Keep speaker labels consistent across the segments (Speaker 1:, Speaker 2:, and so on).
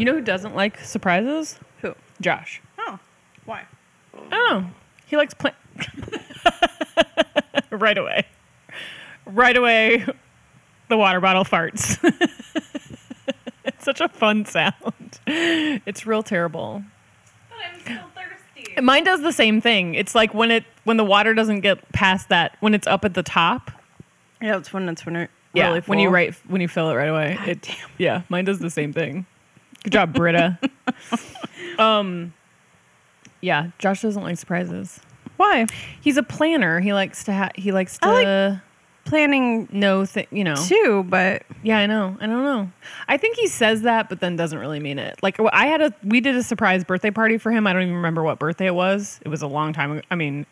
Speaker 1: You know who doesn't like surprises?
Speaker 2: Who?
Speaker 1: Josh.
Speaker 2: Oh, why?
Speaker 1: Oh, he likes plan. right away. Right away, the water bottle farts. it's such a fun sound. It's real terrible.
Speaker 2: But I'm still thirsty.
Speaker 1: Mine does the same thing. It's like when it when the water doesn't get past that when it's up at the top.
Speaker 2: Yeah, it's when it's when it
Speaker 1: Yeah,
Speaker 2: really
Speaker 1: when you
Speaker 2: full.
Speaker 1: right when you fill it right away. it, damn. Yeah, mine does the same thing. Good job, Britta. um, yeah, Josh doesn't like surprises.
Speaker 2: Why?
Speaker 1: He's a planner. He likes to ha- he likes to
Speaker 2: Planning
Speaker 1: know th- you know.
Speaker 2: too, but
Speaker 1: Yeah, I know. I don't know. I think he says that, but then doesn't really mean it. Like I had a, we did a surprise birthday party for him. I don't even remember what birthday it was. It was a long time ago. I mean,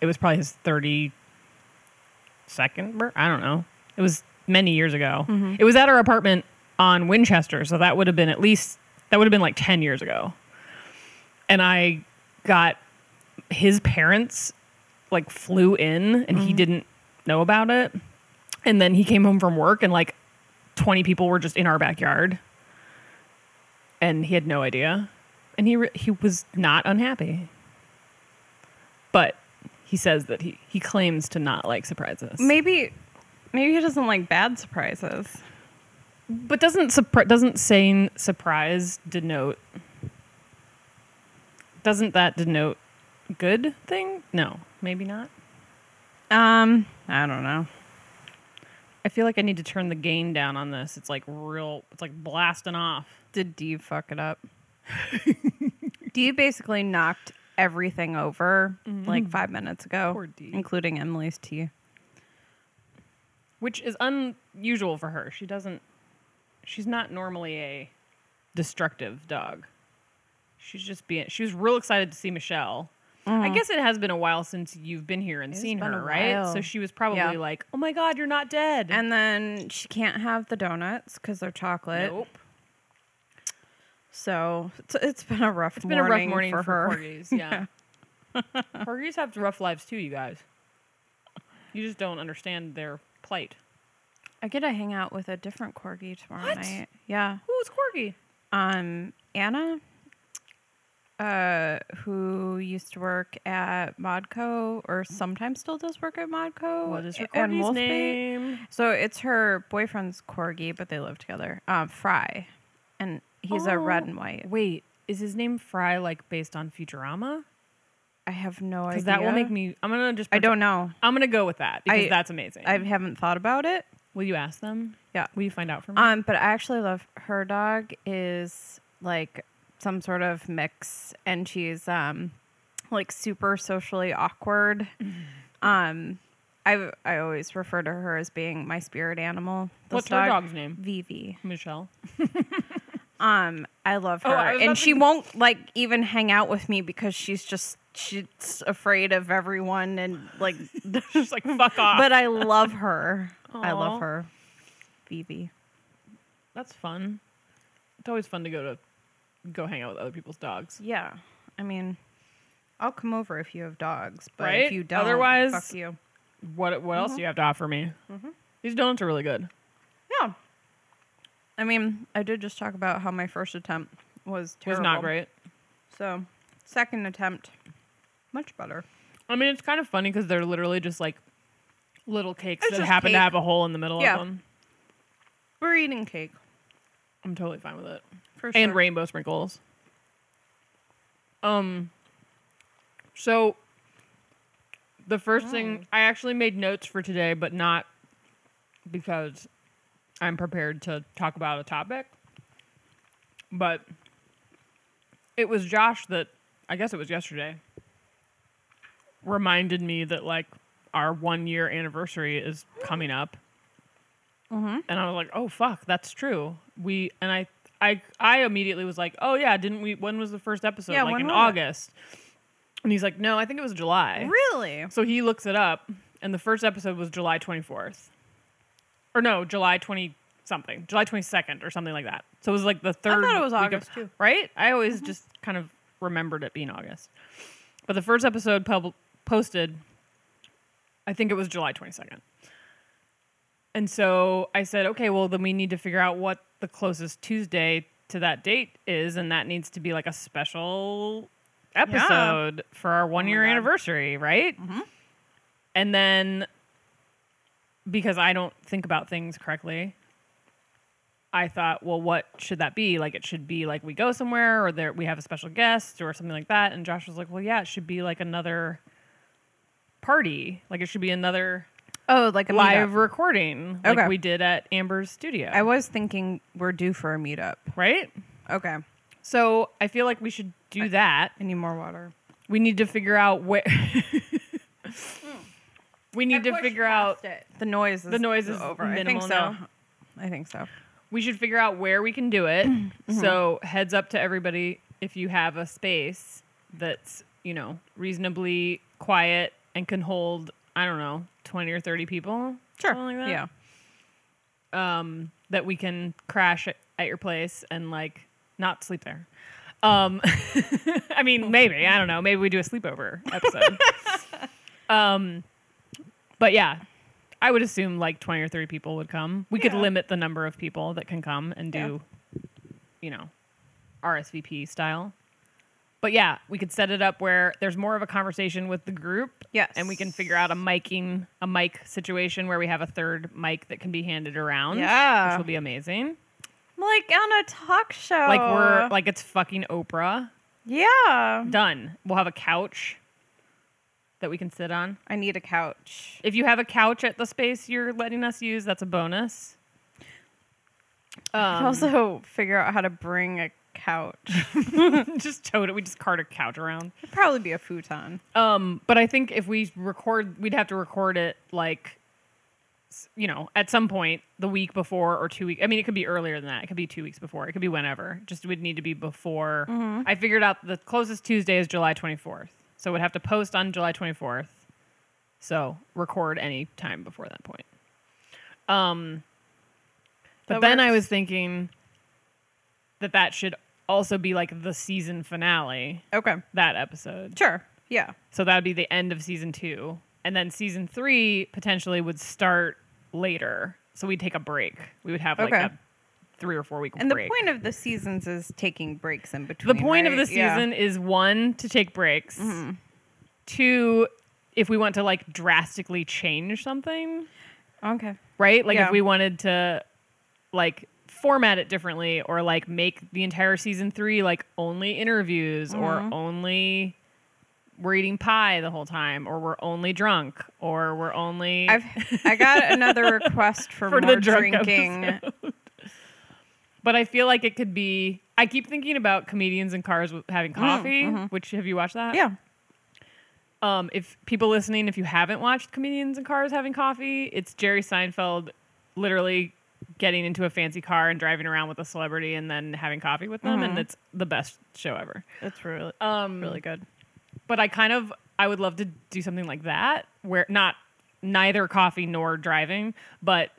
Speaker 1: it was probably his thirty second. Bir- I don't know. It was many years ago. It was at our apartment on Winchester, so that would have been at least that would have been like ten years ago. And I got his parents like flew in, and he mm-hmm. didn't know about it. And then he came home from work and like 20 people were just in our backyard. And he had no idea. And he re- he was not unhappy. But he says that he he claims to not like surprises.
Speaker 2: maybe maybe he doesn't like bad surprises.
Speaker 1: But doesn't surpri- doesn't saying surprise denote Doesn't that denote good thing? No, maybe not.
Speaker 2: Um, I don't know.
Speaker 1: I feel like I need to turn the gain down on this. It's like real it's like blasting off.
Speaker 2: Did Dee fuck it up? Dee basically knocked everything over like five minutes ago, including Emily's tea.
Speaker 1: which is unusual for her. She doesn't. She's not normally a destructive dog. She's just being. She was real excited to see Michelle. I mm. guess it has been a while since you've been here and
Speaker 2: It's
Speaker 1: seen her, right? So she was probably
Speaker 2: Yeah.
Speaker 1: like, "Oh my God, you're not dead."
Speaker 2: And then she can't have the donuts because they're chocolate.
Speaker 1: nope,
Speaker 2: So it's, it's been a rough
Speaker 1: it's been a
Speaker 2: morning
Speaker 1: rough morning
Speaker 2: for,
Speaker 1: for,
Speaker 2: her.
Speaker 1: corgis. Yeah, corgis have rough lives too, you guys. You just don't understand their plight.
Speaker 2: I get to hang out with a different corgi tomorrow
Speaker 1: What?
Speaker 2: night. Yeah.
Speaker 1: Who's corgi?
Speaker 2: Um, Anna, uh, who used to work at Modco or sometimes still does work at Modco.
Speaker 1: What is her
Speaker 2: and
Speaker 1: corgi's name?
Speaker 2: So it's her boyfriend's corgi, but they live together. Um, Fry, and he's a red
Speaker 1: Oh,
Speaker 2: and white.
Speaker 1: Wait, is his name Fry like based on Futurama?
Speaker 2: I have no idea.
Speaker 1: Because that will make me. I'm gonna just.
Speaker 2: I don't know.
Speaker 1: I'm gonna go with that because
Speaker 2: I-
Speaker 1: that's amazing.
Speaker 2: I haven't thought about it.
Speaker 1: Will you ask them?
Speaker 2: Yeah.
Speaker 1: Will you find out from?
Speaker 2: Um, but I actually love her dog is like some sort of mix, and she's um like super socially awkward. um, I I always refer to her as being my spirit animal. This
Speaker 1: What's her dog's name?
Speaker 2: Vivi.
Speaker 1: Michelle.
Speaker 2: Um, I love
Speaker 1: Oh,
Speaker 2: her,
Speaker 1: I
Speaker 2: and she
Speaker 1: to-
Speaker 2: won't like even hang out with me because she's just she's afraid of everyone and like.
Speaker 1: She's like, fuck off.
Speaker 2: but I love her. I
Speaker 1: Aw.
Speaker 2: love her, Vivi.
Speaker 1: that's fun. It's always fun to go to go hang out with other people's dogs.
Speaker 2: Yeah. I mean, I'll come over if you have dogs, but
Speaker 1: Right?
Speaker 2: if you don't,
Speaker 1: Otherwise-
Speaker 2: fuck you.
Speaker 1: What What else do mm-hmm. you have to offer me? Mm-hmm. These donuts are really good.
Speaker 2: Yeah. I mean, I did just talk about how my first attempt was
Speaker 1: It was
Speaker 2: terrible.
Speaker 1: not great.
Speaker 2: So, second attempt, much better.
Speaker 1: I mean, it's kind of funny because they're literally just like little cakes
Speaker 2: It's
Speaker 1: that
Speaker 2: just
Speaker 1: happen to
Speaker 2: cake.
Speaker 1: have a hole in the middle
Speaker 2: Yeah.
Speaker 1: of them.
Speaker 2: We're eating cake
Speaker 1: I'm totally fine with it.
Speaker 2: for
Speaker 1: and rainbow sprinkles. Um. So the first thing I actually made notes for today, but not because I'm prepared to talk about a topic. But it was Josh that I guess it was yesterday reminded me that like our one year anniversary is coming up.
Speaker 2: Mm-hmm.
Speaker 1: And I was like, "Oh fuck, that's true." We and I, I, I immediately was like, "Oh yeah, didn't we? When was the first episode?
Speaker 2: Yeah,
Speaker 1: like in
Speaker 2: was it?
Speaker 1: August." And he's like, "No, I think it was July."
Speaker 2: Really?
Speaker 1: So he looks it up, and the first episode was July twenty fourth, or no, July twenty something, July twenty second, or something like that. So it was like the third.
Speaker 2: I thought it was August,
Speaker 1: of,
Speaker 2: too.
Speaker 1: right? I always just kind of remembered it being August, but the first episode pub- posted, I think it was July twenty second. And so I said, okay, well, then we need to figure out what the closest Tuesday to that date is, and that needs to be like a special episode for our one oh
Speaker 2: year
Speaker 1: anniversary, right? Mm-hmm. And then because I don't think about things correctly, I thought, well, what should that be? Like, it should be like we go somewhere, or there we have a special guest, or something like that. And Josh was like, well, yeah, it should be like another party. Like, it should be another
Speaker 2: Oh, like a
Speaker 1: live
Speaker 2: meetup.
Speaker 1: recording, like
Speaker 2: Okay.
Speaker 1: we did at Amber's studio,
Speaker 2: I was thinking we're due for a meetup.
Speaker 1: right?
Speaker 2: Okay.
Speaker 1: So I feel like we should do that.
Speaker 2: I need more water.
Speaker 1: We need to figure out where. Hmm. we need to figure out.
Speaker 2: the noise. Is
Speaker 1: The noise is
Speaker 2: over. I think
Speaker 1: minimal
Speaker 2: so.
Speaker 1: now.
Speaker 2: I think so.
Speaker 1: We should figure out where we can do it. Mm-hmm. So heads up to everybody if you have a space that's you know reasonably quiet and can hold I don't know twenty or thirty people. something like that.
Speaker 2: Yeah.
Speaker 1: um, that we can crash at, at your place and like not sleep there. Um, I mean, maybe I don't know. Maybe we do a sleepover episode. um, but yeah, I would assume like twenty or thirty people would come. We could
Speaker 2: Yeah.
Speaker 1: limit the number of people that can come and do, you know, RSVP style. But yeah, we could set it up where there's more of a conversation with the group.
Speaker 2: Yes.
Speaker 1: And we can figure out a miking, a mic situation where we have a third mic that can be handed around.
Speaker 2: Yeah.
Speaker 1: Which will be amazing.
Speaker 2: Like on a talk show.
Speaker 1: Like we're like it's fucking Oprah.
Speaker 2: Yeah.
Speaker 1: Done. We'll have a couch that we can sit on.
Speaker 2: I need a couch.
Speaker 1: If you have a couch at the space you're letting us use, that's a bonus. Um,
Speaker 2: also figure out how to bring a couch.
Speaker 1: just tote it. We just cart a couch around.
Speaker 2: It'd probably be a futon.
Speaker 1: Um, but I think if we record, we'd have to record it like, you know, at some point the week before or two weeks. I mean, it could be earlier than that. It could be two weeks before. It could be whenever. Just would need to be before. I figured out the closest Tuesday is July 24th. So we'd have to post on July 24th. So record any time before that point. Um, but
Speaker 2: That
Speaker 1: then I was thinking that that should also be like the season finale,
Speaker 2: Okay.
Speaker 1: that episode.
Speaker 2: Sure. Yeah.
Speaker 1: So that would be the end of season two. And then season three potentially would start later. So we'd take a break. We would have like
Speaker 2: Okay.
Speaker 1: a three or four week
Speaker 2: And
Speaker 1: break.
Speaker 2: the point of the seasons is taking breaks in between.
Speaker 1: the point of
Speaker 2: right?
Speaker 1: the
Speaker 2: Yeah.
Speaker 1: season is one, to take breaks. Mm-hmm. Two, if we want to like drastically change something,
Speaker 2: Okay.
Speaker 1: right? Like
Speaker 2: Yeah.
Speaker 1: if we wanted to like format it differently or like make the entire season three like only interviews or
Speaker 2: Mm-hmm.
Speaker 1: only we're eating pie the whole time or we're only drunk or we're only
Speaker 2: I've I got another request for,
Speaker 1: For
Speaker 2: more drinking.
Speaker 1: but I feel like it could be I keep thinking about comedians in cars having coffee, which have you watched that?
Speaker 2: Mm, Yeah.
Speaker 1: Um, if people listening, if you haven't watched comedians in cars having coffee, it's Jerry Seinfeld literally getting into a fancy car and driving around with a celebrity and then having coffee with them,
Speaker 2: Mm-hmm.
Speaker 1: and it's the best show ever.
Speaker 2: It's really
Speaker 1: Um,
Speaker 2: really good.
Speaker 1: but I kind of I would love to do something like that where not neither coffee nor driving, but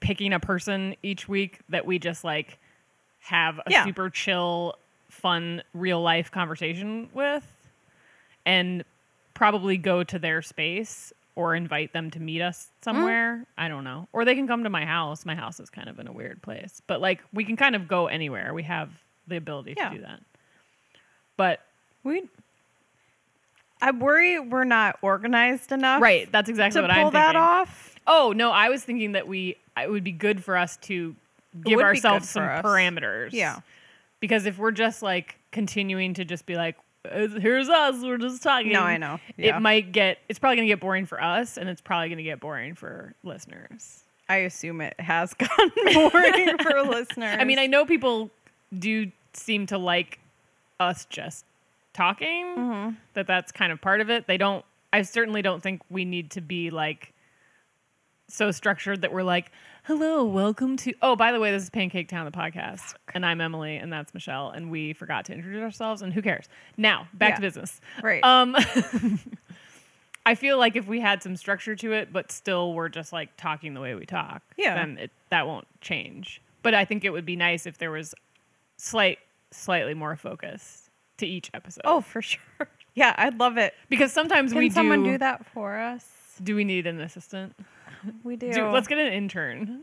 Speaker 1: picking a person each week that we just like have a
Speaker 2: Yeah.
Speaker 1: super chill, fun, real life conversation with, and probably go to their space or invite them to meet us somewhere. I don't know, or they can come to my house. My house is kind of in a weird place, but like we can kind of go anywhere. We have the ability
Speaker 2: Yeah.
Speaker 1: to do that, but.
Speaker 2: We I worry we're not organized enough
Speaker 1: Right, that's exactly
Speaker 2: to
Speaker 1: what
Speaker 2: pull
Speaker 1: I'm
Speaker 2: that off.
Speaker 1: Oh no, I was thinking that we it would be good for us to give ourselves some
Speaker 2: us.
Speaker 1: parameters.
Speaker 2: Yeah.
Speaker 1: because if we're just like continuing to just be like, "Uh, "Here's us," we're just talking.
Speaker 2: No, I know. Yeah.
Speaker 1: It might get. It's probably gonna get boring for us, and it's probably gonna get boring for listeners.
Speaker 2: I assume it has gotten boring for listeners.
Speaker 1: I mean, I know people do seem to like us just talking.
Speaker 2: Mm-hmm.
Speaker 1: That that's kind of part of it. They don't. I certainly don't think we need to be like so structured that we're like, "Hello, welcome to." Oh, by the way, this is Pancake Town, the podcast, and I'm Emily, and that's Michelle, and we forgot to introduce ourselves. And who cares? Now, back to business.
Speaker 2: Right.
Speaker 1: Um, I feel like if we had some structure to it, but still we're just like talking the way we talk,
Speaker 2: Yeah.
Speaker 1: then it, that won't change. But I think it would be nice if there was slight, slightly more focus to each episode.
Speaker 2: oh, for sure. Yeah, I'd love it.
Speaker 1: because sometimes
Speaker 2: Can
Speaker 1: we
Speaker 2: someone
Speaker 1: do.
Speaker 2: do that for us?
Speaker 1: Do we need an assistant?
Speaker 2: We do.
Speaker 1: Do- let's get an intern.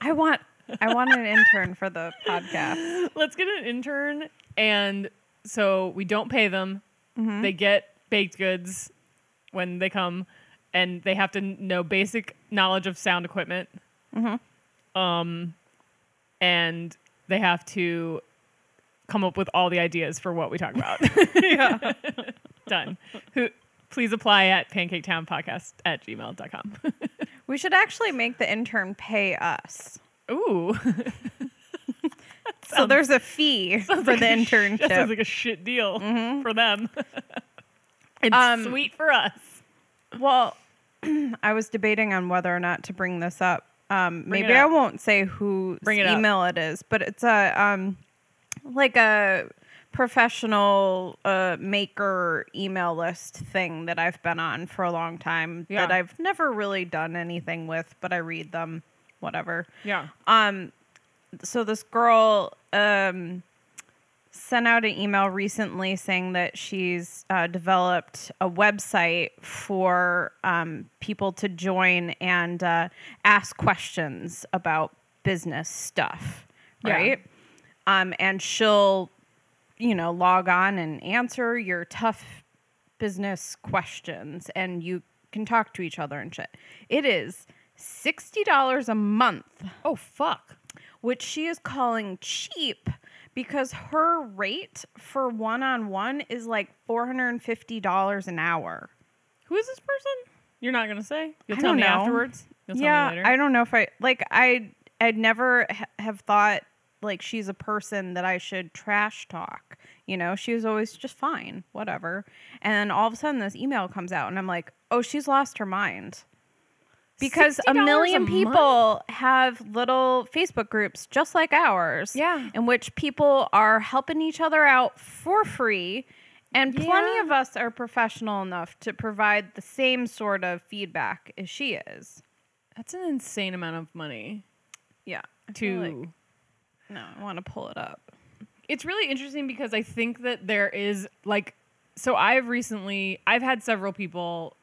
Speaker 2: I want I want an intern for the podcast.
Speaker 1: Let's get an intern, and so we don't pay them.
Speaker 2: Mm-hmm.
Speaker 1: They get baked goods when they come, and they have to know basic knowledge of sound equipment.
Speaker 2: Mm-hmm.
Speaker 1: Um, and they have to come up with all the ideas for what we talk about.
Speaker 2: Yeah.
Speaker 1: Done. Who? Please apply at pancaketownpodcast at gmail.com.
Speaker 2: We should actually make the intern pay us.
Speaker 1: Ooh.
Speaker 2: So there's a fee for the
Speaker 1: like sh-
Speaker 2: internship.
Speaker 1: That sounds like a shit deal for them. it's
Speaker 2: Um,
Speaker 1: sweet for us.
Speaker 2: Well, I was debating on whether or not to bring this up. Um,
Speaker 1: Bring
Speaker 2: maybe I won't say whose
Speaker 1: it up.
Speaker 2: email it is, but it's a um, like a professional uh, maker email list thing that I've been on for a long time
Speaker 1: Yeah.
Speaker 2: that I've never really done anything with, but I read them, whatever.
Speaker 1: Yeah.
Speaker 2: Um, so this girl um, sent out an email recently saying that she's uh, developed a website for um, people to join and uh, ask questions about business stuff,
Speaker 1: Yeah.
Speaker 2: right? Um, and she'll, you know, log on and answer your tough business questions, and you can talk to each other and shit. It is sixty dollars a month
Speaker 1: Oh fuck.
Speaker 2: which she is calling cheap because her rate for one on one is like $450 an hour.
Speaker 1: Who is this person? You're not gonna say. You'll
Speaker 2: I
Speaker 1: tell me
Speaker 2: know.
Speaker 1: afterwards. You'll tell
Speaker 2: yeah,
Speaker 1: me later.
Speaker 2: I don't know if I like I I'd never ha- have thought like she's a person that I should trash talk. You know, she was always just fine, whatever. And then all of a sudden this email comes out and I'm like, "Oh, she's lost her mind." Because a
Speaker 1: $60
Speaker 2: million
Speaker 1: a
Speaker 2: people have little Facebook groups just like ours.
Speaker 1: Yeah.
Speaker 2: In which people are helping each other out for free. And plenty
Speaker 1: Yeah.
Speaker 2: of us are professional enough to provide the same sort of feedback as she is.
Speaker 1: That's an insane amount of money
Speaker 2: Yeah. I
Speaker 1: to.
Speaker 2: like- no, I want to pull it up.
Speaker 1: it's really interesting because I think that there is like so I've recently I've had several people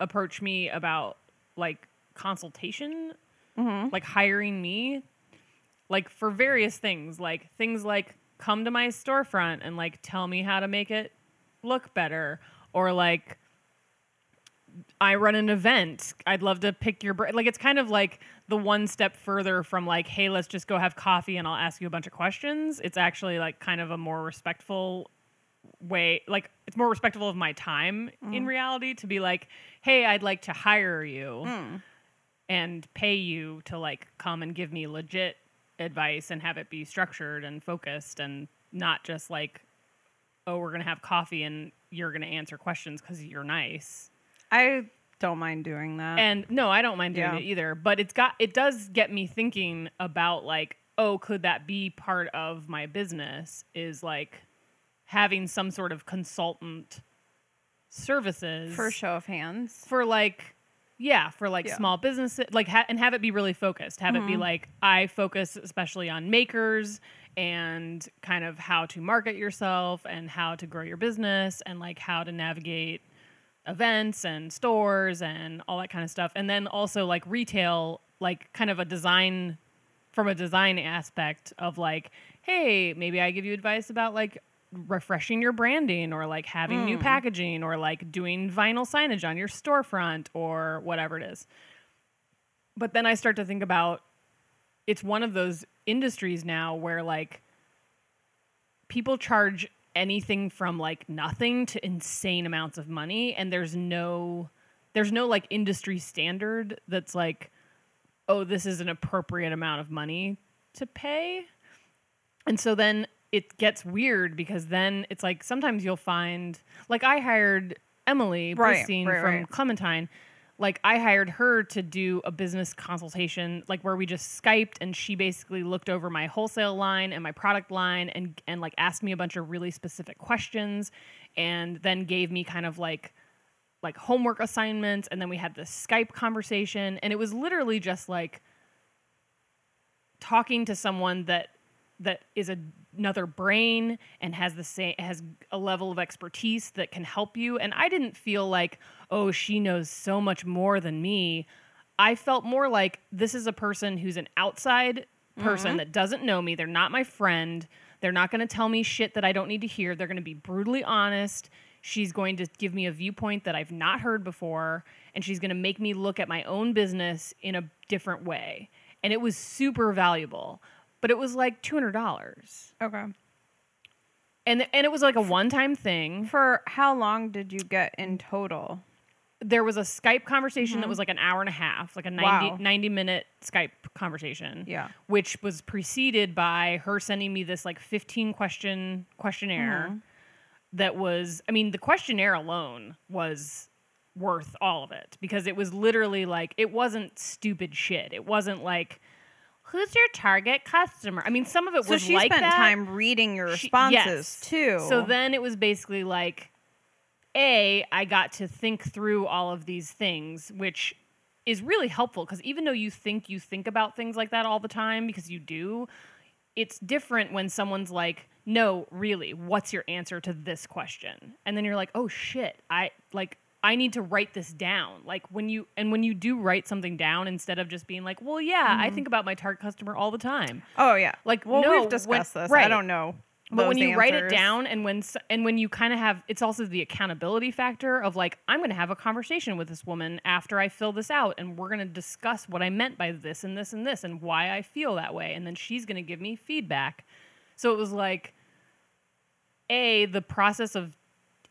Speaker 1: approach me about like consultation, mm-hmm. like hiring me, like for various things, like things like come to my storefront and like tell me how to make it look better, or like I run an event. I'd love to pick your brain. Like it's kind of like the one step further from like, hey, let's just go have coffee and I'll ask you a bunch of questions. It's actually like kind of a more respectful way. Like it's more respectful of my time in mm. reality to be like, hey, I'd like to hire you mm. and pay you to like come and give me legit advice and have it be structured and focused and not just like, oh, we're gonna have coffee and you're gonna answer questions because you're nice.
Speaker 2: I don't mind doing that.
Speaker 1: And no, I don't mind doing
Speaker 2: Yeah.
Speaker 1: it either. But it's got it does get me thinking about like, oh, could that be part of my business? Is like having some sort of consultant services
Speaker 2: for show of hands.
Speaker 1: for like yeah for like
Speaker 2: Yeah. Mm-hmm.
Speaker 1: small businesses like ha- and have it be really focused have it be like i focus especially on makers and kind of how to market yourself and how to grow your business and like how to navigate events and stores and all that kind of stuff. And then also like retail like kind of a design from a design aspect of like hey maybe i give you advice about like refreshing your branding or like having new hmm. packaging or like doing vinyl signage on your storefront or whatever it is. But then i start to think about it's one of those industries now where like people charge anything from like nothing to insane amounts of money and there's no there's no like industry standard that's like oh this is an appropriate amount of money to pay and so then it gets weird because then it's like sometimes you'll find like I hired Emily
Speaker 2: Right, right,
Speaker 1: from
Speaker 2: right.
Speaker 1: Clementine. Like I hired her to do a business consultation, like where we just Skyped and she basically looked over my wholesale line and my product line and and like asked me a bunch of really specific questions and then gave me kind of like like homework assignments. And then we had this Skype conversation. And it was literally just like talking to someone that that is a, another brain and has the same has a level of expertise that can help you and I didn't feel like oh she knows so much more than me I felt more like this is a person who's an outside person mm-hmm. that doesn't know me. They're not my friend. They're not going to tell me shit that I don't need to hear. They're going to be brutally honest. She's going to give me a viewpoint that I've not heard before, and she's going to make me look at my own business in a different way. And it was super valuable, but it was like $200.
Speaker 2: Okay.
Speaker 1: And, and it was like a one time thing.
Speaker 2: For how long did you get in total?
Speaker 1: there was a Skype conversation that was like an hour and a half, like a 90,
Speaker 2: Mm-hmm. Wow.
Speaker 1: 90 minute Skype conversation.
Speaker 2: Yeah.
Speaker 1: Which was preceded by her sending me this like 15 question questionnaire
Speaker 2: Mm-hmm.
Speaker 1: that was, I mean, the questionnaire alone was worth all of it because it was literally like, it wasn't stupid shit. It wasn't like, who's your target customer? I mean, some of it
Speaker 2: So
Speaker 1: was
Speaker 2: she
Speaker 1: like
Speaker 2: spent
Speaker 1: that.
Speaker 2: time reading your
Speaker 1: She-
Speaker 2: responses
Speaker 1: yes.
Speaker 2: too.
Speaker 1: So then it was basically like, A, I got to think through all of these things, which is really helpful because even though you think you think about things like that all the time, because you do, it's different when someone's like, no, really, what's your answer to this question? And then you're like, oh shit, I like, I need to write this down. Like when you, and when you do write something down instead of just being like, well, yeah, I mm-hmm. think about my target customer all the time.
Speaker 2: oh yeah,
Speaker 1: Like,
Speaker 2: well,
Speaker 1: no,
Speaker 2: we've discussed
Speaker 1: when-
Speaker 2: this. I don't know.
Speaker 1: But when you write it down and when and when you kind of have it's also the accountability factor of like I'm going to have a conversation with this woman after I fill this out and we're going to discuss what I meant by this and this and this and why I feel that way and then she's going to give me feedback. So it was like a the process of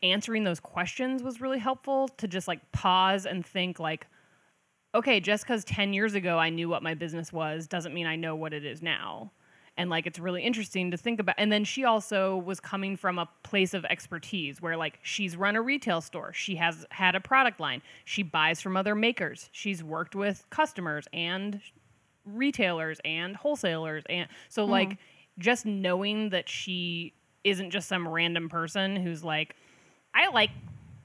Speaker 1: answering those questions was really helpful to just like pause and think like okay, just because 10 years ago I knew what my business was doesn't mean I know what it is now. And like, it's really interesting to think about. And then she also was coming from a place of expertise where like she's run a retail store, she has had a product line, she buys from other makers, she's worked with customers and retailers and wholesalers. And so, like, mm-hmm. just knowing that she isn't just some random person who's like, I like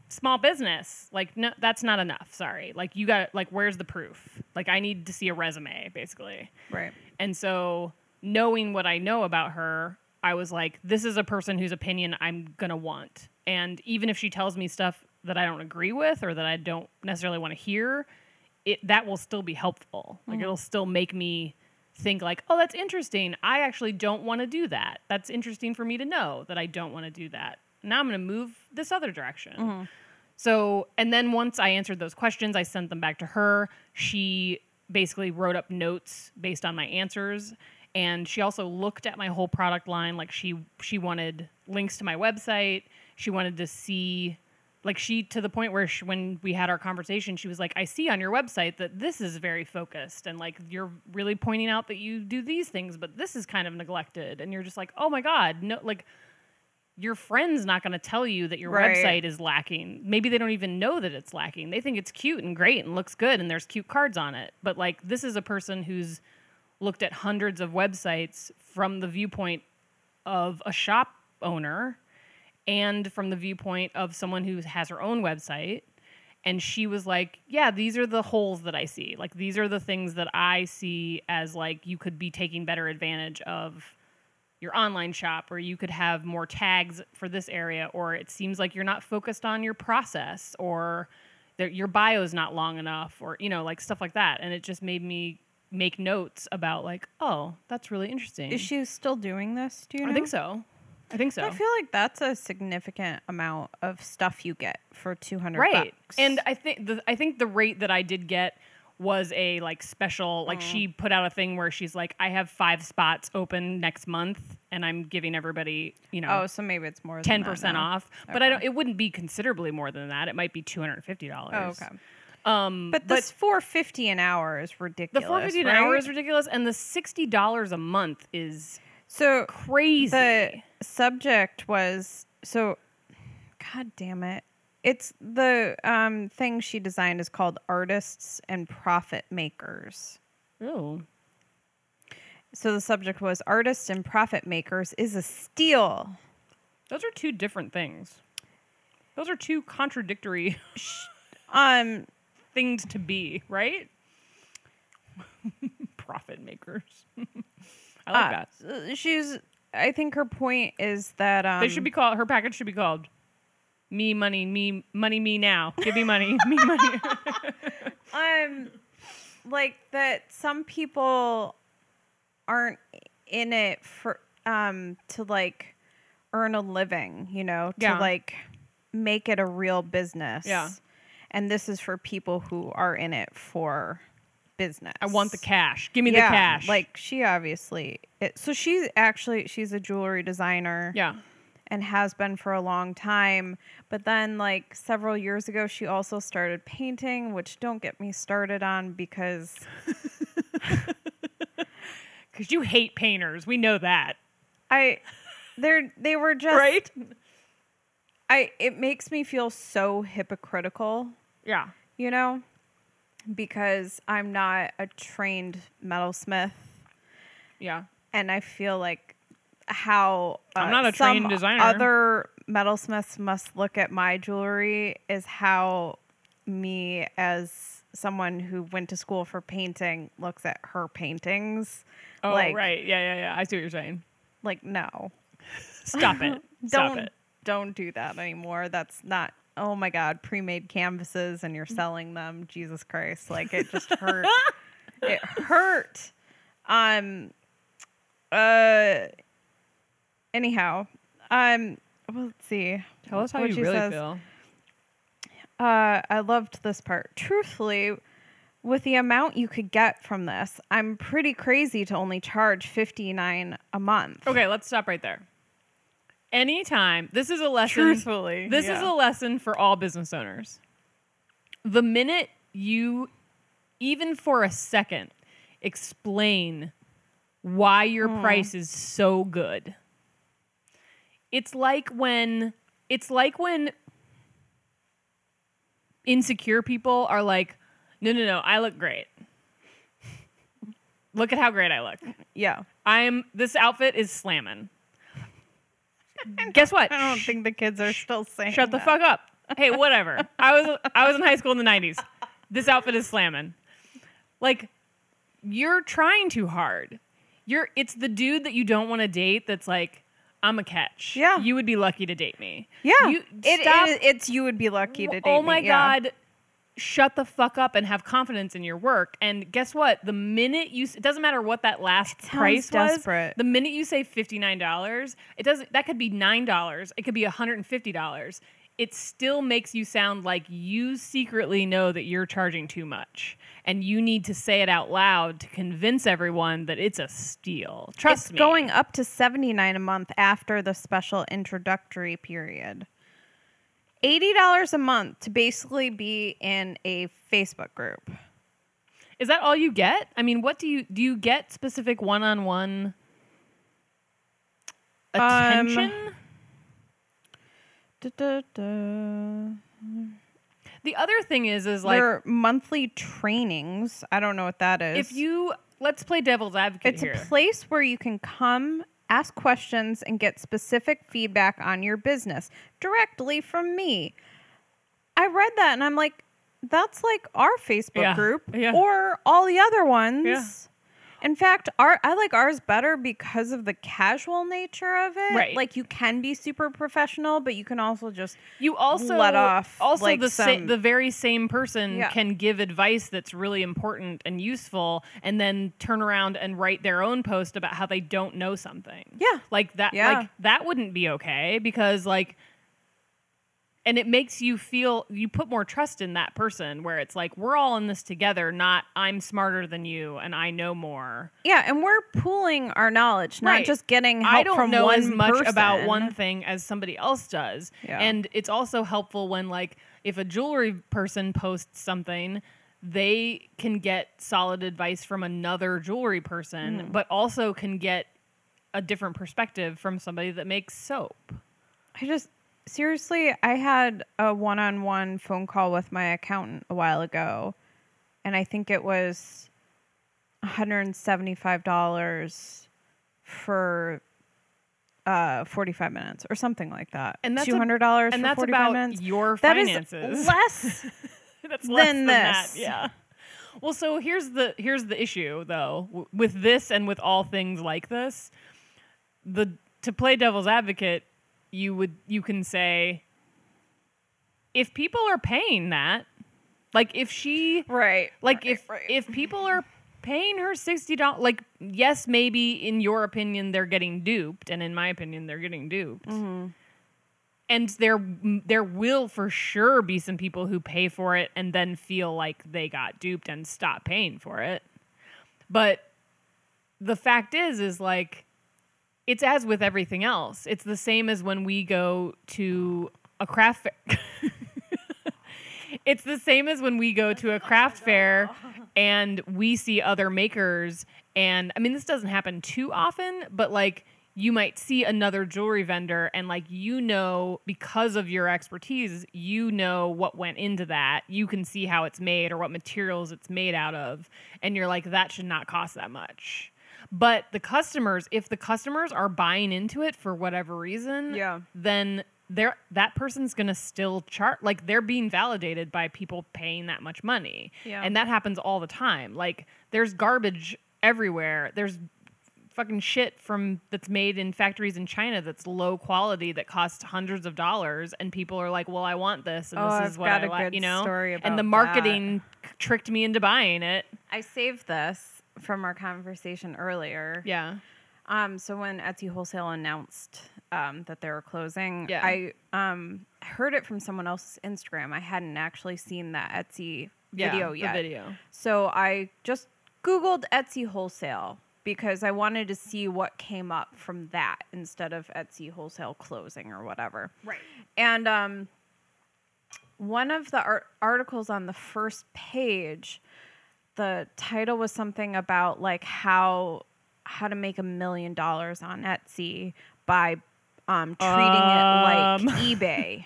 Speaker 1: small business. Like no that's not enough. Sorry. Like you got like where's the proof? Like i need to see a resume basically.
Speaker 2: Right?
Speaker 1: and so knowing what i know about her i was like this is a person whose opinion i'm gonna want. And even if she tells me stuff that i don't agree with or that i don't necessarily want to hear it that will still be helpful. Like mm-hmm. it'll still make me think like oh that's interesting. I actually don't want to do that. That's interesting for me to know that i don't want to do that now i'm going to move this other direction mm-hmm. so, and then once I answered those questions, I sent them back to her. She basically wrote up notes based on my answers, and she also looked at my whole product line. Like she she wanted links to my website. She wanted to see, like she to the point where she, when we had our conversation, she was like, "I see on your website that this is very focused, and like you're really pointing out that you do these things, but this is kind of neglected." And you're just like, "Oh my god, no!" Like your friend's not going to tell you that your
Speaker 2: Right.
Speaker 1: website is lacking. Maybe they don't even know that it's lacking. They think it's cute and great and looks good and there's cute cards on it. But like this is a person who's looked at hundreds of websites from the viewpoint of a shop owner and from the viewpoint of someone who has her own website and she was like yeah these are the holes that i see like these are the things that i see as like you could be taking better advantage of your online shop or you could have more tags for this area or it seems like you're not focused on your process or that your bio is not long enough or you know like stuff like that and it just made me make notes about like oh that's really interesting
Speaker 2: Is she still doing this? Do you know?
Speaker 1: i think so i think so
Speaker 2: I feel like that's a significant amount of stuff you get for two hundred.
Speaker 1: right
Speaker 2: bucks.
Speaker 1: and i think the i think the rate that i did get was a like special like she
Speaker 2: Mm.
Speaker 1: put out a thing where she's like i have five spots open next month and i'm giving everybody you know
Speaker 2: oh, so maybe it's more than that
Speaker 1: percent
Speaker 2: now.
Speaker 1: off. But I
Speaker 2: Okay.
Speaker 1: don't. It wouldn't be considerably more than that. It might be two hundred and fifty dollars.
Speaker 2: Oh, okay.
Speaker 1: Um,
Speaker 2: But this four fifty an hour is ridiculous.
Speaker 1: the
Speaker 2: ridiculous.
Speaker 1: four fifty an
Speaker 2: right?
Speaker 1: hour is ridiculous, and the sixty dollars a month is
Speaker 2: so
Speaker 1: crazy.
Speaker 2: the subject was so god damn it it's the um thing she designed is called artists and profit makers
Speaker 1: oh,
Speaker 2: so the subject was artists and profit makers is a steal
Speaker 1: those are two different things. Those are two contradictory
Speaker 2: um
Speaker 1: things to be, right? Profit makers. I like
Speaker 2: uh,
Speaker 1: that.
Speaker 2: she's i think her point is that um
Speaker 1: They should be called. Her package should be called "Me Money, Me Money, Me Now." Give me money, me money.
Speaker 2: um like that some people aren't in it for um to like earn a living, you know, to
Speaker 1: Yeah.
Speaker 2: like make it a real business.
Speaker 1: Yeah.
Speaker 2: And this is for people who are in it for business.
Speaker 1: I want the cash. Give me
Speaker 2: yeah,
Speaker 1: the cash.
Speaker 2: Like she obviously it, so she's actually she's a jewelry designer
Speaker 1: yeah.
Speaker 2: And has been for a long time. But then, like several years ago, she also started painting, which don't get me started on because
Speaker 1: Because you hate painters. We know that.
Speaker 2: I, they're they were just
Speaker 1: Right?
Speaker 2: I it makes me feel so hypocritical,
Speaker 1: Yeah.
Speaker 2: you know, because I'm not a trained metalsmith,
Speaker 1: Yeah.
Speaker 2: and I feel like how uh,
Speaker 1: I'm not a
Speaker 2: some
Speaker 1: trained designer.
Speaker 2: Other metalsmiths must look at my jewelry is how me as someone who went to school for painting looks at her paintings.
Speaker 1: Oh,
Speaker 2: like,
Speaker 1: right. Yeah, yeah, yeah. I see what you're saying.
Speaker 2: Like, no,
Speaker 1: Stop it.
Speaker 2: Don't
Speaker 1: it.
Speaker 2: don't do that anymore. That's not. Oh my God, pre-made canvases and you're selling them. Jesus Christ! Like it just hurt. it hurt. Um. Uh. Anyhow, um. Well, let's see.
Speaker 1: Tell us how
Speaker 2: What
Speaker 1: you
Speaker 2: she
Speaker 1: really
Speaker 2: says.
Speaker 1: feel.
Speaker 2: Uh, I loved this part. Truthfully, with the amount you could get from this, I'm pretty crazy to only charge fifty nine a month.
Speaker 1: Okay, let's stop right there. Anytime, this is a lesson.
Speaker 2: Truthfully,
Speaker 1: This is a lesson for all business owners. The minute you, even for a second, explain why your
Speaker 2: Hmm.
Speaker 1: price is so good, it's like when it's like when insecure people are like, no, no, no, I look great. Look at how great I look.
Speaker 2: Yeah.
Speaker 1: I am. This outfit is slamming. Guess what?
Speaker 2: I don't think the kids are still saying.
Speaker 1: Shut the
Speaker 2: that.
Speaker 1: fuck up. Hey, whatever. I was I was in high school in the '90s. This outfit is slamming. Like, you're trying too hard. You're. It's the dude that you don't want to date. That's like, I'm a catch.
Speaker 2: Yeah.
Speaker 1: You would be lucky to date me.
Speaker 2: Yeah.
Speaker 1: You
Speaker 2: it,
Speaker 1: stop.
Speaker 2: it- it's you would be lucky to date.
Speaker 1: oh
Speaker 2: me, Oh
Speaker 1: my
Speaker 2: yeah.
Speaker 1: god. Shut the fuck up and have confidence in your work. And guess what? The minute you, it doesn't matter what that last price
Speaker 2: desperate.
Speaker 1: was. The minute you say fifty nine dollars, it doesn't. That could be nine dollars. It could be hundred and fifty dollars. It still makes you sound like you secretly know that you're charging too much, and you need to say it out loud to convince everyone that it's a steal. Trust
Speaker 2: It's
Speaker 1: me.
Speaker 2: going up to seventy nine a month after the special introductory period. Eighty dollars a month to basically be in a Facebook group.
Speaker 1: Is that all you get? I mean, what do you do? You get specific one on one
Speaker 2: Um,
Speaker 1: attention?
Speaker 2: Da-da-da.
Speaker 1: The other thing is, is like
Speaker 2: They're monthly trainings. I don't know what that is.
Speaker 1: if you let's play devil's advocate
Speaker 2: It's
Speaker 1: here.
Speaker 2: a place where you can come, ask questions, and get specific feedback on your business directly from me. I read that and I'm like, that's like our Facebook
Speaker 1: Yeah,
Speaker 2: group
Speaker 1: yeah.
Speaker 2: or all the other ones. In fact, our I like ours better because of the casual nature of it.
Speaker 1: Right.
Speaker 2: Like you can be super professional, but you can also just
Speaker 1: you also
Speaker 2: let off,
Speaker 1: also
Speaker 2: like,
Speaker 1: the sa- the very same person
Speaker 2: Yeah.
Speaker 1: can give advice that's really important and useful and then turn around and write their own post about how they don't know something.
Speaker 2: Yeah.
Speaker 1: Like that
Speaker 2: Yeah.
Speaker 1: like that wouldn't be okay because like and it makes you feel you put more trust in that person where it's like we're all in this together not i'm smarter than you and i know more
Speaker 2: Yeah, and we're pooling our knowledge, not
Speaker 1: Right.
Speaker 2: just getting help
Speaker 1: I don't
Speaker 2: from
Speaker 1: know
Speaker 2: one
Speaker 1: as much about one thing as somebody else does.
Speaker 2: Yeah.
Speaker 1: And it's also helpful when like if a jewelry person posts something, they can get solid advice from another jewelry person,
Speaker 2: Mm.
Speaker 1: but also can get a different perspective from somebody that makes soap.
Speaker 2: I just seriously, I had a one-on-one phone call with my accountant a while ago, and I think it was $175 for uh 45 minutes or something like that.
Speaker 1: And that's a-
Speaker 2: $200
Speaker 1: And that's
Speaker 2: 45
Speaker 1: about
Speaker 2: minutes.
Speaker 1: your
Speaker 2: That is
Speaker 1: finances.
Speaker 2: less
Speaker 1: That's less
Speaker 2: than
Speaker 1: than that.
Speaker 2: this.
Speaker 1: Yeah. Well, so here's the here's the issue though w- with this and with all things like this. The to play devil's advocate, you would you can say if people are paying that, like if she
Speaker 2: right.
Speaker 1: like
Speaker 2: right,
Speaker 1: if
Speaker 2: right.
Speaker 1: if people are paying her sixty dollars. Like, yes, maybe in your opinion they're getting duped, and in my opinion they're getting duped. Mm-hmm. And there, there will for sure be some people who pay for it and then feel like they got duped and stop paying for it. But the fact is, is like, it's as with everything else. It's the same as when we go to a craft fair. it's the same as when we go to a craft fair and we see other makers and I mean this doesn't happen too often, but like you might see another jewelry vendor and like you know because of your expertise, you know what went into that. You can see how it's made or what materials it's made out of and you're like that should not cost that much. But the customers, if the customers are buying into it for whatever reason,
Speaker 2: Yeah.
Speaker 1: then they're that person's gonna still chart like they're being validated by people paying that much money.
Speaker 2: Yeah.
Speaker 1: And that happens all the time. Like there's garbage everywhere. There's fucking shit from that's made in factories in China that's low quality that costs hundreds of dollars and people are like, "Well, I want this and
Speaker 2: Oh,
Speaker 1: this
Speaker 2: I've
Speaker 1: is what
Speaker 2: got
Speaker 1: I like," you know?
Speaker 2: story
Speaker 1: and the marketing tricked me into buying it.
Speaker 2: I saved this from our conversation earlier.
Speaker 1: Yeah.
Speaker 2: Um, so when Etsy Wholesale announced um, that they were closing,
Speaker 1: Yeah.
Speaker 2: I um, heard it from someone else's Instagram. I hadn't actually seen that Etsy
Speaker 1: Yeah,
Speaker 2: video
Speaker 1: the
Speaker 2: yet.
Speaker 1: video.
Speaker 2: So I just Googled Etsy Wholesale because I wanted to see what came up from that instead of Etsy Wholesale closing or whatever.
Speaker 1: Right.
Speaker 2: And um, one of the ar- articles on the first page, the title was something about like how how to make a million dollars on Etsy by um, treating it like
Speaker 1: Um.
Speaker 2: eBay.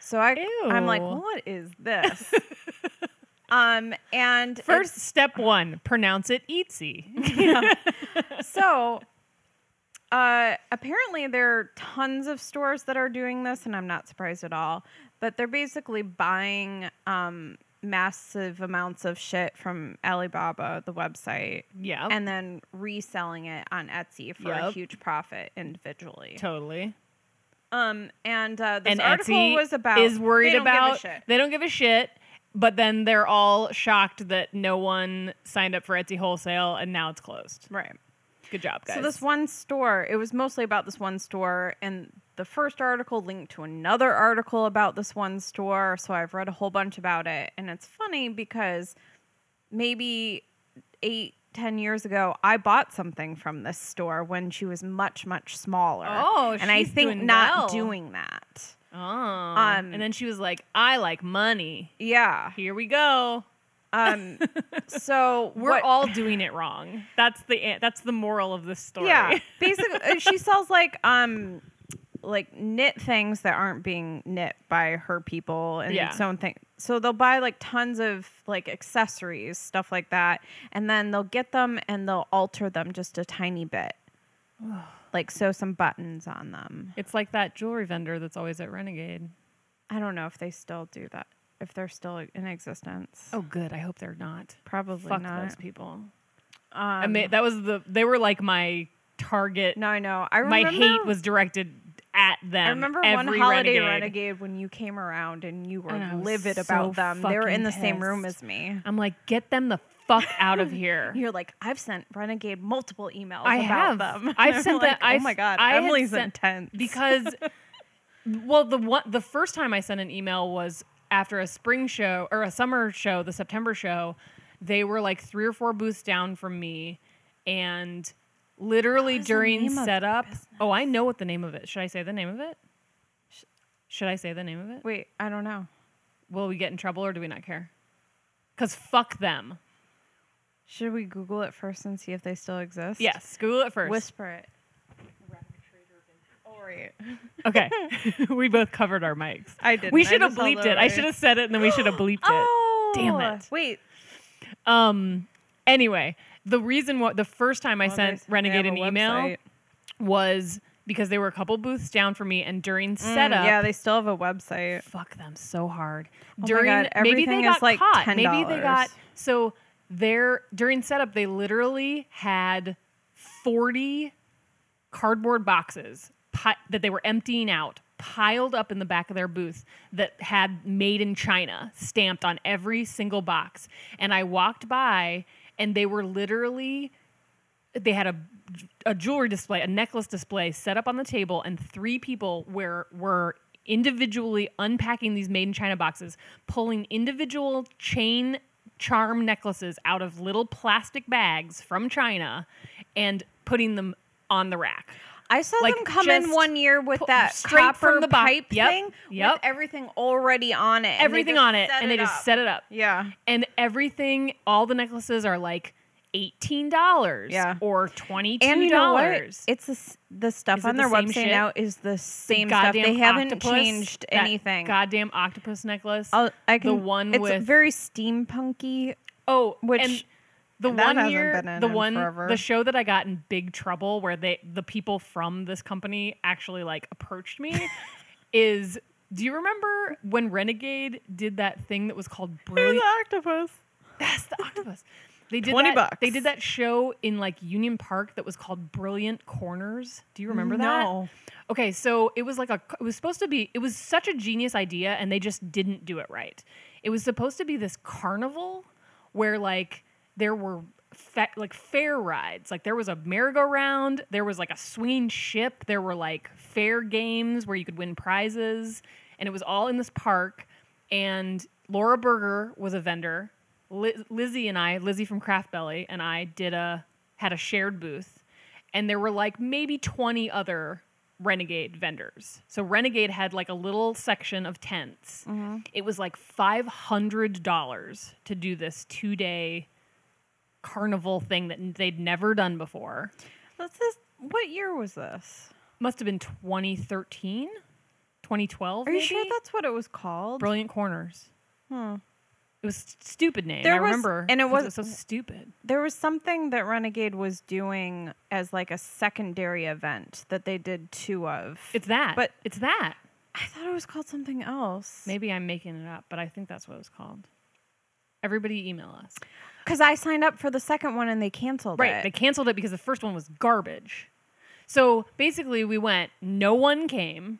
Speaker 2: So I I'm like, what is this? um, and
Speaker 1: First step 1, pronounce it Etsy.
Speaker 2: so uh, apparently there are tons of stores that are doing this and i'm not surprised at all but they're basically buying um, massive amounts of shit from alibaba the website
Speaker 1: yeah.
Speaker 2: and then reselling it on etsy for a huge profit individually
Speaker 1: totally.
Speaker 2: um, and uh, this
Speaker 1: and
Speaker 2: article
Speaker 1: Etsy
Speaker 2: was about
Speaker 1: is worried
Speaker 2: they don't give a
Speaker 1: about
Speaker 2: shit.
Speaker 1: they don't give a shit, but then they're all shocked that no one signed up for Etsy wholesale and now it's closed.
Speaker 2: right
Speaker 1: Good job, guys.
Speaker 2: So this one store, it was mostly about this one store, and the first article linked to another article about this one store. So I've read a whole bunch about it, and it's funny because maybe eight, ten years ago, I bought something from this store when she was much, much smaller.
Speaker 1: Oh,
Speaker 2: and I think
Speaker 1: doing
Speaker 2: not
Speaker 1: well.
Speaker 2: doing that.
Speaker 1: oh,
Speaker 2: um,
Speaker 1: and then she was like, "I like money.
Speaker 2: Yeah.
Speaker 1: Here we go.
Speaker 2: Um. so
Speaker 1: We're
Speaker 2: what-
Speaker 1: all doing it wrong. That's the that's the moral of this story.
Speaker 2: Yeah, basically, uh, she sells like um, like knit things that aren't being knit by her people and
Speaker 1: Yeah.
Speaker 2: its own thing. So they'll buy like tons of like accessories, stuff like that, and then they'll get them and they'll alter them just a tiny bit, like sew some buttons on them.
Speaker 1: it's like that jewelry vendor that's always at Renegade.
Speaker 2: I don't know if they still do that, if they're still in existence.
Speaker 1: Oh, good. I hope they're not.
Speaker 2: probably
Speaker 1: Fuck
Speaker 2: not.
Speaker 1: those people.
Speaker 2: Um,
Speaker 1: I mean, that was the they were like my target.
Speaker 2: no, I know. I remember, my
Speaker 1: hate was directed at them.
Speaker 2: I remember one
Speaker 1: every
Speaker 2: holiday
Speaker 1: renegade.
Speaker 2: renegade. when you came around and you were
Speaker 1: And
Speaker 2: livid
Speaker 1: so
Speaker 2: about them. They were in the
Speaker 1: fucking
Speaker 2: same room as me.
Speaker 1: I'm like, get them the fuck out of here.
Speaker 2: You're like, I've sent Renegade multiple emails
Speaker 1: I
Speaker 2: about
Speaker 1: have.
Speaker 2: them.
Speaker 1: I've sent
Speaker 2: like,
Speaker 1: that- I've-
Speaker 2: Oh my god,
Speaker 1: I
Speaker 2: Emily's
Speaker 1: sent-
Speaker 2: intense
Speaker 1: because well the one the first time i sent an email was after a spring show or a summer show the september show they were like three or four booths down from me. And literally
Speaker 2: What is the
Speaker 1: during
Speaker 2: name of the
Speaker 1: setup oh i know what the name of it. Should i say the name of it? Sh- should i say the name of it?
Speaker 2: Wait, I don't know.
Speaker 1: will we get in trouble or do we not care? Because fuck them.
Speaker 2: Should we Google it first and see if they still exist?
Speaker 1: yes google it first.
Speaker 2: Whisper it. Oh,
Speaker 1: okay we both covered our mics
Speaker 2: I didn't.
Speaker 1: we should have bleeped it i should have said it and then we should have bleeped it
Speaker 2: Oh,
Speaker 1: Damn it.
Speaker 2: Wait.
Speaker 1: Um. Anyway, the reason what the first time I
Speaker 2: Well,
Speaker 1: sent Renegade an
Speaker 2: a
Speaker 1: email
Speaker 2: website.
Speaker 1: was because they were a couple booths down from me, and during
Speaker 2: Mm,
Speaker 1: setup,
Speaker 2: yeah, they still have a website.
Speaker 1: fuck them so hard.
Speaker 2: my
Speaker 1: During
Speaker 2: God,
Speaker 1: maybe they
Speaker 2: is
Speaker 1: got
Speaker 2: like
Speaker 1: caught. Maybe they got
Speaker 2: $10.
Speaker 1: so there during setup they literally had forty cardboard boxes pi- that they were emptying out piled up in the back of their booth that had made in China stamped on every single box. And I walked by and they were literally they had a a jewelry display, a necklace display set up on the table, and three people were were individually unpacking these made in China boxes, pulling individual chain charm necklaces out of little plastic bags from China, and putting them on the rack.
Speaker 2: I saw
Speaker 1: Like,
Speaker 2: them come in one year with that
Speaker 1: straight from the
Speaker 2: pipe
Speaker 1: Yep,
Speaker 2: thing
Speaker 1: yep.
Speaker 2: with everything already on it. and they
Speaker 1: Everything
Speaker 2: just
Speaker 1: on it,
Speaker 2: set
Speaker 1: and they just set it up.
Speaker 2: Yeah.
Speaker 1: and everything all the necklaces are like $18
Speaker 2: Yeah.
Speaker 1: or $22
Speaker 2: And you know what? It's the, the stuff
Speaker 1: Is
Speaker 2: on their
Speaker 1: same
Speaker 2: website
Speaker 1: shit?
Speaker 2: now is the
Speaker 1: The
Speaker 2: same stuff. They haven't
Speaker 1: octopus,
Speaker 2: changed anything.
Speaker 1: goddamn octopus necklace
Speaker 2: I'll, I can,
Speaker 1: the one
Speaker 2: it's
Speaker 1: with
Speaker 2: very steampunky.
Speaker 1: oh
Speaker 2: which-
Speaker 1: the
Speaker 2: that
Speaker 1: one year the one
Speaker 2: forever.
Speaker 1: the show that i got in big trouble where they the people from this company actually like approached me is do you remember when renegade did that thing that was called brilliant
Speaker 2: octopus.
Speaker 1: That's the octopus. They did
Speaker 2: 20
Speaker 1: that,
Speaker 2: bucks.
Speaker 1: They did that show in like Union Park that was called Brilliant Corners. Do you remember that?
Speaker 2: No.
Speaker 1: Okay, so it was like a it was supposed to be it was such a genius idea and they just didn't do it right. It was supposed to be this carnival where like there were fa- like fair rides. Like there was a merry-go-round, there was like a swinging ship, there were like fair games where you could win prizes and it was all in this park and Laura Berger was a vendor. Li- Lizzie and I, Lizzie from Craft Belly and I did a had a shared booth and there were like maybe 20 other Renegade vendors. So Renegade had like a little section of tents. Mm-hmm. It was like $500 to do this 2-day carnival thing that they'd never done before.
Speaker 2: Let's just, what year was this?
Speaker 1: Must have been 2013, 2012
Speaker 2: Are you sure that's what it was called?
Speaker 1: Brilliant Corners. Hmm. It was a stupid name.
Speaker 2: There
Speaker 1: I
Speaker 2: was-
Speaker 1: remember.
Speaker 2: and it was-
Speaker 1: so stupid.
Speaker 2: There was something that Renegade was doing as like a secondary event that they did two of.
Speaker 1: It's that.
Speaker 2: But-
Speaker 1: it's that.
Speaker 2: I thought it was called something else.
Speaker 1: Maybe I'm making it up, but I think that's what it was called. Everybody email us.
Speaker 2: Because I signed up for the second one and they canceled it.
Speaker 1: Right.
Speaker 2: it.
Speaker 1: They canceled it because the first one was garbage. So basically, we went, no one came.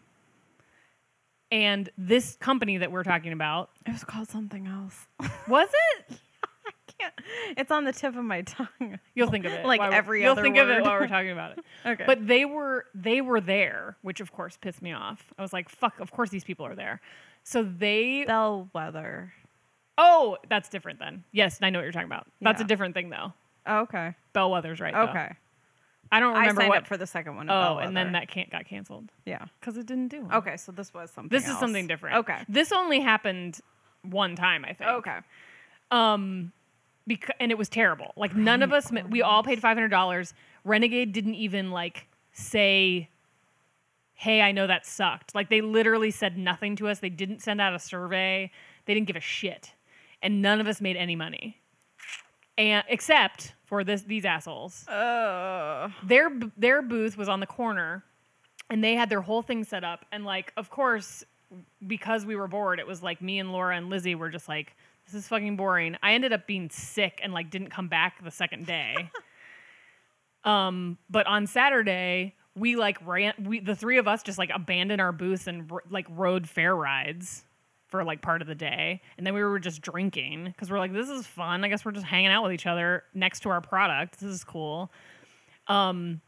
Speaker 1: And this company that we're talking about,
Speaker 2: it was called something else.
Speaker 1: was it? I can't.
Speaker 2: it's on the tip of my tongue.
Speaker 1: You'll think of it.
Speaker 2: Like every
Speaker 1: You'll
Speaker 2: other
Speaker 1: think of it while we're talking about it.
Speaker 2: Okay.
Speaker 1: But they were they were there, which of course pissed me off. I was like, fuck, of course these people are there. So they
Speaker 2: Bellwether.
Speaker 1: Oh, that's different then. Yes, I know what you're talking about. That's
Speaker 2: Yeah.
Speaker 1: a different thing though.
Speaker 2: Oh, okay.
Speaker 1: Bellwether's right. though.
Speaker 2: Okay.
Speaker 1: I don't
Speaker 2: I
Speaker 1: remember
Speaker 2: signed
Speaker 1: what
Speaker 2: up for the second one.
Speaker 1: Oh, and then that can't got canceled
Speaker 2: Yeah.
Speaker 1: because it didn't do. well.
Speaker 2: Okay, so this was something.
Speaker 1: This is
Speaker 2: else.
Speaker 1: something different.
Speaker 2: Okay.
Speaker 1: This only happened one time, I think.
Speaker 2: Okay.
Speaker 1: Um, because and it was terrible. Like none of us, we all paid five hundred dollars. Renegade didn't even like say, "Hey, I know that sucked." Like they literally said nothing to us. They didn't send out a survey. They didn't give a shit, and none of us made any money. And except for this, these assholes.
Speaker 2: Uh,
Speaker 1: their their booth was on the corner and they had their whole thing set up and like of course because we were bored it was like me and Laura and Lizzie were just like this is fucking boring. I ended up being sick and like didn't come back the second day. um but on Saturday we like ran we the three of us just like abandoned our booths and r- like rode fair rides for like part of the day and then we were just drinking because we're like this is fun. I guess we're just hanging out with each other next to our product. This is cool. Um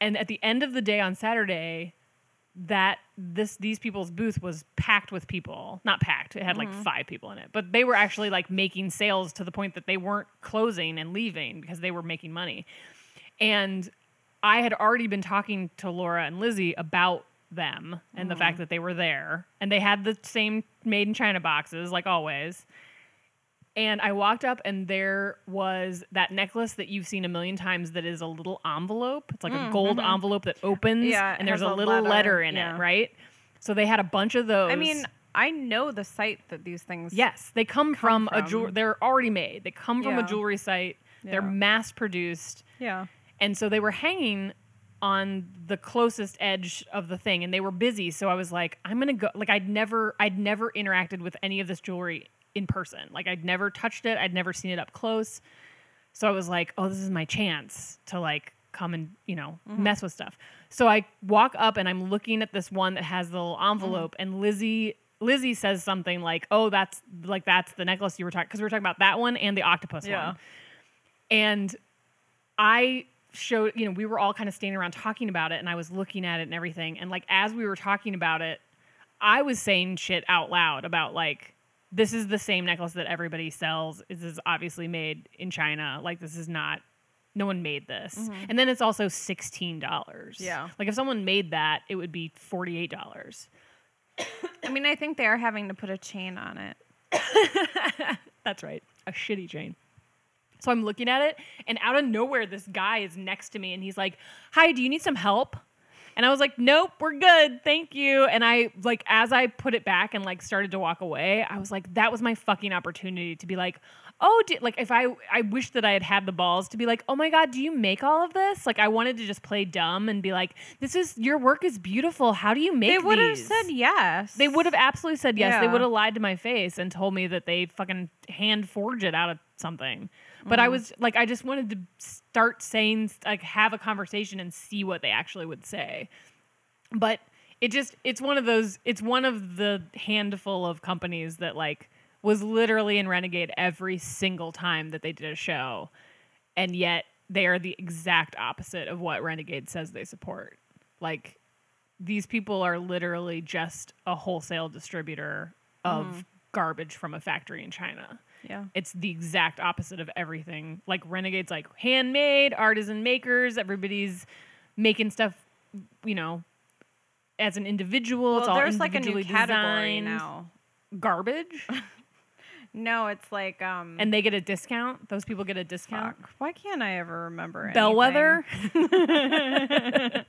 Speaker 1: and at the end of the day on saturday that this these people's booth was packed with people. Not packed. It had like five people in it. But they were actually like making sales to the point that they weren't closing and leaving because they were making money. And I had already been talking to Laura and Lizzie about them and the mm. fact that they were there. And they had the same made in China boxes, like always. And I walked up, and there was that necklace that you've seen a million times that is a little envelope. It's like a mm, gold mm-hmm. envelope that opens,
Speaker 2: Yeah, it
Speaker 1: and there's
Speaker 2: has
Speaker 1: a
Speaker 2: a
Speaker 1: little letter,
Speaker 2: letter,
Speaker 1: in
Speaker 2: yeah.
Speaker 1: it, right? So they had a bunch of those.
Speaker 2: I mean, I know the site that these things.
Speaker 1: Yes, they come, from, a
Speaker 2: from.
Speaker 1: jewel. They're already made. They come from a
Speaker 2: Yeah.
Speaker 1: jewelry site. They're
Speaker 2: Yeah.
Speaker 1: mass produced.
Speaker 2: Yeah.
Speaker 1: And so they were hanging on the closest edge of the thing and they were busy. So I was like, I'm to go like I'd never I'd never interacted with any of this jewelry in person. Like I'd never touched it. I'd never seen it up close. So I was like, oh, this is my chance to like come and, you know, mm-hmm. mess with stuff. So I walk up and I'm looking at this one that has the little envelope, mm-hmm. and Lizzie Lizzie says something like, "Oh, that's like that's the necklace you were talking because we were talking about that one and the octopus
Speaker 2: Yeah.
Speaker 1: one." And I showed, you know, we were all kind of standing around talking about it, and I was looking at it and everything. And like as we were talking about it, I was saying shit out loud about like, this is the same necklace that everybody sells. This is obviously made in China. Like this is not. No one made this, mm-hmm. and then it's also sixteen dollars.
Speaker 2: Yeah.
Speaker 1: like if someone made that, it would be forty eight dollars.
Speaker 2: I mean, I think they are having to put a chain on it.
Speaker 1: That's right. A shitty chain. So I'm looking at it, and out of nowhere, this guy is next to me, and he's like, "Hi, do you need some help?" And I was like, "Nope, we're good, thank you." And I like, as I put it back and like started to walk away, I was like, "That was my fucking opportunity to be like." Oh, like if I I wish that I had had the balls to be like, oh my god, do you make all of this? Like I wanted to just play dumb and be like, this is your work is beautiful. How do you make?
Speaker 2: They would have said yes.
Speaker 1: They would have absolutely said yes. They would have lied to my face and told me that they fucking hand forge it out of something. But
Speaker 2: Mm-hmm.
Speaker 1: I was like, I just wanted to start saying, like, have a conversation and see what they actually would say. But it just, it's one of those, it's one of the handful of companies that, like, was literally in Renegade every single time that they did a show. And yet they are the exact opposite of what Renegade says they support. Like, these people are literally just a wholesale distributor of garbage from a factory in China.
Speaker 2: Yeah.
Speaker 1: It's the exact opposite of everything. Like Renegade's like handmade, artisan makers, everybody's making stuff, you know, as an individual. it's
Speaker 2: Well,
Speaker 1: all
Speaker 2: there's like a new category now.
Speaker 1: Garbage.
Speaker 2: No, it's like um.
Speaker 1: and they get a discount. Those people get a discount.
Speaker 2: fuck, why can't I ever remember?
Speaker 1: Bellwether.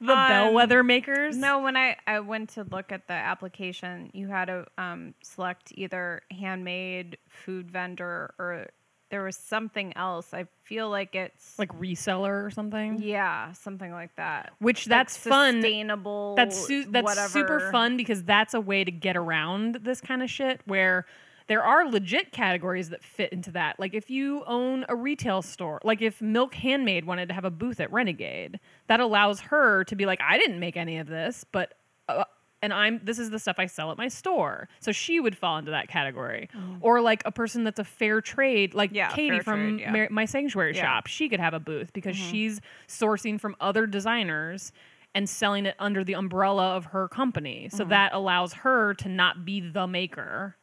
Speaker 1: the
Speaker 2: Um,
Speaker 1: bellwether makers.
Speaker 2: No, when I, I went to look at the application, you had to um, select either handmade food vendor or there was something else. I feel like it's
Speaker 1: like reseller or something.
Speaker 2: yeah, something like that.
Speaker 1: Which
Speaker 2: Like
Speaker 1: that's fun.
Speaker 2: Sustainable.
Speaker 1: That's su- that's
Speaker 2: whatever.
Speaker 1: super fun because that's a way to get around this kind of shit where there are legit categories that fit into that. Like if you own a retail store, like if Milk Handmade wanted to have a booth at Renegade, that allows her to be like, I didn't make any of this, but uh, and I'm this is the stuff I sell at my store. So she would fall into that category. Mm. Or like a person that's a fair trade, like
Speaker 2: Yeah,
Speaker 1: Katie from
Speaker 2: trade, yeah.
Speaker 1: Mar- my sanctuary
Speaker 2: Yeah.
Speaker 1: shop. She could have a booth because mm-hmm. she's sourcing from other designers and selling it under the umbrella of her company. So mm-hmm. that allows her to not be the maker.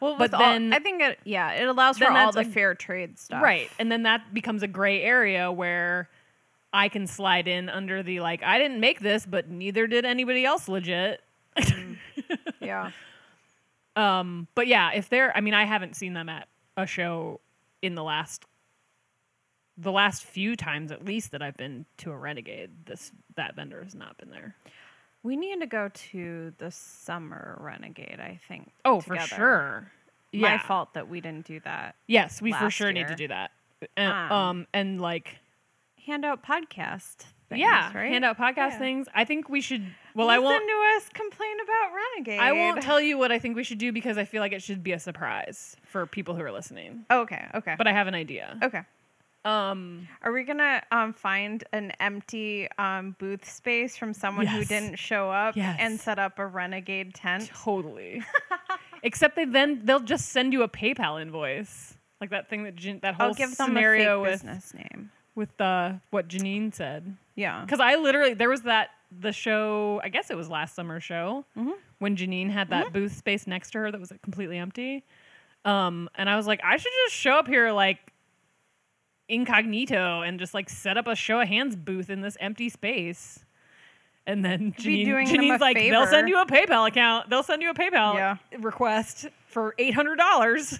Speaker 2: Well,
Speaker 1: but
Speaker 2: all-
Speaker 1: then-
Speaker 2: I think it yeah, it allows for all the fair trade stuff.
Speaker 1: Right. And then that becomes a gray area where I can slide in under the like, I didn't make this, but neither did anybody else legit.
Speaker 2: Yeah.
Speaker 1: Um, but yeah, if they're, I mean, I haven't seen them at a show in the last, the last few times at least that I've been to a Renegade. This that vendor has not been there.
Speaker 2: We need to go to the summer renegade, I think.
Speaker 1: Oh, for
Speaker 2: together.
Speaker 1: sure.
Speaker 2: My fault that we didn't do that.
Speaker 1: Yes, we for sure need to do that. And,
Speaker 2: Um,
Speaker 1: um, and like,
Speaker 2: Handout podcast. Things,
Speaker 1: yeah,
Speaker 2: right?
Speaker 1: hand out podcast
Speaker 2: Yeah.
Speaker 1: things. I think we should. Well, I
Speaker 2: Listen
Speaker 1: won't.
Speaker 2: to us complain about renegade.
Speaker 1: I won't tell you what I think we should do because I feel like it should be a surprise for people who are listening.
Speaker 2: Okay. Okay.
Speaker 1: But I have an idea.
Speaker 2: okay.
Speaker 1: Um,
Speaker 2: Are we gonna um, find an empty um, booth space from someone who
Speaker 1: Yes.
Speaker 2: didn't show up
Speaker 1: Yes.
Speaker 2: and set up a renegade tent?
Speaker 1: totally. Except they then they'll just send you a PayPal invoice, like that thing that Jan- that whole
Speaker 2: I'll give them
Speaker 1: scenario
Speaker 2: a fake
Speaker 1: with
Speaker 2: business name.
Speaker 1: with uh, what Janine said.
Speaker 2: Yeah.
Speaker 1: Because I literally there was that the show. I guess it was last summer show
Speaker 2: Mm-hmm.
Speaker 1: when Janine had that booth space next to her that was like, completely empty. Um, and I was like, I should just show up here like incognito and just like set up a show of hands booth in this empty space. And then Janine, Janine's like, they'll send you a PayPal account. They'll send you a PayPal
Speaker 2: Yeah.
Speaker 1: request for eight hundred dollars.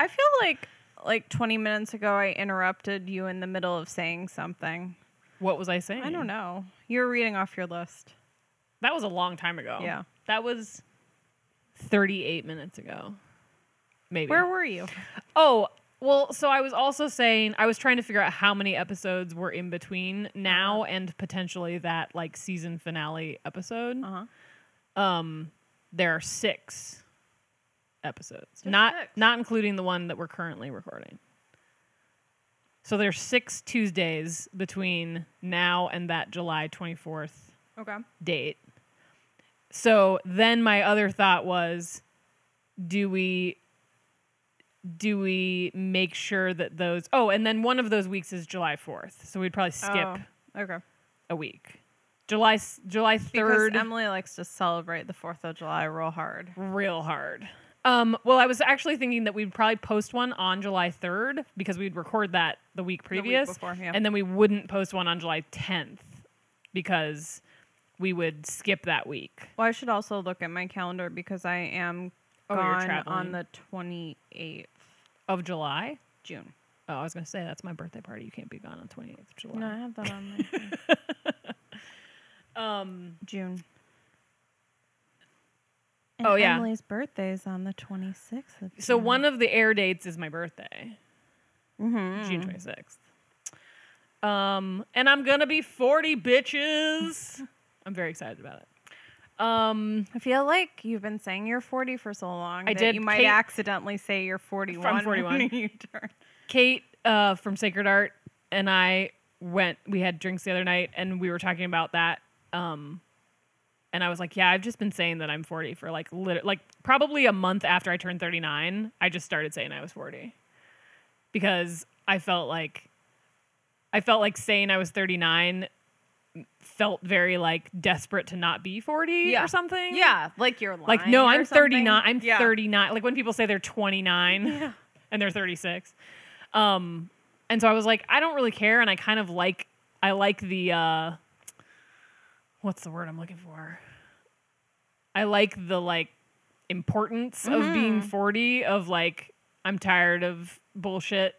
Speaker 2: I feel like like 20 minutes ago I interrupted you in the middle of saying something.
Speaker 1: What was I saying?
Speaker 2: I don't know. You were reading off your list.
Speaker 1: That was a long time ago.
Speaker 2: Yeah.
Speaker 1: That was 38 minutes ago. Maybe.
Speaker 2: Where were you?
Speaker 1: oh, well, so I was also saying, I was trying to figure out how many episodes were in between now and potentially that like season finale episode.
Speaker 2: Uh-huh.
Speaker 1: Um, there are six episodes, not
Speaker 2: six.
Speaker 1: not including the one that we're currently recording. So there's six Tuesdays between now and that July 24th
Speaker 2: Okay.
Speaker 1: date. So then my other thought was do we do we make sure that those Oh, and then one of those weeks is July 4th. So we'd probably skip
Speaker 2: Oh, okay.
Speaker 1: a week. July July
Speaker 2: Because
Speaker 1: 3rd
Speaker 2: Emily likes to celebrate the Fourth of July real hard.
Speaker 1: real hard. Um, well, I was actually thinking that we'd probably post one on July 3rd because we'd record that the week
Speaker 2: week
Speaker 1: previous.
Speaker 2: before, yeah.
Speaker 1: And then we wouldn't post one on July 10th because we would skip that week.
Speaker 2: Well, I should also look at my calendar because I am
Speaker 1: Oh, you're
Speaker 2: gone
Speaker 1: traveling.
Speaker 2: on the twenty eighth
Speaker 1: Of July?
Speaker 2: June.
Speaker 1: Oh, I was going to say that's my birthday party. You can't be gone on 28th of July.
Speaker 2: No, I have that on my.
Speaker 1: Um,
Speaker 2: June.
Speaker 1: Oh, yeah.
Speaker 2: Emily's birthday is on the twenty sixth of.
Speaker 1: so one of the air dates is my birthday,
Speaker 2: Mhm.
Speaker 1: June 26th. Um, and I'm going to be 40 bitches. I'm very excited about it. Um,
Speaker 2: I feel like you've been saying you're 40 for so long.
Speaker 1: I
Speaker 2: that
Speaker 1: did.
Speaker 2: You might
Speaker 1: Kate-
Speaker 2: accidentally say you're 41
Speaker 1: 41.
Speaker 2: when you turn.
Speaker 1: Kate uh, from Sacred Art and I went. We had drinks the other night, and we were talking about that. Um, and I was like, "Yeah, I've just been saying that I'm 40 for like lit- like probably a month after I turned 39. I just started saying I was 40 because I felt like I felt like saying I was 39 felt very like desperate to not be 40
Speaker 2: Yeah.
Speaker 1: or something.
Speaker 2: Yeah, like you're lying.
Speaker 1: Like, no, I'm 39. I'm
Speaker 2: Yeah.
Speaker 1: 39. Like when people say they're 29
Speaker 2: Yeah.
Speaker 1: and they're 36. Um, and so I was like, I don't really care. And I kind of like, I like the, uh, what's the word I'm looking for? I like the like importance of
Speaker 2: Mm-hmm.
Speaker 1: being 40 of like, I'm tired of bullshit.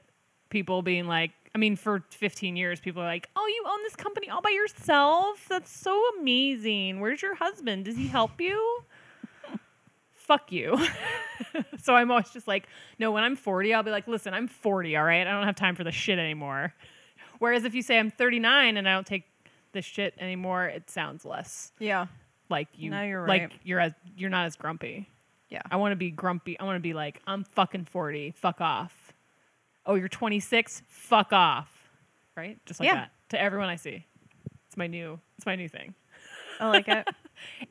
Speaker 1: People being like, I mean, for 15 years, people are like, oh, you own this company all by yourself? That's so amazing. Where's your husband? Does he help you? Fuck you. so I'm always just like, no, when I'm 40, I'll be like, listen, I'm 40, all right? I don't have time for this shit anymore. Whereas if you say I'm 39 and I don't take this shit anymore, it sounds less
Speaker 2: Yeah.
Speaker 1: like you
Speaker 2: No, you're
Speaker 1: like
Speaker 2: right.
Speaker 1: you're as you're not as grumpy.
Speaker 2: Yeah.
Speaker 1: I want to be grumpy. I want to be like, I'm fucking 40. Fuck off. Oh, you're 26? Fuck off. Right? Just like
Speaker 2: Yeah.
Speaker 1: that. To everyone I see. It's my new it's my new thing.
Speaker 2: I like it.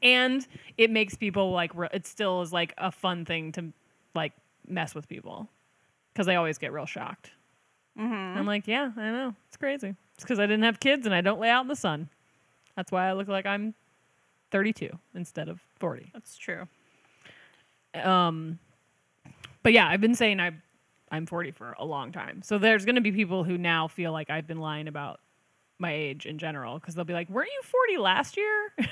Speaker 1: And it makes people like re- it still is like a fun thing to like mess with people cuz they always get real shocked.
Speaker 2: Mm-hmm.
Speaker 1: I'm like, yeah, I know. It's crazy. It's cuz I didn't have kids and I don't lay out in the sun. That's why I look like I'm 32 instead of 40.
Speaker 2: That's true.
Speaker 1: Um, but yeah, I've been saying I, I'm 40 for a long time. So there's going to be people who now feel like I've been lying about my age in general because they'll be like, "Weren't you 40 last year?"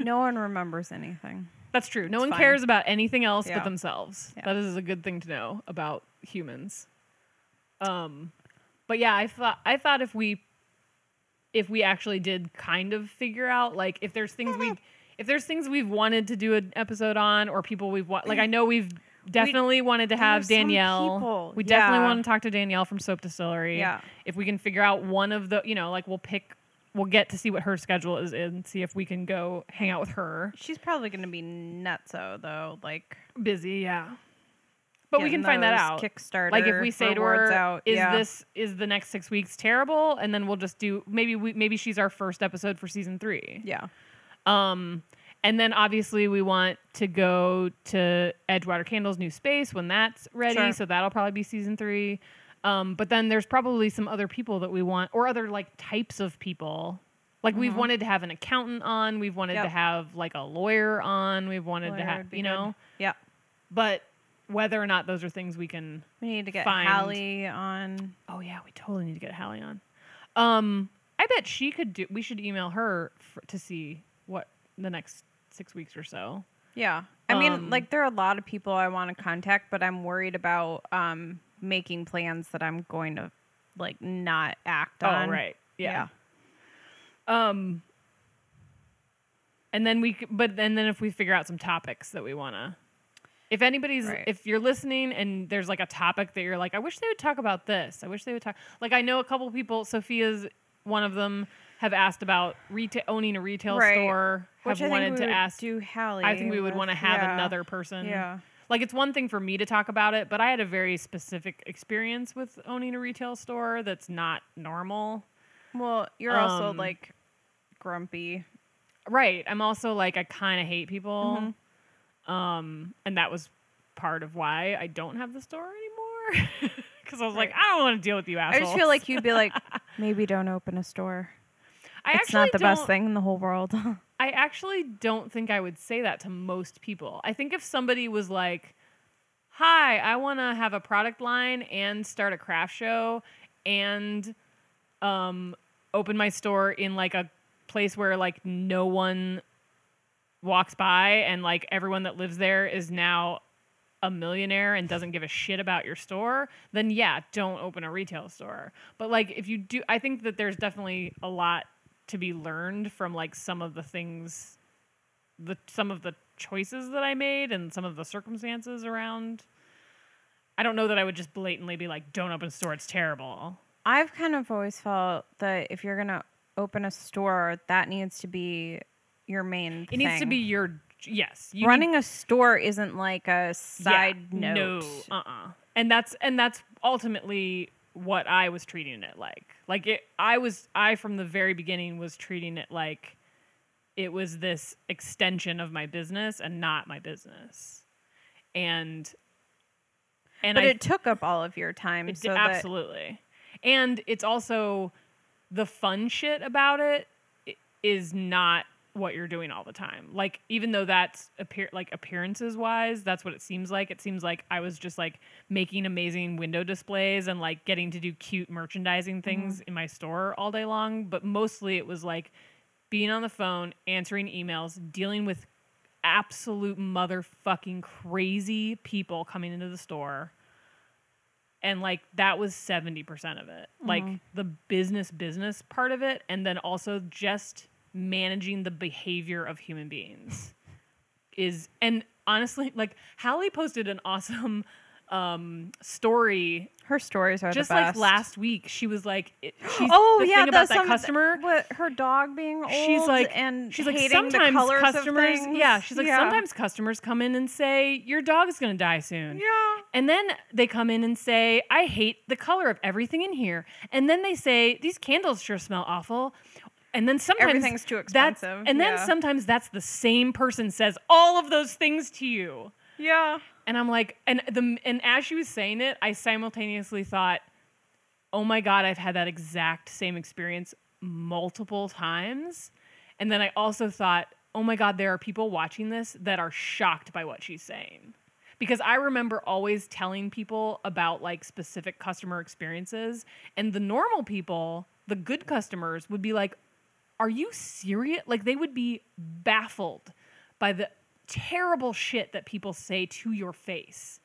Speaker 2: No one remembers anything.
Speaker 1: That's true. No
Speaker 2: It's
Speaker 1: one
Speaker 2: fine.
Speaker 1: cares about anything else
Speaker 2: Yeah.
Speaker 1: but themselves.
Speaker 2: Yeah.
Speaker 1: That is a good thing to know about humans. Um, but yeah, I thought I thought if we if we actually did kind of figure out like if there's things we if there's things we've wanted to do an episode on or people we've wa- like I know we've definitely wanted to have Danielle. We definitely
Speaker 2: yeah.
Speaker 1: want to talk to Danielle from Soap Distillery.
Speaker 2: Yeah.
Speaker 1: If we can figure out one of the, you know, like we'll pick we'll get to see what her schedule is and see if we can go hang out with her.
Speaker 2: She's probably going to be nutso though. Like,
Speaker 1: busy, yeah. But we can find that out.
Speaker 2: Kickstarter.
Speaker 1: like if we say to her,
Speaker 2: out,
Speaker 1: "Is
Speaker 2: yeah.
Speaker 1: this is the next six weeks terrible?" and then we'll just do maybe we maybe she's our first episode for season three.
Speaker 2: Yeah.
Speaker 1: Um, and then obviously we want to go to Edgewater Candles New Space when that's ready.
Speaker 2: Sure.
Speaker 1: So that'll probably be season three. Um, but then there's probably some other people that we want, or other like types of people. Like we've wanted to have an accountant on, we've wanted to
Speaker 2: Mm-hmm.
Speaker 1: Have like a lawyer on, we've wanted to have, you
Speaker 2: good.
Speaker 1: know.
Speaker 2: Yeah.
Speaker 1: But whether or not those are things we can
Speaker 2: We need to get
Speaker 1: Find-
Speaker 2: Hallie on.
Speaker 1: Oh yeah, we totally need to get Hallie on. Um, I bet she could do. We should email her for, to see what the next six weeks or so.
Speaker 2: Yeah. I mean,
Speaker 1: Um,
Speaker 2: like there are a lot of people I want to contact, but I'm worried about um making plans that I'm going to like not act on.
Speaker 1: Oh right, yeah. Um, and then we, but then then if we figure out some topics that we want to. If anybody's,
Speaker 2: Right.
Speaker 1: if you're listening and there's like a topic that you're like, I wish they would talk about this. I wish they would talk. Like I know a couple people. Sophia's one of them have asked about retail owning a retail
Speaker 2: Right.
Speaker 1: store.
Speaker 2: Which
Speaker 1: have
Speaker 2: I
Speaker 1: wanted
Speaker 2: think we
Speaker 1: to
Speaker 2: would
Speaker 1: ask.
Speaker 2: do Hallie.
Speaker 1: I think we would
Speaker 2: with-
Speaker 1: want to have
Speaker 2: yeah.
Speaker 1: another person.
Speaker 2: Yeah.
Speaker 1: Like it's one thing for me to talk about it, but I had a very specific experience with owning a retail store that's not normal.
Speaker 2: Well, you're also
Speaker 1: Um,
Speaker 2: like grumpy.
Speaker 1: Right. I'm also like I kind of hate people.
Speaker 2: Mm-hmm.
Speaker 1: Um and that was part of why I don't have the store anymore. Cuz I was like
Speaker 2: Right.
Speaker 1: I don't want to deal with you after
Speaker 2: I
Speaker 1: assholes.
Speaker 2: just feel like you'd be like, maybe don't open a store.
Speaker 1: I
Speaker 2: it's
Speaker 1: actually
Speaker 2: not the best thing in the whole world.
Speaker 1: I actually don't think I would say that to most people. I think if somebody was like, "Hi, I want to have a product line and start a craft show and um open my store in like a place where like no one walks by and like everyone that lives there is now a millionaire and doesn't give a shit about your store, then yeah, don't open a retail store. But like if you do I think that there's definitely a lot to be learned from like some of the things the some of the choices that I made and some of the circumstances around I don't know that I would just blatantly be like don't open a store, it's terrible.
Speaker 2: I've kind of always felt that if you're gonna open a store, that needs to be your main.
Speaker 1: It needs to be your yes. You need-
Speaker 2: running a store isn't like a side
Speaker 1: Yeah,
Speaker 2: note.
Speaker 1: No, uh, uh And that's and that's ultimately what I was treating it like. Like it, I was, I from the very beginning was treating it like it was this extension of my business and not my business. And and
Speaker 2: but
Speaker 1: I,
Speaker 2: it took up all of your time.
Speaker 1: it
Speaker 2: so
Speaker 1: did,
Speaker 2: that-
Speaker 1: absolutely. And it's also the fun shit about it is not what you're doing all the time. Like even though that's appear like appearances wise, that's what it seems like. It seems like I was just like making amazing window displays and like getting to do cute merchandising mm-hmm. things in my store all day long, but mostly it was like being on the phone, answering emails, dealing with absolute motherfucking crazy people coming into the store. And like that was 70% of it. Like mm-hmm. the business business part of it. And then also just managing the behavior of human beings is and honestly like Hallie posted an awesome um story
Speaker 2: her stories are
Speaker 1: just like last week she was like it, she's
Speaker 2: oh
Speaker 1: the
Speaker 2: yeah,
Speaker 1: thing about that customer
Speaker 2: What her dog being old.
Speaker 1: she's like
Speaker 2: and
Speaker 1: she's like sometimes customers yeah she's like
Speaker 2: Yeah.
Speaker 1: sometimes customers come in and say your dog is going to die soon
Speaker 2: Yeah.
Speaker 1: and then they come in and say i hate the color of everything in here and then they say these candles sure smell awful and then sometimes
Speaker 2: Everything's too
Speaker 1: that's-
Speaker 2: expensive.
Speaker 1: and then
Speaker 2: Yeah.
Speaker 1: sometimes that's the same person says all of those things to you
Speaker 2: Yeah.
Speaker 1: and I'm like, and the and as she was saying it, I simultaneously thought, oh my god, I've had that exact same experience multiple times. And then I also thought, oh my god, there are people watching this that are shocked by what she's saying. Because I remember always telling people about like specific customer experiences, and the normal people, the good customers, would be like, are you serious? Like they would be baffled by the terrible shit that people say to your face.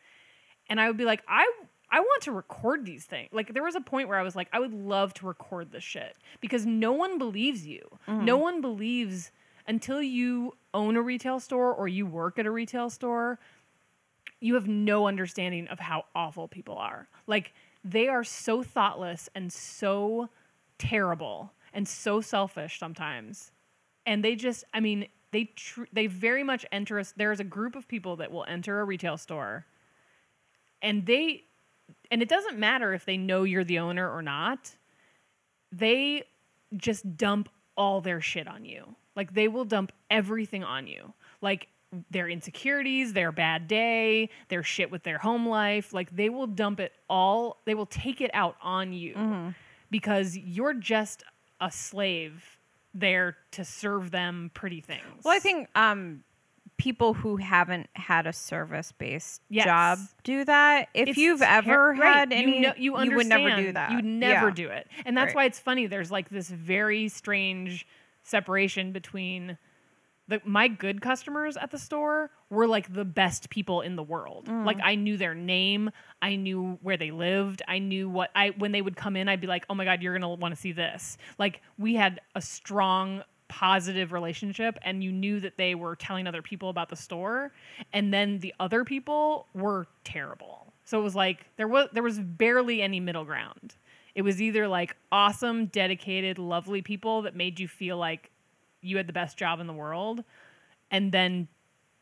Speaker 1: And I would be like, I I want to record these things. Like there was a point where I was like, I would love to record this shit because no one believes you. Mm-hmm. No one believes until you own a retail store or you work at a retail store, you have no understanding of how awful people are. Like they are so thoughtless and so terrible and so selfish sometimes. And they just, I mean, they tr- they very much enter us. There's a group of people that will enter a retail store, and they, and it doesn't matter if they know you're the owner or not. They just dump all their shit on you. Like they will dump everything on you. Like their insecurities, their bad day, their shit with their home life. Like they will dump it all. They will take it out on you mm-hmm. because you're just a slave there to serve them pretty things.
Speaker 2: Well, I think um, people who haven't had a service based
Speaker 1: Yes.
Speaker 2: job do that. If
Speaker 1: It's
Speaker 2: you've
Speaker 1: ter-
Speaker 2: ever
Speaker 1: right.
Speaker 2: had any,
Speaker 1: you, know, you,
Speaker 2: would never do that.
Speaker 1: You would never
Speaker 2: Yeah.
Speaker 1: do it, and that's
Speaker 2: Right.
Speaker 1: why it's funny. There's like this very strange separation between the my good customers at the store were like the best people in the world.
Speaker 2: Mm.
Speaker 1: Like I knew their name, I knew where they lived, I knew what I when they would come in, I'd be like, "Oh my god, you're gonna want to see this." Like we had a strong positive relationship and you knew that they were telling other people about the store and then the other people were terrible so it was like there was there was barely any middle ground it was either like awesome dedicated lovely people that made you feel like you had the best job in the world and then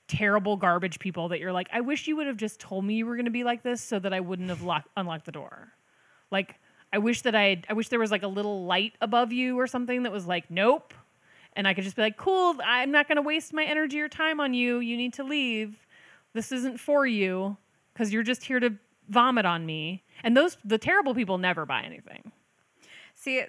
Speaker 1: terrible garbage people that you're like, I wish you would have just told me you were going to be like this so that I wouldn't have locked, unlocked the door. Like, I wish that I, I wish there was like a little light above you or something that was like, nope. And I could just be like, cool, I'm not going to waste my energy or time on you. You need to leave. This isn't for you because you're just here to vomit on me. And those, the terrible people never buy anything.
Speaker 2: See,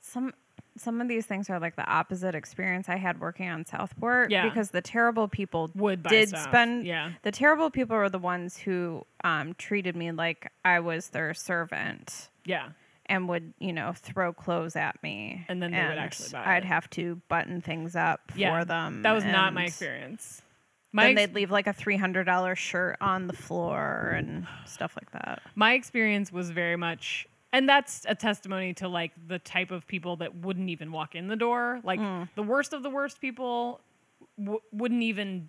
Speaker 2: some some of these things are like the opposite experience I had working on Southport.
Speaker 1: Yeah.
Speaker 2: Because the terrible people
Speaker 1: Would
Speaker 2: did
Speaker 1: stuff.
Speaker 2: spend.
Speaker 1: Yeah.
Speaker 2: The terrible people were the ones who um, treated me like I was their servant
Speaker 1: Yeah.
Speaker 2: and would you know throw clothes at me.
Speaker 1: And then they would actually buy
Speaker 2: I'd
Speaker 1: it.
Speaker 2: have to button things up
Speaker 1: Yeah.
Speaker 2: for them.
Speaker 1: That was not my experience. My
Speaker 2: Then
Speaker 1: ex-
Speaker 2: they'd leave like a three hundred dollar shirt on the floor and stuff like that.
Speaker 1: my experience was very much and that's a testimony to like the type of people that wouldn't even walk in the door like
Speaker 2: Mm.
Speaker 1: the worst of the worst people w- wouldn't even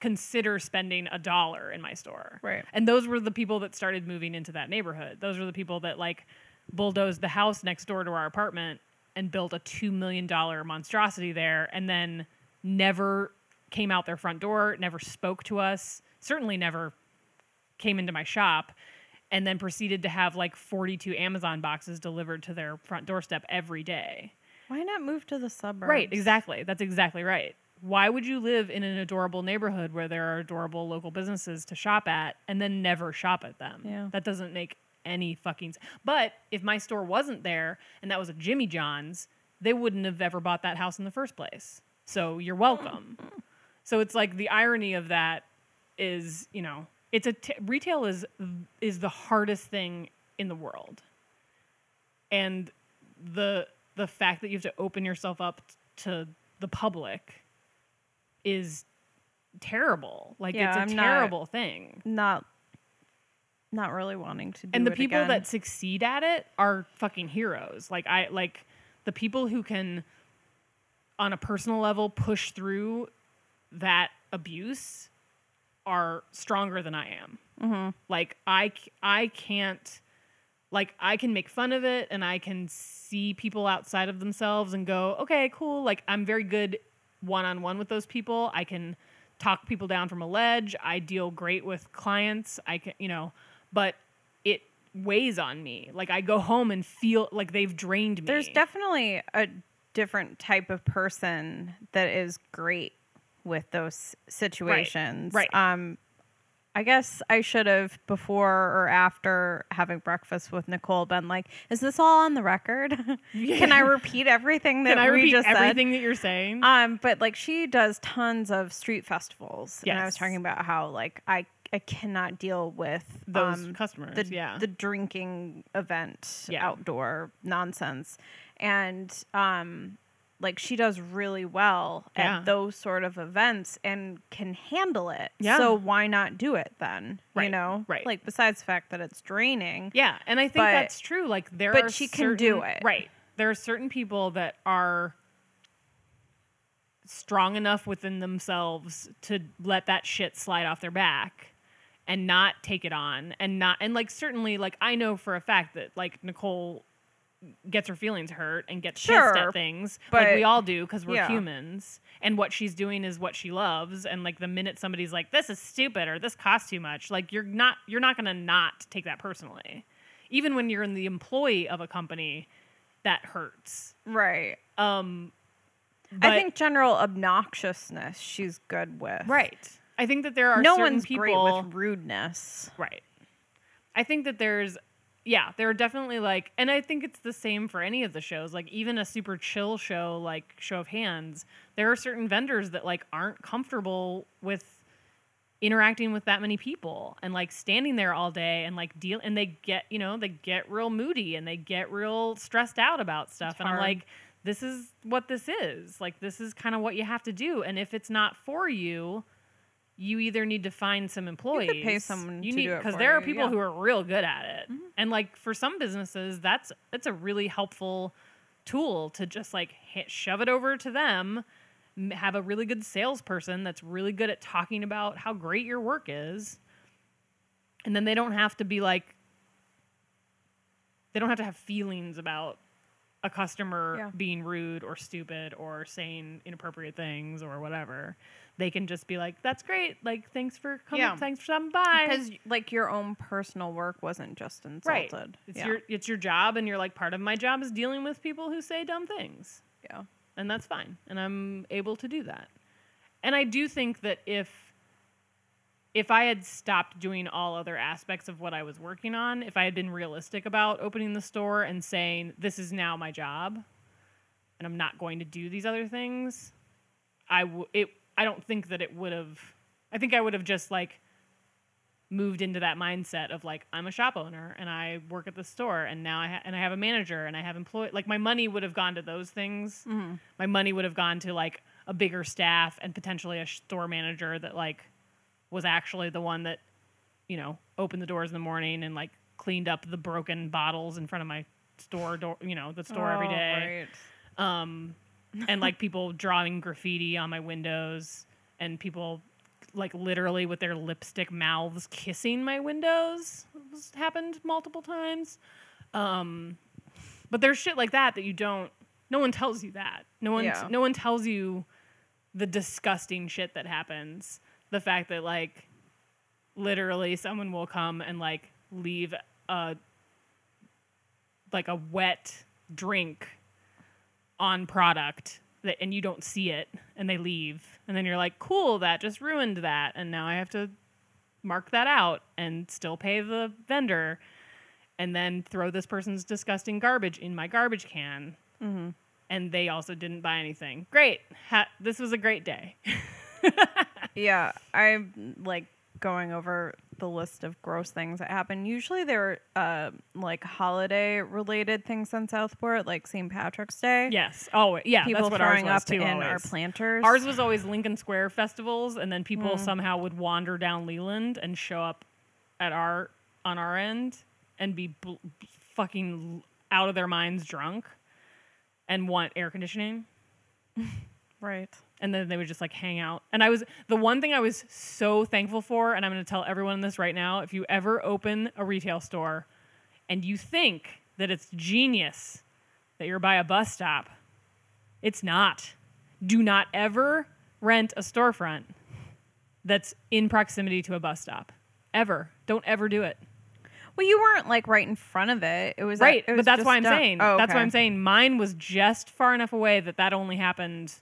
Speaker 1: consider spending a dollar in my store
Speaker 2: Right.
Speaker 1: and those were the people that started moving into that neighborhood those were the people that like bulldozed the house next door to our apartment and built a $2 million monstrosity there and then never came out their front door never spoke to us certainly never came into my shop and then proceeded to have like 42 Amazon boxes delivered to their front doorstep every day.
Speaker 2: Why not move to the suburbs?
Speaker 1: Right, exactly. That's exactly right. Why would you live in an adorable neighborhood where there are adorable local businesses to shop at and then never shop at them?
Speaker 2: Yeah.
Speaker 1: That doesn't make any fucking sense. But if my store wasn't there and that was a Jimmy John's, they wouldn't have ever bought that house in the first place. So you're welcome. Mm-hmm. So it's like the irony of that is, you know, it's a t- retail is is the hardest thing in the world. And the the fact that you have to open yourself up to the public is terrible. Like
Speaker 2: Yeah,
Speaker 1: it's a
Speaker 2: I'm not-
Speaker 1: terrible thing.
Speaker 2: Not not really wanting to do
Speaker 1: And the people
Speaker 2: again.
Speaker 1: that succeed at it are fucking heroes. Like I like the people who can on a personal level push through that abuse are stronger than I am.
Speaker 2: Mm-hmm.
Speaker 1: Like I I can't like I can make fun of it and I can see people outside of themselves and go, "Okay, cool." Like I'm very good one-on-one with those people. I can talk people down from a ledge. I deal great with clients. I can, you know, but it weighs on me. Like I go home and feel like they've drained me.
Speaker 2: There's definitely a different type of person that is great with those situations.
Speaker 1: right.
Speaker 2: Um I guess I should have before or after having breakfast with Nicole been like, "Is this all on the record? Can I repeat everything that
Speaker 1: Can I repeat
Speaker 2: just said?"
Speaker 1: everything that you're saying?
Speaker 2: Um, but like she does tons of street festivals, and I was talking about how like I I cannot deal with
Speaker 1: Those
Speaker 2: um,
Speaker 1: customers,
Speaker 2: the
Speaker 1: yeah.
Speaker 2: the drinking event
Speaker 1: Yeah.
Speaker 2: outdoor nonsense, and um, like she does really well
Speaker 1: Yeah.
Speaker 2: at those sort of events and can handle it.
Speaker 1: Yeah.
Speaker 2: So why not do it then? You know,
Speaker 1: right.
Speaker 2: Like besides the fact that it's draining.
Speaker 1: Yeah, and I think
Speaker 2: But-
Speaker 1: that's true. Like there
Speaker 2: but
Speaker 1: are
Speaker 2: she can do it.
Speaker 1: Right. There are certain people that are strong enough within themselves to let that shit slide off their back and not take it on and not and like certainly like I know for a fact that like Nicole gets her feelings hurt and gets pissed at things like
Speaker 2: but-
Speaker 1: we all do because we're
Speaker 2: yeah.
Speaker 1: humans and what she's doing is what she loves and like the minute somebody's like this is stupid or this costs too much like you're not you're not going to not take that personally even when you're in the employee of a company that hurts
Speaker 2: Right.
Speaker 1: um
Speaker 2: I think general obnoxiousness she's good with.
Speaker 1: right i think that there are
Speaker 2: no
Speaker 1: certain
Speaker 2: one's
Speaker 1: people
Speaker 2: great with rudeness.
Speaker 1: Right. I think that there's yeah, there are definitely like and I think it's the same for any of the shows. Like even a super chill show like Show of Hands, there are certain vendors that like aren't comfortable with interacting with that many people and like standing there all day and like deal and they get, you know, they get real moody and they get real stressed out about stuff. and I'm like this is what this is. Like this is kind of what you have to do and if it's not for you, you either need to find some employees.
Speaker 2: pay someone
Speaker 1: you
Speaker 2: to
Speaker 1: need because there are people
Speaker 2: yeah. Mm-hmm.
Speaker 1: who are real good at it, and like for some businesses, that's that's a really helpful tool to just like hit, shove it over to them. Have a really good salesperson that's really good at talking about how great your work is, and then they don't have to be like they don't have to have feelings about a customer
Speaker 2: Yeah.
Speaker 1: being rude or stupid or saying inappropriate things or whatever. They can just be like, "That's great. Like, thanks for coming.
Speaker 2: Yeah.
Speaker 1: Thanks for stopping by."
Speaker 2: Because like your own personal work wasn't just insulted.
Speaker 1: right, it's
Speaker 2: yeah.
Speaker 1: your it's your job, and you're like part of my job is dealing with people who say dumb things,
Speaker 2: yeah.
Speaker 1: and that's fine, and I'm able to do that. And I do think that if if I had stopped doing all other aspects of what I was working on, if I had been realistic about opening the store and saying this is now my job, and I'm not going to do these other things, I w- it I don't think that it would have. I think I would have just like moved into that mindset of like I'm a shop owner and I work at the store and now I ha- and I have a manager and I have employee like my money would have gone to those things. My money would have gone to like a bigger staff and potentially a store manager that like was actually the one that you know opened the doors in the morning and like cleaned up the broken bottles in front of my store door you know the store every
Speaker 2: Oh,
Speaker 1: day
Speaker 2: right.
Speaker 1: um, and like people drawing graffiti on my windows and people like literally with their lipstick mouths kissing my windows. It's happened multiple times. Um, but there's shit like that that you don't no one tells you that. No one
Speaker 2: Yeah.
Speaker 1: no one tells you the disgusting shit that happens. The fact that like literally someone will come and like leave a like a wet drink on product that and you don't see it and they leave. And then you're like cool that just ruined that and now i have to mark that out and still pay the vendor and then throw this person's disgusting garbage in my garbage can. Mm-hmm. And they also didn't buy anything. Great. Ha- this was a great day.
Speaker 2: Yeah, I'm like going over the list of gross things that happen. Usually they're uh, like holiday related things on Southport, like St. Patrick's Day.
Speaker 1: yes oh yeah
Speaker 2: People
Speaker 1: that's what ours
Speaker 2: throwing up
Speaker 1: too
Speaker 2: in our planters.
Speaker 1: Ours was always Lincoln Square festivals, and then people somehow would wander down Leland and show up at our on our end and be bl- fucking out of their minds drunk and want air conditioning,
Speaker 2: right.
Speaker 1: And then they would just like hang out. And I was the one thing I was so thankful for, and I'm going to tell everyone this right now: if you ever open a retail store and you think that it's genius that you're by a bus stop, it's not. Do not ever rent a storefront that's in proximity to a bus stop. Ever. Don't ever do it.
Speaker 2: Well, you weren't like right in front of it. It was
Speaker 1: Right.
Speaker 2: it was
Speaker 1: but that's why I'm
Speaker 2: down-
Speaker 1: saying.
Speaker 2: Oh,
Speaker 1: That's why. I'm saying mine was just far enough away that that only happened.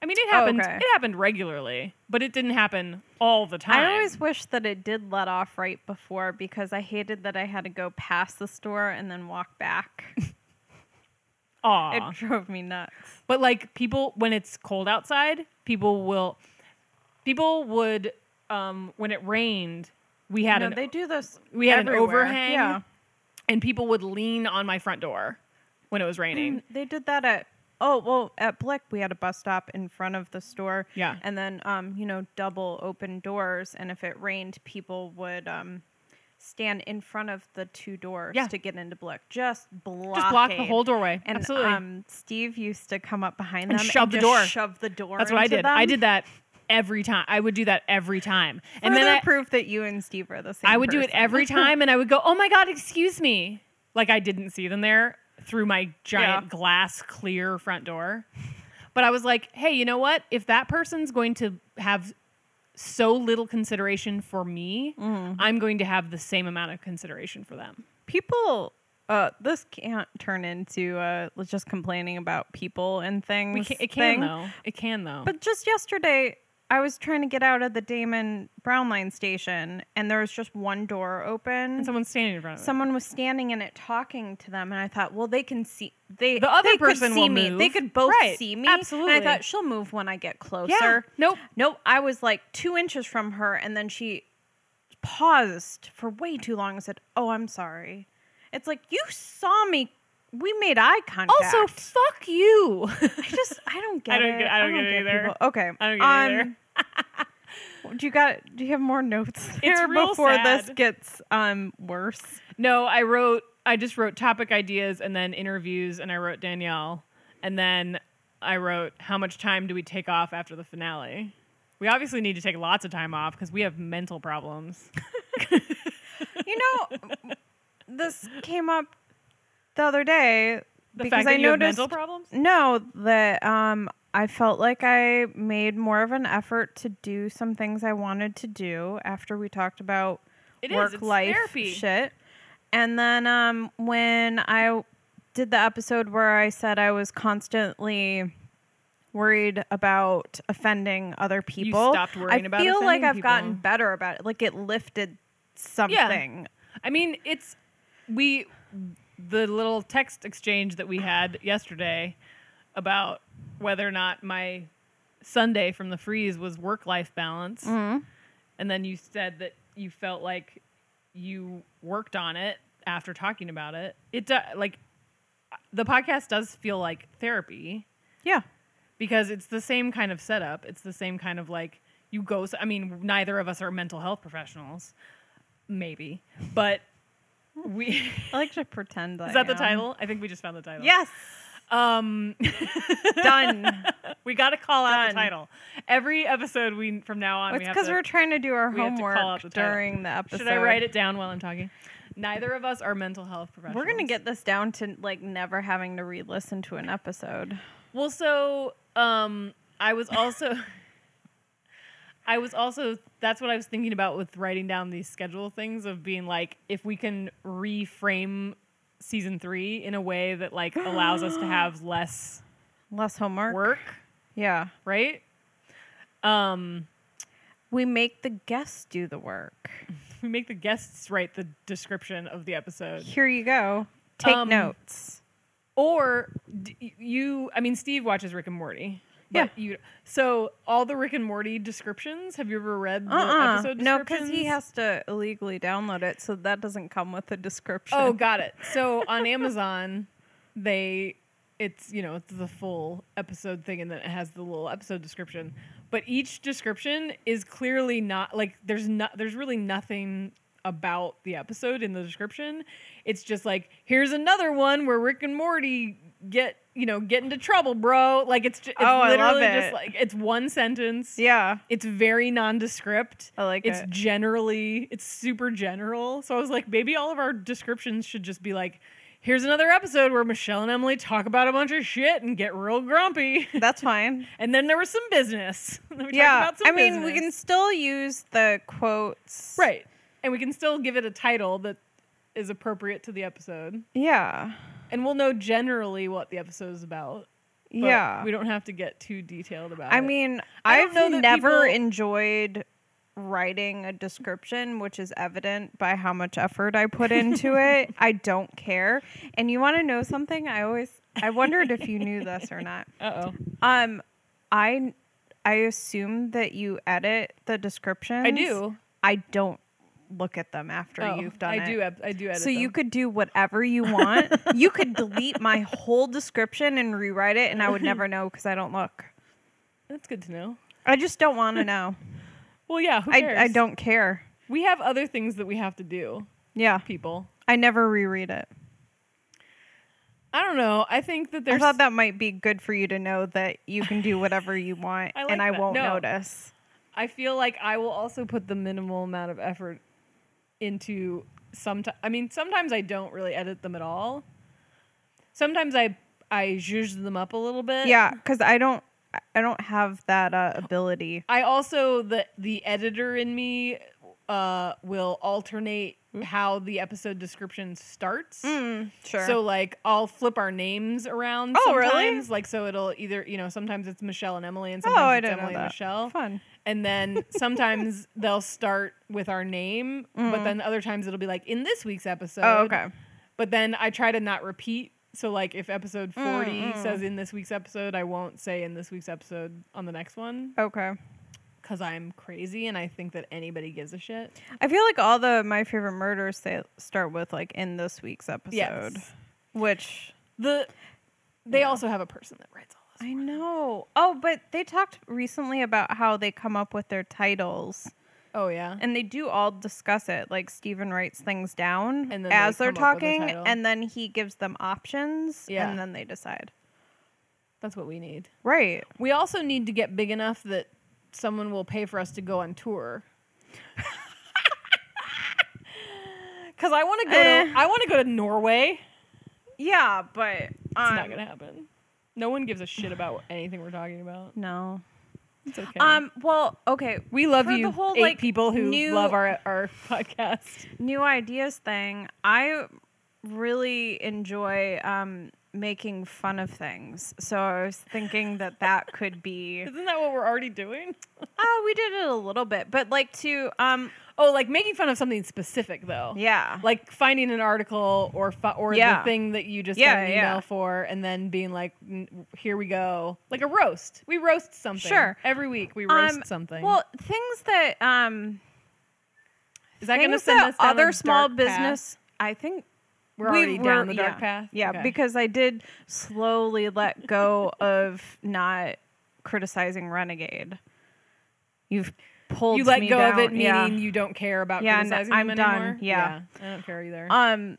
Speaker 1: I mean, it
Speaker 2: Oh,
Speaker 1: happened.
Speaker 2: okay.
Speaker 1: It happened regularly, but it didn't happen all the time.
Speaker 2: I always wish that it did let off right before because I hated that I had to go past the store and then walk back.
Speaker 1: Aw.
Speaker 2: it drove me nuts.
Speaker 1: But like people, when it's cold outside, people will, people would, um, when it rained, we had
Speaker 2: No,
Speaker 1: an
Speaker 2: they do this.
Speaker 1: we had an overhang,
Speaker 2: Yeah.
Speaker 1: and people would lean on my front door when it was raining.
Speaker 2: They did that at oh well at Blick we had a bus stop in front of the store.
Speaker 1: Yeah.
Speaker 2: And then um, you know, double open doors and if it rained people would um stand in front of the two doors
Speaker 1: Yeah.
Speaker 2: to get into Blick. Just block
Speaker 1: Just block the whole doorway.
Speaker 2: And
Speaker 1: Absolutely.
Speaker 2: um Steve used to come up behind
Speaker 1: And
Speaker 2: them
Speaker 1: shove the
Speaker 2: just
Speaker 1: door.
Speaker 2: Shove the door.
Speaker 1: That's what I did. I did that every time. I would do that every time, and
Speaker 2: Further
Speaker 1: then I,
Speaker 2: proof that you and Steve are the same.
Speaker 1: I would do it every time, and I would go, "Oh my god, excuse me!" Like I didn't see them there through my giant
Speaker 2: Yeah.
Speaker 1: glass clear front door. But I was like, "Hey, you know what? If that person's going to have so little consideration for me,
Speaker 2: Mm-hmm.
Speaker 1: I'm going to have the same amount of consideration for them."
Speaker 2: people uh this can't turn into uh just complaining about people and things
Speaker 1: We can, it can
Speaker 2: thing.
Speaker 1: though. It can though.
Speaker 2: But just yesterday, I was trying to get out of the Damen Brown Line station, and there was just one door open.
Speaker 1: and someone's standing in front of it.
Speaker 2: Someone was standing in it talking to them, and I thought, well, they can see they
Speaker 1: The other
Speaker 2: they could
Speaker 1: person
Speaker 2: see
Speaker 1: will
Speaker 2: me.
Speaker 1: move.
Speaker 2: They could both
Speaker 1: Right.
Speaker 2: see me.
Speaker 1: Absolutely.
Speaker 2: And I thought she'll move when I get closer.
Speaker 1: Yeah. Nope.
Speaker 2: Nope. I was like two inches from her, and then she paused for way too long and said, "Oh, I'm sorry." It's like you saw me. We made eye contact.
Speaker 1: Also, fuck you.
Speaker 2: I just I don't get
Speaker 1: I don't
Speaker 2: it.
Speaker 1: get- I don't get it either.
Speaker 2: people- Okay.
Speaker 1: I don't get it either.
Speaker 2: um, do you got? Do you have more notes there before this gets um worse?
Speaker 1: No, I wrote. I just wrote topic ideas and then interviews, and I wrote Danielle, and then I wrote how much time do we take off after the finale. We obviously need to take lots of time off because we have mental problems.
Speaker 2: You know, this came up the other day
Speaker 1: The
Speaker 2: because I
Speaker 1: you
Speaker 2: noticed
Speaker 1: mental problems.
Speaker 2: no that um I felt like I made more of an effort to do some things I wanted to do after we talked about
Speaker 1: It is,
Speaker 2: work
Speaker 1: it's
Speaker 2: life
Speaker 1: therapy.
Speaker 2: shit. And then um, when I did the episode where I said I was constantly worried about offending other people,
Speaker 1: stopped worrying
Speaker 2: I
Speaker 1: about
Speaker 2: feel like I've gotten better about it. Like it lifted something.
Speaker 1: I mean, it's we the little text exchange that we had yesterday about whether or not my Sunday from the freeze was work life balance.
Speaker 2: Mm-hmm.
Speaker 1: And then you said that you felt like you worked on it after talking about it. It do, like the podcast does feel like therapy
Speaker 2: Yeah.
Speaker 1: because it's the same kind of setup. It's the same kind of like you go. I mean, neither of us are mental health professionals, maybe, but we.
Speaker 2: I like to pretend that
Speaker 1: Is that the title? I think we just found the title.
Speaker 2: Yes.
Speaker 1: Um,
Speaker 2: Done.
Speaker 1: we got to call out the title. Every episode we from now on.
Speaker 2: it's because
Speaker 1: to-
Speaker 2: we're trying to do our
Speaker 1: we call out
Speaker 2: homework
Speaker 1: the
Speaker 2: during the episode.
Speaker 1: Should I write it down while I'm talking? Neither of us are mental health professionals.
Speaker 2: We're gonna get this down to like never having to re-listen to an episode.
Speaker 1: Well, so um, I was also, I was also. That's what I was thinking about with writing down these schedule things of being like, if we can reframe season three in a way that like allows us to have less
Speaker 2: Less homework.
Speaker 1: work,
Speaker 2: Yeah.
Speaker 1: right? Um,
Speaker 2: We make the guests do the work.
Speaker 1: we make the guests write the description of the episode.
Speaker 2: Here you go. Take
Speaker 1: Um,
Speaker 2: notes.
Speaker 1: Or d- you, I mean, Steve watches Rick and Morty. But
Speaker 2: Yeah.
Speaker 1: You, so all the Rick and Morty descriptions. Have you ever read the
Speaker 2: Uh-uh.
Speaker 1: episode
Speaker 2: No, because he has to illegally download it, so that doesn't come with a description.
Speaker 1: Oh, got it. So on Amazon, they it's you know it's the full episode thing, and then it has the little episode description. But each description is clearly not like there's not there's really nothing about the episode in the description. It's just like here's another one where Rick and Morty get you know get into trouble, bro. Like it's just, it's
Speaker 2: Oh, I love
Speaker 1: literally
Speaker 2: it.
Speaker 1: just like it's one sentence.
Speaker 2: yeah.
Speaker 1: It's very nondescript.
Speaker 2: I like
Speaker 1: it's
Speaker 2: it.
Speaker 1: generally it's super general. So I was like, maybe all of our descriptions should just be like, here's another episode where Michelle and Emily talk about a bunch of shit and get real grumpy.
Speaker 2: That's fine.
Speaker 1: and then there was some business. Then we talked
Speaker 2: yeah.
Speaker 1: about some
Speaker 2: I mean, we can still use the quotes.
Speaker 1: right, and we can still give it a title that is appropriate to the episode,
Speaker 2: Yeah.
Speaker 1: and we'll know generally what the episode is about. but
Speaker 2: yeah.
Speaker 1: we don't have to get too detailed about
Speaker 2: I
Speaker 1: it.
Speaker 2: mean,
Speaker 1: I don't
Speaker 2: I've never
Speaker 1: people-
Speaker 2: enjoyed writing a description, which is evident by how much effort I put into it. I don't care. And you want to know something? I always I wondered if you knew this or not.
Speaker 1: uh oh,
Speaker 2: Um I I assume that you edit the descriptions.
Speaker 1: I do.
Speaker 2: I don't look at them after
Speaker 1: Oh,
Speaker 2: you've done it.
Speaker 1: I
Speaker 2: it.
Speaker 1: do. I do edit.
Speaker 2: so you could do whatever you want. you could delete my whole description and rewrite it and I would never know because I don't look.
Speaker 1: That's good to know.
Speaker 2: I just don't want to know.
Speaker 1: Well, yeah. Who
Speaker 2: I,
Speaker 1: cares?
Speaker 2: I don't care.
Speaker 1: We have other things that we have to do,
Speaker 2: Yeah.
Speaker 1: people.
Speaker 2: I never reread it.
Speaker 1: I don't know. I think that there's.
Speaker 2: I thought that might be good for you to know that you can do whatever you want
Speaker 1: I like
Speaker 2: and I
Speaker 1: that.
Speaker 2: won't
Speaker 1: No.
Speaker 2: notice.
Speaker 1: I feel like I will also put the minimal amount of effort into some. I mean, sometimes I don't really edit them at all. Sometimes I I zhuzh them up a little bit.
Speaker 2: Yeah, cuz I don't I don't have that uh, ability.
Speaker 1: I also the the editor in me uh, will alternate how the episode description starts.
Speaker 2: Mm, sure.
Speaker 1: So like I'll flip our names around
Speaker 2: Oh, really?
Speaker 1: Like so it'll either you know sometimes it's Michelle and Emily and
Speaker 2: oh,
Speaker 1: sometimes
Speaker 2: I
Speaker 1: it's Emily and. Michelle.
Speaker 2: Fun.
Speaker 1: And then sometimes they'll start with our name, but then other times it'll be like in this week's episode.
Speaker 2: Mm. Oh, okay.
Speaker 1: But then I try to not repeat. So like if episode 40
Speaker 2: mm.
Speaker 1: says in this week's episode, I won't say in this week's episode on the next one
Speaker 2: Okay.
Speaker 1: cuz I'm crazy and I think that anybody gives a shit.
Speaker 2: I feel like all the my favorite murders say, start with like in this week's episode,
Speaker 1: Yes.
Speaker 2: which
Speaker 1: The they
Speaker 2: Yeah.
Speaker 1: also have a person that writes.
Speaker 2: I know. Oh, but they talked recently about how they come up with their titles.
Speaker 1: Oh yeah.
Speaker 2: And they do all discuss it. Like Steven writes things down
Speaker 1: And then
Speaker 2: as
Speaker 1: they
Speaker 2: they're
Speaker 1: come up with a
Speaker 2: talking, and then he gives them options,
Speaker 1: Yeah.
Speaker 2: and then they decide.
Speaker 1: That's what we need.
Speaker 2: Right.
Speaker 1: We also need to get big enough that someone will pay for us to go on tour. Cuz I want to go
Speaker 2: Eh.
Speaker 1: to I want to go to Norway.
Speaker 2: Yeah, but
Speaker 1: It's
Speaker 2: um,
Speaker 1: not going to happen. No one gives a shit about anything we're talking about.
Speaker 2: No.
Speaker 1: It's okay.
Speaker 2: Um. Well. Okay.
Speaker 1: we love
Speaker 2: for
Speaker 1: you,
Speaker 2: the whole,
Speaker 1: eight
Speaker 2: like,
Speaker 1: people who
Speaker 2: new-
Speaker 1: love our our podcast.
Speaker 2: New ideas thing. I really enjoy um making fun of things. So I was thinking that that could be.
Speaker 1: Isn't that what we're already doing?
Speaker 2: Oh, we did it a little bit, but like to um.
Speaker 1: Oh, like making fun of something specific though.
Speaker 2: Yeah.
Speaker 1: Like finding an article or fu- or
Speaker 2: Yeah.
Speaker 1: the thing that you just
Speaker 2: Yeah,
Speaker 1: got an email
Speaker 2: yeah.
Speaker 1: for, and then being like, "N- "Here we go," like a roast. We roast something.
Speaker 2: Sure.
Speaker 1: Every week we roast
Speaker 2: Um,
Speaker 1: something.
Speaker 2: Well, things that um.
Speaker 1: is that going to send us
Speaker 2: other small
Speaker 1: path?
Speaker 2: business? I think
Speaker 1: We're
Speaker 2: we
Speaker 1: already
Speaker 2: were-
Speaker 1: down the dark
Speaker 2: yeah.
Speaker 1: path.
Speaker 2: Yeah,
Speaker 1: Okay.
Speaker 2: because I did slowly let go of not criticizing Renegade. You've pulled
Speaker 1: you let
Speaker 2: me
Speaker 1: go of it, meaning
Speaker 2: yeah.
Speaker 1: you don't care about
Speaker 2: Yeah,
Speaker 1: criticizing
Speaker 2: I'm
Speaker 1: them
Speaker 2: done,
Speaker 1: anymore.
Speaker 2: yeah.
Speaker 1: I don't care either.
Speaker 2: Um,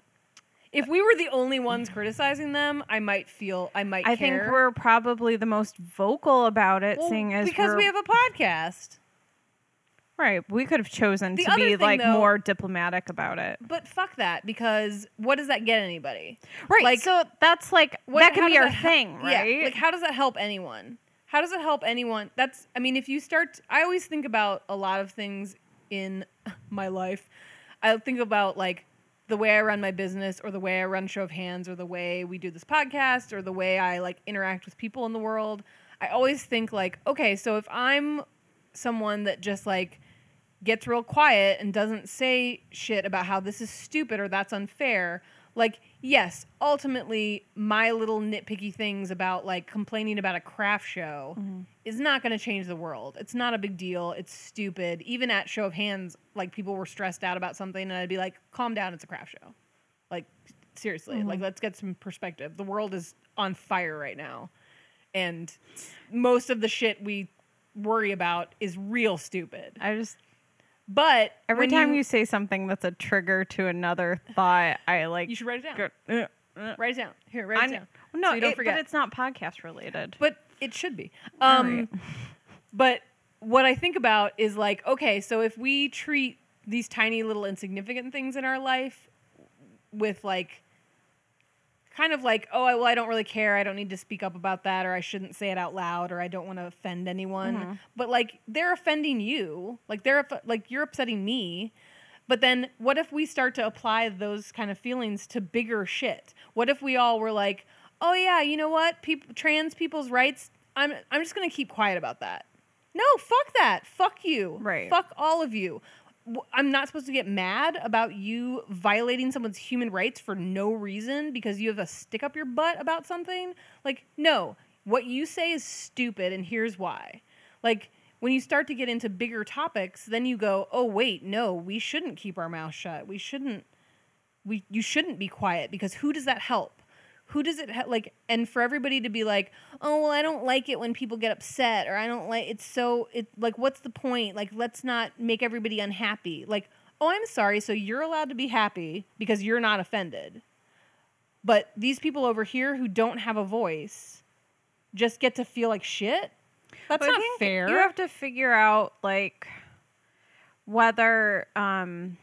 Speaker 1: if we were the only ones criticizing them, I might feel I might.
Speaker 2: I
Speaker 1: care.
Speaker 2: think we're probably the most vocal about it,
Speaker 1: Well,
Speaker 2: seeing as
Speaker 1: because we have a podcast.
Speaker 2: Right. We could have chosen
Speaker 1: The
Speaker 2: to be
Speaker 1: thing,
Speaker 2: like
Speaker 1: though-
Speaker 2: more diplomatic about it.
Speaker 1: But fuck that, because what does that get anybody?
Speaker 2: Right.
Speaker 1: Like,
Speaker 2: so that's like
Speaker 1: What-
Speaker 2: that can be our thing, right?
Speaker 1: Yeah, like how does that help anyone? How does it help anyone? That's I mean, if you start I always think about a lot of things in my life. I think about like the way I run my business or the way I run show of hands or the way we do this podcast or the way I like interact with people in the world. I always think like, okay, so if I'm someone that just like gets real quiet and doesn't say shit about how this is stupid or that's unfair. Like, yes, ultimately, my little nitpicky things about like complaining about a craft show mm-hmm. is not going to change the world. It's not a big deal. It's stupid. Even at show of hands, like people were stressed out about something, and I'd be like, calm down, it's a craft show. Like, seriously, mm-hmm. like, let's get some perspective. The world is on fire right now. And most of the shit we worry about is real stupid.
Speaker 2: I just
Speaker 1: But
Speaker 2: every time you, say something that's a trigger to another thought, I like
Speaker 1: you should write it down.
Speaker 2: go, uh, uh.
Speaker 1: Write it down. Here, write
Speaker 2: I
Speaker 1: it down.
Speaker 2: no,
Speaker 1: so you don't
Speaker 2: it-
Speaker 1: forget.
Speaker 2: but it's not podcast related.
Speaker 1: but it should be. Um,
Speaker 2: right.
Speaker 1: But what I think about is like, okay, so if we treat these tiny little insignificant things in our life with like, kind of like, oh, I- well, I don't really care. I don't need to speak up about that, or I shouldn't say it out loud, or I don't want to offend anyone.
Speaker 2: Mm-hmm.
Speaker 1: But like, they're offending you. Like they're like you're upsetting me. But then, what if we start to apply those kind of feelings to bigger shit? What if we all were like, "Oh yeah, you know what? People, trans people's rights. I'm, I'm just gonna keep quiet about that. No, fuck that. Fuck you.
Speaker 2: Right.
Speaker 1: Fuck all of you. I'm not supposed to get mad about you violating someone's human rights for no reason because you have a stick up your butt about something. Like, no, what you say is stupid, and here's why. Like, when you start to get into bigger topics, then you go, oh, wait, no, we shouldn't keep our mouth shut. We shouldn't, we, you shouldn't be quiet because who does that help? Who does it he- like? And for everybody to be like, oh, well, I don't like it when people get upset, or I don't like it's so it like, what's the point? Like, let's not make everybody unhappy. Like, oh, I'm sorry, so you're allowed to be happy because you're not offended, but these people over here who don't have a voice just get to feel like shit. That's
Speaker 2: But
Speaker 1: not fair.
Speaker 2: You have to figure out like whether um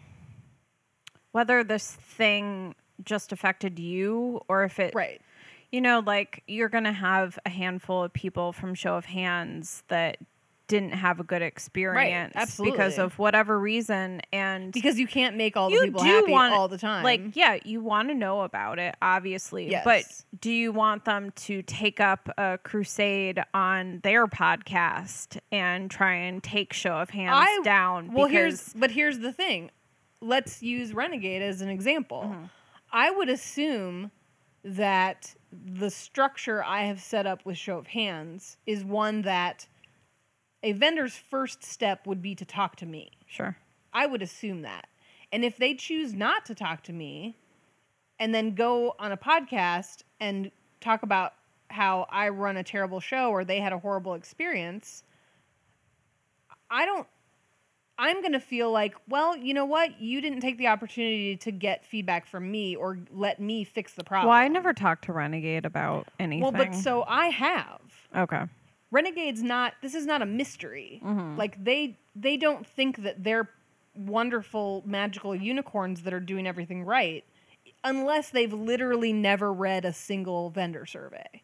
Speaker 2: whether this thing just affected you or if it
Speaker 1: right.
Speaker 2: you know like you're going to have a handful of people from show of hands that didn't have a good experience because
Speaker 1: absolutely.
Speaker 2: of whatever reason and
Speaker 1: Because you can't make all the people happy
Speaker 2: want
Speaker 1: all the time.
Speaker 2: Like, yeah, you want to know about it, obviously.
Speaker 1: yes.
Speaker 2: But do you want them to take up a crusade on their podcast and try and take show of hands
Speaker 1: I-
Speaker 2: down?
Speaker 1: Well,
Speaker 2: because
Speaker 1: here's but here's the thing. Let's use Renegade as an example.
Speaker 2: Mm-hmm.
Speaker 1: I would assume that the structure I have set up with Show of Hands is one that a vendor's first step would be to talk to me.
Speaker 2: sure.
Speaker 1: I would assume that. And if they choose not to talk to me and then go on a podcast and talk about how I run a terrible show or they had a horrible experience, I don't I'm going to feel like, well, you know what? You didn't take the opportunity to get feedback from me or let me fix the problem.
Speaker 2: Well, I never talked to Renegade about anything.
Speaker 1: Well, but so I have.
Speaker 2: okay.
Speaker 1: Renegade's not this is not a mystery.
Speaker 2: Mm-hmm.
Speaker 1: Like they they don't think that they're wonderful magical unicorns that are doing everything right unless they've literally never read a single vendor survey.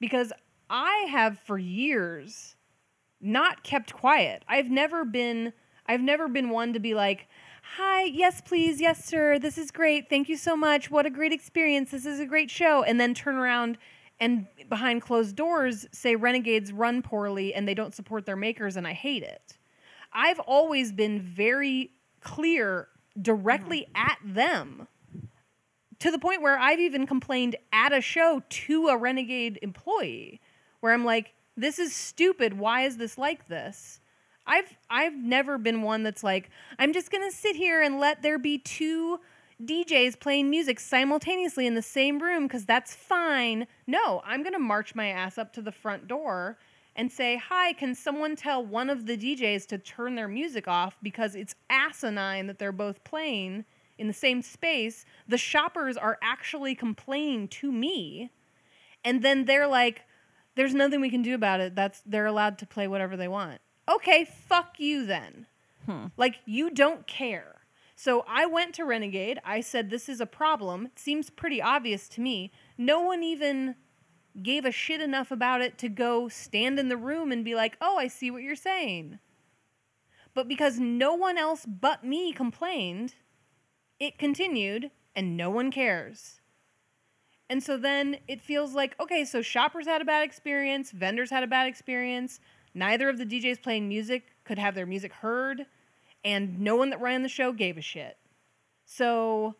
Speaker 1: because I have for years not kept quiet. I've never been I've never been one to be like, "Hi, yes please, yes sir. This is great. Thank you so much. What a great experience. This is a great show." And then turn around and behind closed doors say renegades run poorly and they don't support their makers and I hate it. I've always been very clear directly mm-hmm. at them to the point where I've even complained at a show to a renegade employee where I'm like, this is stupid. Why is this like this? I've I've never been one that's like, I'm just gonna sit here and let there be two DJs playing music simultaneously in the same room because that's fine. No, I'm gonna march my ass up to the front door and say, Hi, can someone tell one of the DJs to turn their music off because it's asinine that they're both playing in the same space? The shoppers are actually complaining to me. And then they're like, There's nothing we can do about it. That's they're allowed to play whatever they want. Okay, fuck you then. Hmm. Like you don't care. So I went to Renegade. I said, This is a problem. It seems pretty obvious to me. No one even gave a shit enough about it to go stand in the room and be like, Oh, I see what you're saying. But because no one else but me complained, it continued and no one cares. And so then it feels like, okay, so shoppers had a bad experience, vendors had a bad experience, neither of the DJs playing music could have their music heard, and no one that ran the show gave a shit. So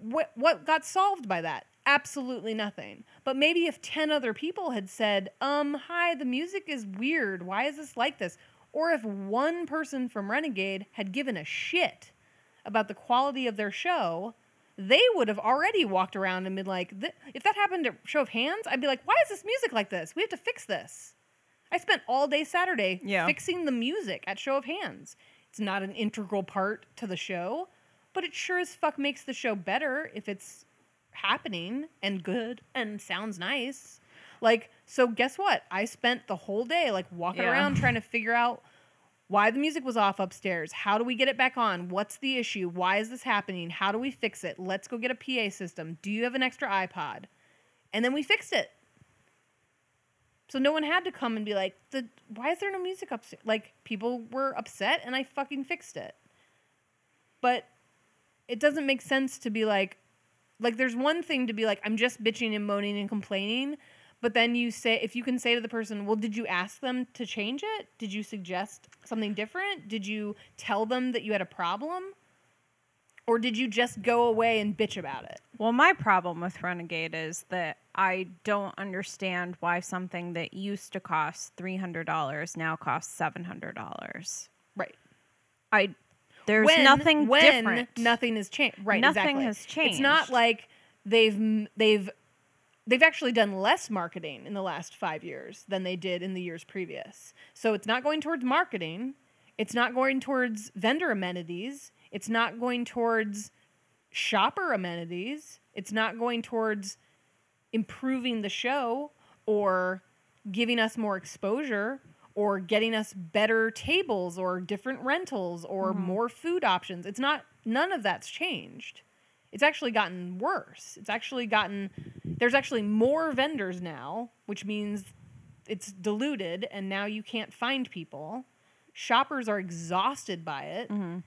Speaker 1: what what got solved by that? Absolutely nothing. But maybe if 10 other people had said, "Um, hi, the music is weird. Why is this like this?" Or if one person from Renegade had given a shit about the quality of their show, they would have already walked around and been like, "Th- if that happened at Show of Hands, I'd be like, why is this music like this? We have to fix this. I spent all day Saturday
Speaker 2: Yeah.
Speaker 1: fixing the music at Show of Hands. It's not an integral part to the show, but it sure as fuck makes the show better if it's happening and good and sounds nice. Like, so guess what? I spent the whole day like walking
Speaker 2: Yeah.
Speaker 1: around trying to figure out why the music was off upstairs. How do we get it back on? What's the issue? Why is this happening? How do we fix it? Let's go get a PA system. Do you have an extra iPod? And then we fixed it. So no one had to come and be like, the, why is there no music upstairs? Like, people were upset and I fucking fixed it. But it doesn't make sense to be like, like, there's one thing to be like, I'm just bitching and moaning and complaining. But then you say, if you can say to the person, well, did you ask them to change it? Did you suggest something different? Did you tell them that you had a problem? Or did you just go away and bitch about it?
Speaker 2: Well, my problem with Renegade is that I don't understand why something that used to cost three hundred dollars now costs seven hundred dollars.
Speaker 1: Right.
Speaker 2: I there's
Speaker 1: when,
Speaker 2: nothing
Speaker 1: when
Speaker 2: different.
Speaker 1: Nothing has changed. Right.
Speaker 2: Nothing
Speaker 1: exactly.
Speaker 2: has
Speaker 1: It's not like they've they've they've actually done less marketing in the last five years than they did in the years previous. So it's not going towards marketing. It's not going towards vendor amenities. It's not going towards shopper amenities. It's not going towards improving the show or giving us more exposure or getting us better tables or different rentals or mm-hmm. more food options. It's not none of that's changed. It's actually gotten worse. It's actually gotten there's actually more vendors now, which means it's diluted and now you can't find people. Shoppers are exhausted by it. Mm-hmm.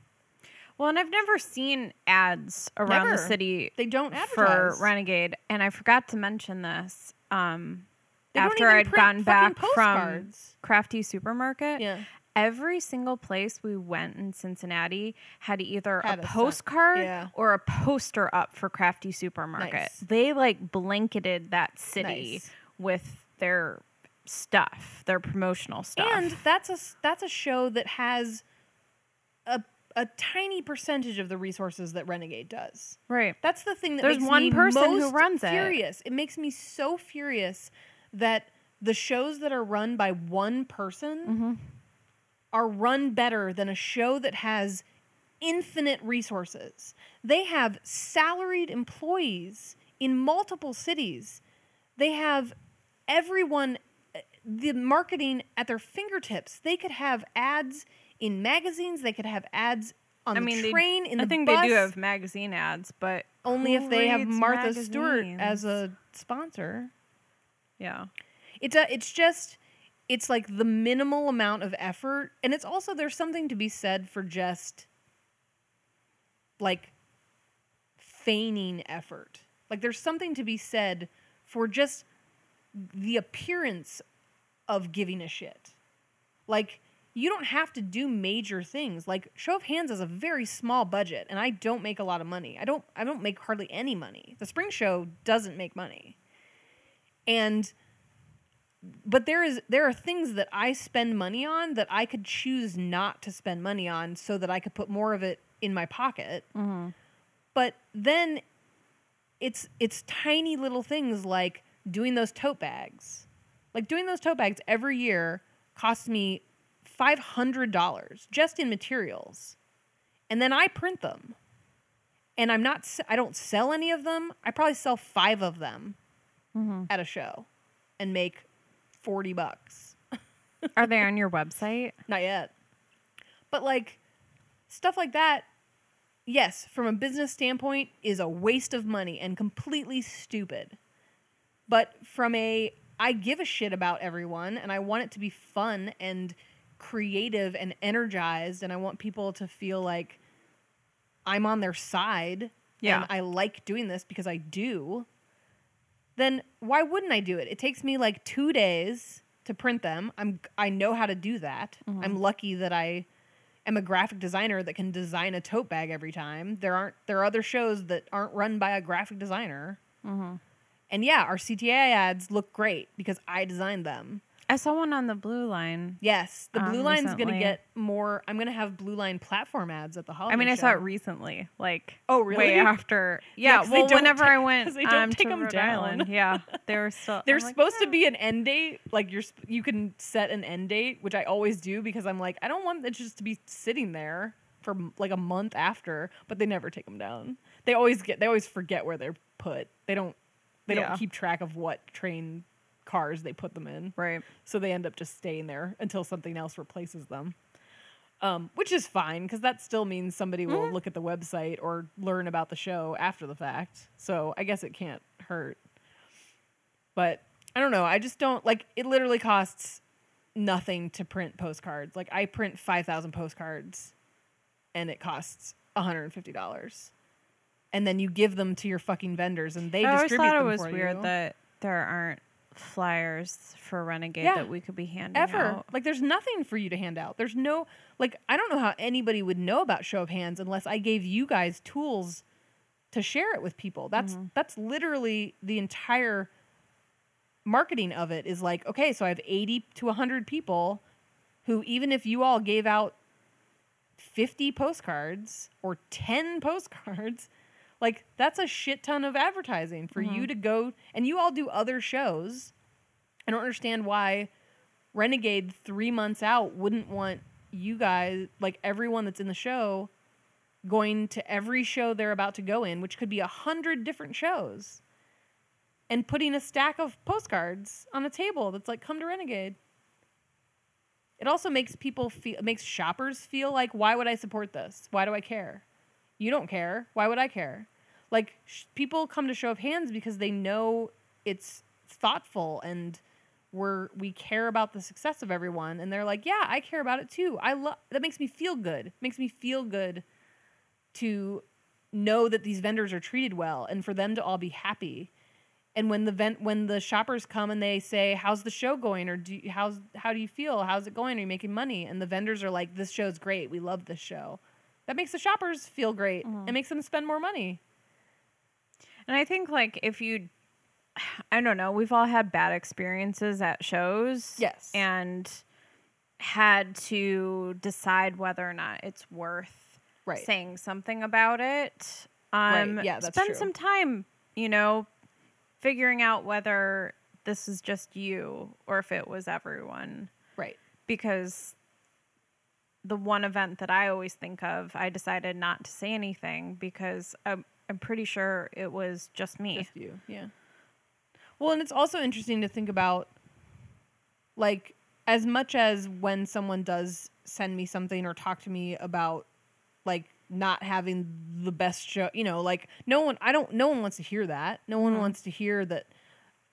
Speaker 2: Well, and I've never seen ads around the city
Speaker 1: They don't advertise. for.
Speaker 2: Renegade, and I forgot to mention this. Um, after I'd
Speaker 1: fucking
Speaker 2: back from. Crafty Supermarket,
Speaker 1: Yeah.
Speaker 2: every single place we went in Cincinnati had either
Speaker 1: Had
Speaker 2: a
Speaker 1: a
Speaker 2: postcard
Speaker 1: yeah.
Speaker 2: or a poster up for Crafty Supermarket.
Speaker 1: Nice.
Speaker 2: They like blanketed that city
Speaker 1: Nice.
Speaker 2: with their stuff, their promotional stuff.
Speaker 1: And that's a that's a show that has a a tiny percentage of the resources that Renegade does.
Speaker 2: right.
Speaker 1: That's the thing that
Speaker 2: There's
Speaker 1: makes
Speaker 2: one
Speaker 1: me
Speaker 2: person who
Speaker 1: most
Speaker 2: runs it.
Speaker 1: furious. It. makes me so furious that the shows that are run by one person
Speaker 2: Mm-hmm.
Speaker 1: are run better than a show that has infinite resources. They have salaried employees in multiple cities. They have everyone uh, the marketing at their fingertips. They could have ads in magazines. They could have ads on
Speaker 2: I
Speaker 1: the
Speaker 2: mean, they-
Speaker 1: train in
Speaker 2: I
Speaker 1: the
Speaker 2: think
Speaker 1: bus.
Speaker 2: they do have magazine ads, but
Speaker 1: only if they have Martha Stewart as a sponsor.
Speaker 2: Yeah.
Speaker 1: It's a, it's just it's like the minimal amount of effort and it's also there's something to be said for just like feigning effort. Like there's something to be said for just the appearance of giving a shit. Like you don't have to do major things. Like Show of Hands has a very small budget and I don't make a lot of money. I don't I don't make hardly any money. The spring show doesn't make money. And but there is there are things that I spend money on that I could choose not to spend money on so that I could put more of it in my pocket. Mm-hmm. But then it's it's tiny little things like doing those tote bags. Like doing those tote bags every year costs me $500 just in materials. And then I print them. And I'm not I don't sell any of them. I probably sell 5 of them mm-hmm. at a show and make 40 bucks.
Speaker 2: Are they on your website?
Speaker 1: Not yet. But like stuff like that, yes, from a business standpoint, is a waste of money and completely stupid. But from a I give a shit about everyone and I want it to be fun and creative and energized and I want people to feel like I'm on their side
Speaker 2: Yeah.
Speaker 1: and I like doing this because I do, then why wouldn't I do it? It takes me like 2 days to print them. I'm I know how to do that. Mm-hmm. I'm lucky that I am a graphic designer that can design a tote bag every time. There aren't there are other shows that aren't run by a graphic designer. Mm-hmm. And yeah, our CTA ads look great because I designed them.
Speaker 2: I saw one on the blue line.
Speaker 1: Yes, the
Speaker 2: Um,
Speaker 1: blue line's going to get more. I'm going to have blue line platform ads at the holiday.
Speaker 2: I mean, I
Speaker 1: show.
Speaker 2: saw it recently, like
Speaker 1: Oh, really?
Speaker 2: way after.
Speaker 1: Yeah,
Speaker 2: Yeah, well, whenever
Speaker 1: take-
Speaker 2: I went
Speaker 1: they don't
Speaker 2: um,
Speaker 1: take them
Speaker 2: Rhode
Speaker 1: down.
Speaker 2: Island, yeah, they were still.
Speaker 1: There's
Speaker 2: like,
Speaker 1: supposed to
Speaker 2: "Oh."
Speaker 1: be an end date. Like you're, you can set an end date, which I always do because I'm like, I don't want it just to be sitting there for like a month after. But they never take them down. They always get, they always forget where they're put. They don't, they
Speaker 2: Yeah.
Speaker 1: don't keep track of what train cars they put them in.
Speaker 2: right.
Speaker 1: So they end up just staying there until something else replaces them. Um, which is fine because that still means somebody will
Speaker 2: Mm-hmm.
Speaker 1: look at the website or learn about the show after the fact. So I guess it can't hurt. But I don't know. I just don't like it. Literally costs nothing to print postcards. Like I print five thousand postcards, and it costs one hundred and fifty dollars. And then you give them to your fucking vendors, and they
Speaker 2: I always
Speaker 1: distribute
Speaker 2: thought it
Speaker 1: them
Speaker 2: was weird
Speaker 1: you.
Speaker 2: that there aren't flyers for Renegade
Speaker 1: Yeah.
Speaker 2: that we could be handing
Speaker 1: ever.
Speaker 2: out.
Speaker 1: Like there's nothing for you to hand out. There's no like I don't know how anybody would know about show of hands unless I gave you guys tools to share it with people. That's mm-hmm. that's literally the entire marketing of it is like, okay, so I have 80 to 100 people who even if you all gave out 50 postcards or 10 postcards, like that's a shit ton of advertising for you mm-hmm. to go and you all do other shows. I don't understand why Renegade 3 months out wouldn't want you guys like everyone that's in the show going to every show they're about to go in, which could be a hundred different shows, and putting a stack of postcards on a table that's like, "Come to Renegade." It also makes people feel, it makes shoppers feel like, "Why would I support this? Why do I care?" You don't care. Why would I care? Like sh- people come to Show of Hands because they know it's thoughtful and we're we care about the success of everyone, and they're like, "Yeah, I care about it too. I love that. Makes me feel good. Makes me feel good." to know that these vendors are treated well and for them to all be happy. And when the vent when the shoppers come and they say, "How's the show going?" or do you, "How's how do you feel? How's it going? Are you making money?" and the vendors are like, "This show's great. We love this show." That makes the shoppers feel great. It mm-hmm. makes them spend more money.
Speaker 2: And I think like if you I don't know, we've all had bad experiences at shows.
Speaker 1: Yes.
Speaker 2: And had to decide whether or not it's worth
Speaker 1: Right.
Speaker 2: saying something about it. Um
Speaker 1: Right. Yeah, that's
Speaker 2: spend
Speaker 1: true.
Speaker 2: some time, you know, figuring out whether this is just you or if it was everyone.
Speaker 1: Right.
Speaker 2: Because the one event that I always think of, I decided not to say anything because I'm, I'm pretty sure it was just me.
Speaker 1: Just you. Yeah. Well, and it's also interesting to think about like as much as when someone does send me something or talk to me about like not having the best show, you know, like no one I don't no one wants to hear that. No one mm-hmm. wants to hear that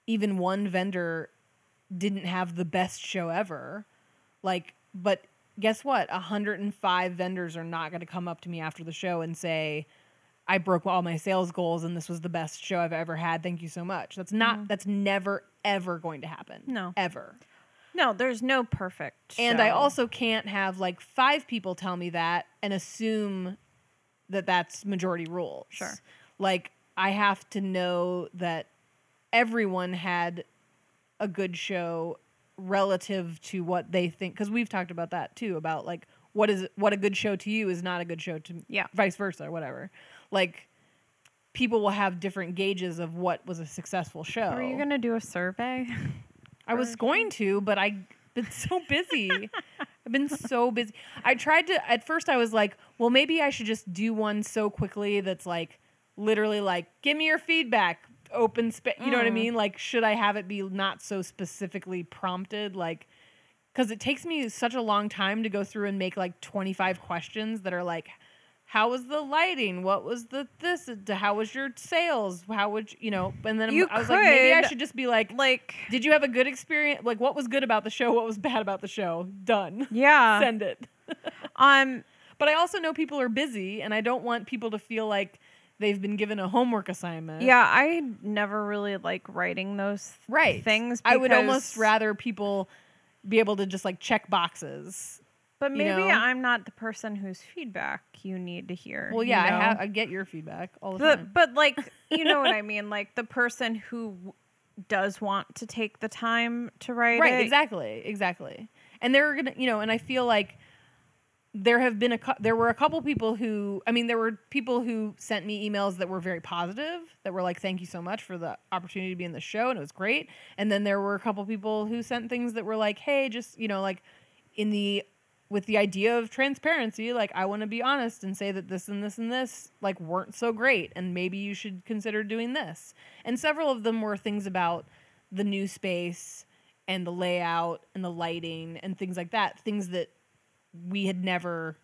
Speaker 1: even one vendor didn't have the best show ever. Like, but guess what? 105 vendors are not going to come up to me after the show and say, I broke all my sales goals and this was the best show I've ever had. Thank you so much. That's not, that's never, ever going to happen.
Speaker 2: No.
Speaker 1: Ever.
Speaker 2: No, there's no perfect.
Speaker 1: And I also can't have like five people tell me that and assume that that's majority rules.
Speaker 2: Sure.
Speaker 1: Like I have to know that everyone had a good show relative to what they think because we've talked about that too about like what is what a good show to you is not a good show to
Speaker 2: Yeah.
Speaker 1: vice versa or whatever. Like people will have different gauges of what was a successful show.
Speaker 2: Are you gonna do a survey?
Speaker 1: I was going to, but I've been so busy. I've been so busy. I tried to, at first, I was like, well, maybe I should just do one so quickly that's like literally like, give me your feedback, open space. You know what I mean? Like, should I have it be not so specifically prompted? Like, because it takes me such a long time to go through and make like 25 questions that are like, how was the lighting? What was the this? How was your sales? How would you, you know? And then
Speaker 2: You
Speaker 1: I was like, maybe I
Speaker 2: could,
Speaker 1: should just be like,
Speaker 2: like,
Speaker 1: did you have a good experience? Like, what was good about the show? What was bad about the show? Done.
Speaker 2: yeah.
Speaker 1: Send it.
Speaker 2: Um,
Speaker 1: But I also know people are busy, and I don't want people to feel like they've been given a homework assignment.
Speaker 2: yeah, I never really like writing those
Speaker 1: right.
Speaker 2: things.
Speaker 1: I would almost rather people be able to just like check boxes.
Speaker 2: But
Speaker 1: you
Speaker 2: maybe
Speaker 1: know?
Speaker 2: I'm not the person whose feedback you need to hear.
Speaker 1: Well,
Speaker 2: you
Speaker 1: yeah, I have. I get your feedback all the
Speaker 2: But
Speaker 1: time.
Speaker 2: but like you know what I mean, like the person who does want to take the time to write
Speaker 1: right
Speaker 2: it.
Speaker 1: exactly exactly and they're gonna you know and i feel like there have been a there were a couple people who i mean there were people who sent me emails that were very positive that were like thank you so much for the opportunity to be in the show and it was great. And then there were a couple people who sent things that were like hey just you know like in the with the idea of transparency like i want to be honest and say that this and this and this like weren't so great and maybe you should consider doing this. And several of them were things about the new space and the layout and the lighting and things like that things that we had never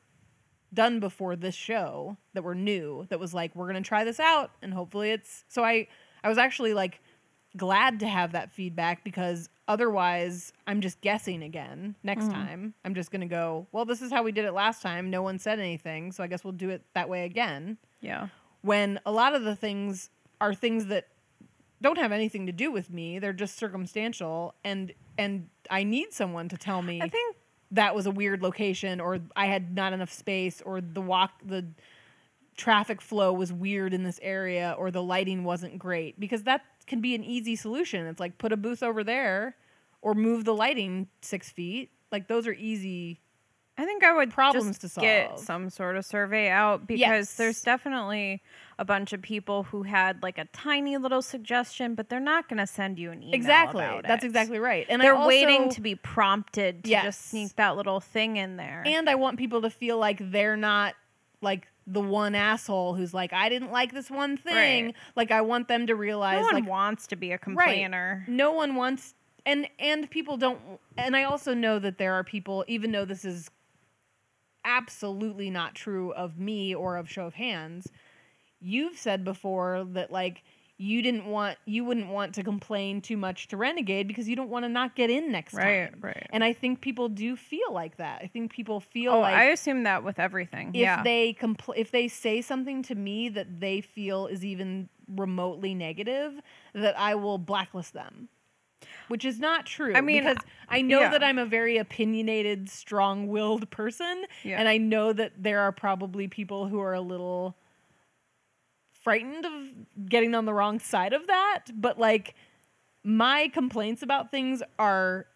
Speaker 1: done before this show that were new that was like we're going to try this out and hopefully it's so i i was actually like glad to have that feedback because otherwise i'm just guessing again next mm. time. I'm just going to go well this is how we did it last time. No one said anything so i guess we'll do it that way again.
Speaker 2: Yeah.
Speaker 1: when a lot of the things are things that don't have anything to do with me they're just circumstantial and and i need someone to tell me
Speaker 2: I think
Speaker 1: that was a weird location or I had not enough space or the walk the traffic flow was weird in this area or the lighting wasn't great because that can be an easy solution. It's like put a booth over there or move the lighting six feet. Like those are easy.
Speaker 2: I think I would
Speaker 1: Problems
Speaker 2: just
Speaker 1: to
Speaker 2: get some sort of survey out because
Speaker 1: Yes.
Speaker 2: there's definitely a bunch of people who had like a tiny little suggestion, but they're not going to send you an email.
Speaker 1: exactly.
Speaker 2: about
Speaker 1: That's
Speaker 2: it.
Speaker 1: exactly right. And
Speaker 2: They're
Speaker 1: also-
Speaker 2: waiting to be prompted to
Speaker 1: Yes.
Speaker 2: just sneak that little thing in there.
Speaker 1: And I want people to feel like they're not like the one asshole who's like, I didn't like this one thing.
Speaker 2: Right.
Speaker 1: Like I want them to realize no
Speaker 2: one
Speaker 1: like
Speaker 2: wants to be a complainer.
Speaker 1: No one wants and and people don't and I also know that there are people even though this is absolutely not true of me or of show of hands. You've said before that like you didn't want you wouldn't want to complain too much to Renegade because you don't want to not get in next
Speaker 2: Right,
Speaker 1: time.
Speaker 2: right.
Speaker 1: And I think people do feel like that. I think people feel
Speaker 2: Oh,
Speaker 1: like
Speaker 2: I assume that with everything.
Speaker 1: if
Speaker 2: yeah.
Speaker 1: they compl- if they say something to me that they feel is even remotely negative that I will blacklist them which is not true
Speaker 2: I mean,
Speaker 1: because I know
Speaker 2: yeah.
Speaker 1: that I'm a very opinionated strong-willed person
Speaker 2: Yeah.
Speaker 1: and I know that there are probably people who are a little frightened of getting on the wrong side of that but like my complaints about things are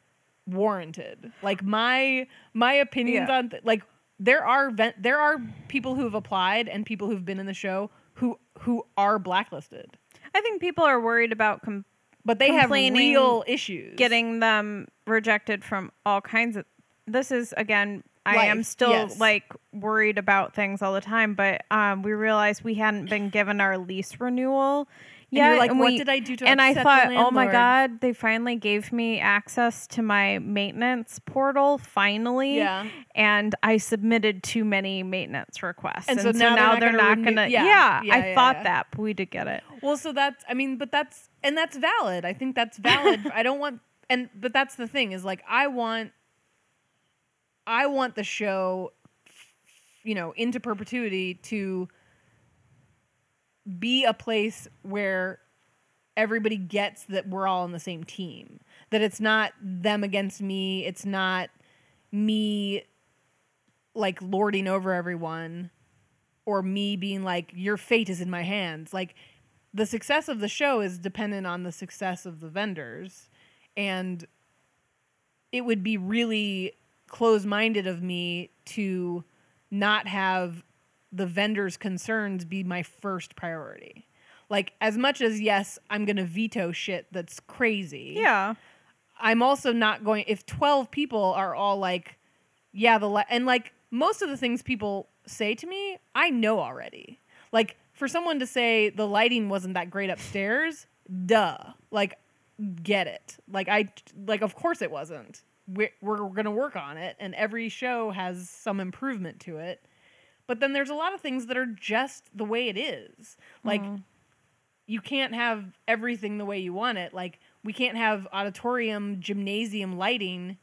Speaker 1: warranted. Like my my opinions
Speaker 2: Yeah.
Speaker 1: on th- like there are ven- there are people who have applied and people who've been in the show who who are blacklisted,
Speaker 2: I think people are worried about com-
Speaker 1: but they have real issues.
Speaker 2: getting them rejected from all kinds of. This is again. I am still
Speaker 1: yes.
Speaker 2: like worried about things all the time, but um, we realized we hadn't been given our lease renewal Yeah,
Speaker 1: you're like,
Speaker 2: and
Speaker 1: what
Speaker 2: we-
Speaker 1: did I do to
Speaker 2: and I thought, oh my god, they finally gave me access to my maintenance portal. Finally,
Speaker 1: Yeah.
Speaker 2: And I submitted too many maintenance requests,
Speaker 1: And so now they're not gonna renew-
Speaker 2: gonna.
Speaker 1: yeah,
Speaker 2: Yeah,
Speaker 1: yeah,
Speaker 2: I
Speaker 1: yeah,
Speaker 2: thought
Speaker 1: yeah.
Speaker 2: that, but we did get it.
Speaker 1: Well, so that's I mean, but that's and that's valid. I think that's valid. I don't want and but that's the thing is like I want I want the show you know, into perpetuity to be a place where everybody gets that we're all on the same team. That it's not them against me, it's not me like lording over everyone or me being like your fate is in my hands like the success of the show is dependent on the success of the vendors. And it would be really close-minded of me to not have the vendors concerns be my first priority. Like as much as yes i'm going to veto shit that's crazy
Speaker 2: Yeah,
Speaker 1: I'm also not going if 12 people are all like yeah the li-, and like most of the things people say to me I know already. Like for someone to say the lighting wasn't that great upstairs, duh. Like get it. Like I like of course it wasn't. We're, we're going to work on it and every show has some improvement to it. But then there's a lot of things that are just the way it is. Like mm-hmm. you can't have everything the way you want it. Like we can't have auditorium gymnasium lighting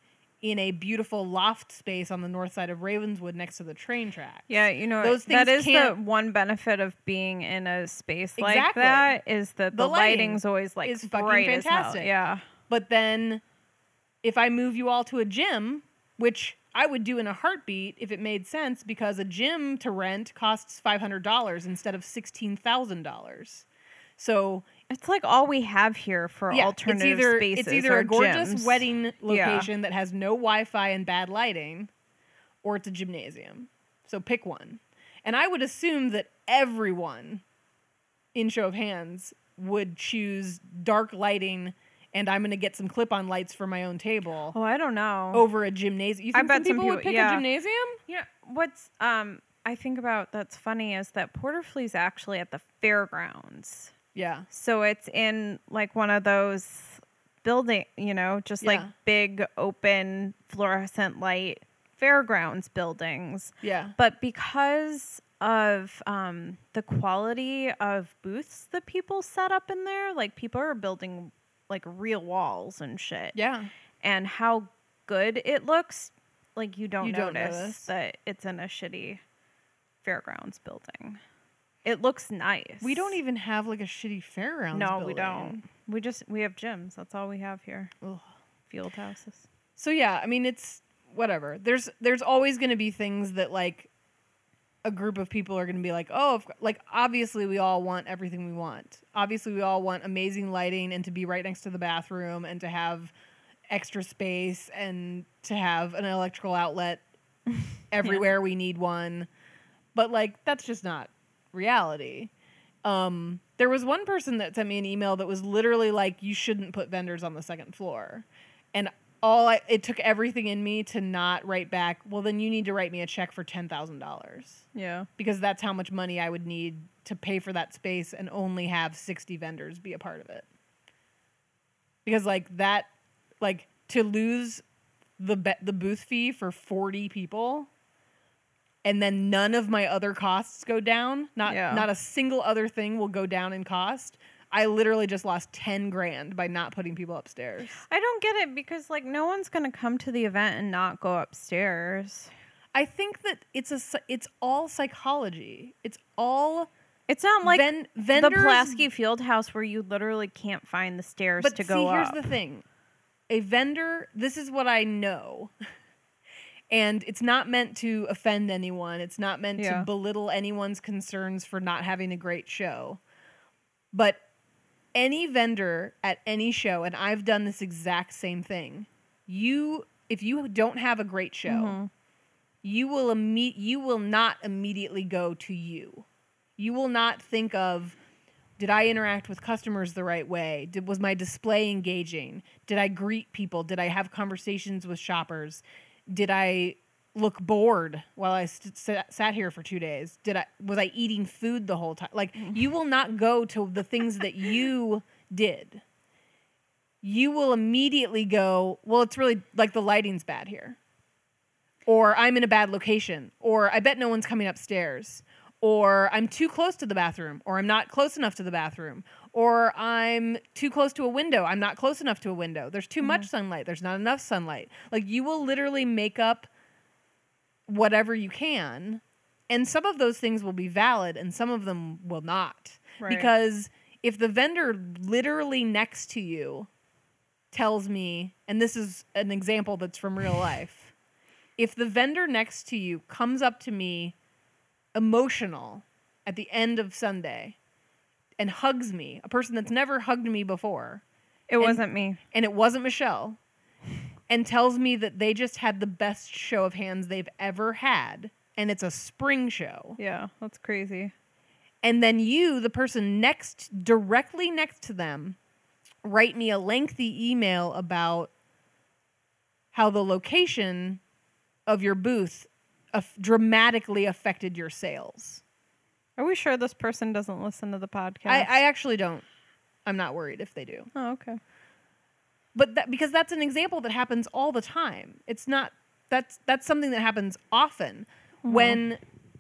Speaker 1: in a beautiful loft space on the north side of Ravenswood next to the train track.
Speaker 2: yeah. You know,
Speaker 1: Those things
Speaker 2: is the one benefit of being in a space like
Speaker 1: Exactly.
Speaker 2: that is that
Speaker 1: The
Speaker 2: the,
Speaker 1: lighting
Speaker 2: lighting's always like
Speaker 1: is fucking
Speaker 2: bright as hell.
Speaker 1: fantastic.
Speaker 2: Yeah.
Speaker 1: But then if I move you all to a gym, which I would do in a heartbeat if it made sense because a gym to rent costs $500 instead of $16,000. So
Speaker 2: It's like all we have here for
Speaker 1: yeah,
Speaker 2: alternative
Speaker 1: it's either
Speaker 2: spaces.
Speaker 1: it's either a gorgeous
Speaker 2: gyms.
Speaker 1: wedding
Speaker 2: Yeah.
Speaker 1: location that has no Wi-Fi and bad lighting, or it's a gymnasium. So pick one. And I would assume that everyone in show of hands would choose dark lighting, and I'm going to get some clip-on lights for my own table
Speaker 2: Oh, I don't know.
Speaker 1: over a gymnasium. You
Speaker 2: I bet
Speaker 1: some
Speaker 2: some
Speaker 1: people, would pick
Speaker 2: yeah.
Speaker 1: a gymnasium?
Speaker 2: Know what's um I think about that's funny is that Porter Flea's actually at the fairgrounds.
Speaker 1: Yeah.
Speaker 2: So it's in like one of those building, you know, just like big open fluorescent light fairgrounds buildings.
Speaker 1: Yeah.
Speaker 2: But because of um, the quality of booths that people set up in there, like people are building like real walls and shit.
Speaker 1: Yeah.
Speaker 2: And how good it looks, like you don't
Speaker 1: You don't
Speaker 2: notice
Speaker 1: notice.
Speaker 2: that it's in a shitty fairgrounds building. It looks nice.
Speaker 1: We don't even have like a shitty fairgrounds.
Speaker 2: No, we don't. We just we have gyms. That's all we have here.
Speaker 1: Ugh.
Speaker 2: Field houses.
Speaker 1: So yeah, I mean it's whatever. There's there's always going to be things that like a group of people are going to be like, "Oh, of- like obviously we all want everything we want. Obviously we all want amazing lighting and to be right next to the bathroom and to have extra space and to have an electrical outlet everywhere we need one." But like that's just not reality. Um, there was one person that sent me an email that was literally like, "You shouldn't put vendors on the second floor," and all I, it took everything in me to not write back. Well, then you need to write me a check for ten thousand dollars
Speaker 2: Yeah.
Speaker 1: because that's how much money I would need to pay for that space and only have sixty vendors be a part of it. Because like that, like to lose the be- the booth fee for forty people and then none of my other costs go down. Not
Speaker 2: Yeah.
Speaker 1: not a single other thing will go down in cost. I literally just lost ten grand by not putting people upstairs.
Speaker 2: I don't get it because like no one's gonna come to the event and not go upstairs.
Speaker 1: I think that it's a it's all psychology. It's all
Speaker 2: It's not like
Speaker 1: Ven-
Speaker 2: the
Speaker 1: vendors-
Speaker 2: Pulaski Field House where you literally can't find the stairs
Speaker 1: but
Speaker 2: to
Speaker 1: see,
Speaker 2: go
Speaker 1: here's
Speaker 2: up.
Speaker 1: Here's the thing: a vendor. This is what I know. And it's not meant to offend anyone. It's not meant
Speaker 2: Yeah.
Speaker 1: to belittle anyone's concerns for not having a great show. But any vendor at any show, and I've done this exact same thing. You, if you don't have a great show,
Speaker 2: Mm-hmm.
Speaker 1: you will imme- you will not immediately go to you. You will not think of did I interact with customers the right way? Did was my display engaging? Did I greet people? Did I have conversations with shoppers? Did I look bored while I st- sat, sat here for two days? Did I was I eating food the whole time? Like mm-hmm. you will not go to the things that you did. You will immediately go, well, it's really like the lighting's bad here, or I'm in a bad location, or I bet no one's coming upstairs, or I'm too close to the bathroom, or I'm not close enough to the bathroom, or I'm too close to a window, I'm not close enough to a window. There's too much mm-hmm. sunlight, there's not enough sunlight. Like you will literally make up whatever you can, and some of those things will be valid and some of them will not.
Speaker 2: Right.
Speaker 1: Because if the vendor literally next to you tells me, and this is an example that's from real life, if the vendor next to you comes up to me emotional at the end of Sunday and hugs me, a person that's never hugged me before,
Speaker 2: It wasn't me.
Speaker 1: and it wasn't Michelle, and tells me that they just had the best show of hands they've ever had, and it's a spring show.
Speaker 2: Yeah, that's crazy.
Speaker 1: And then you, the person next, directly next to them, write me a lengthy email about how the location of your booth af- dramatically affected your sales.
Speaker 2: Are we sure this person doesn't listen to the podcast?
Speaker 1: I, I actually don't. I'm not worried if they do.
Speaker 2: oh, okay.
Speaker 1: but that because that's an example that happens all the time it's not that's that's something that happens often uh-huh. when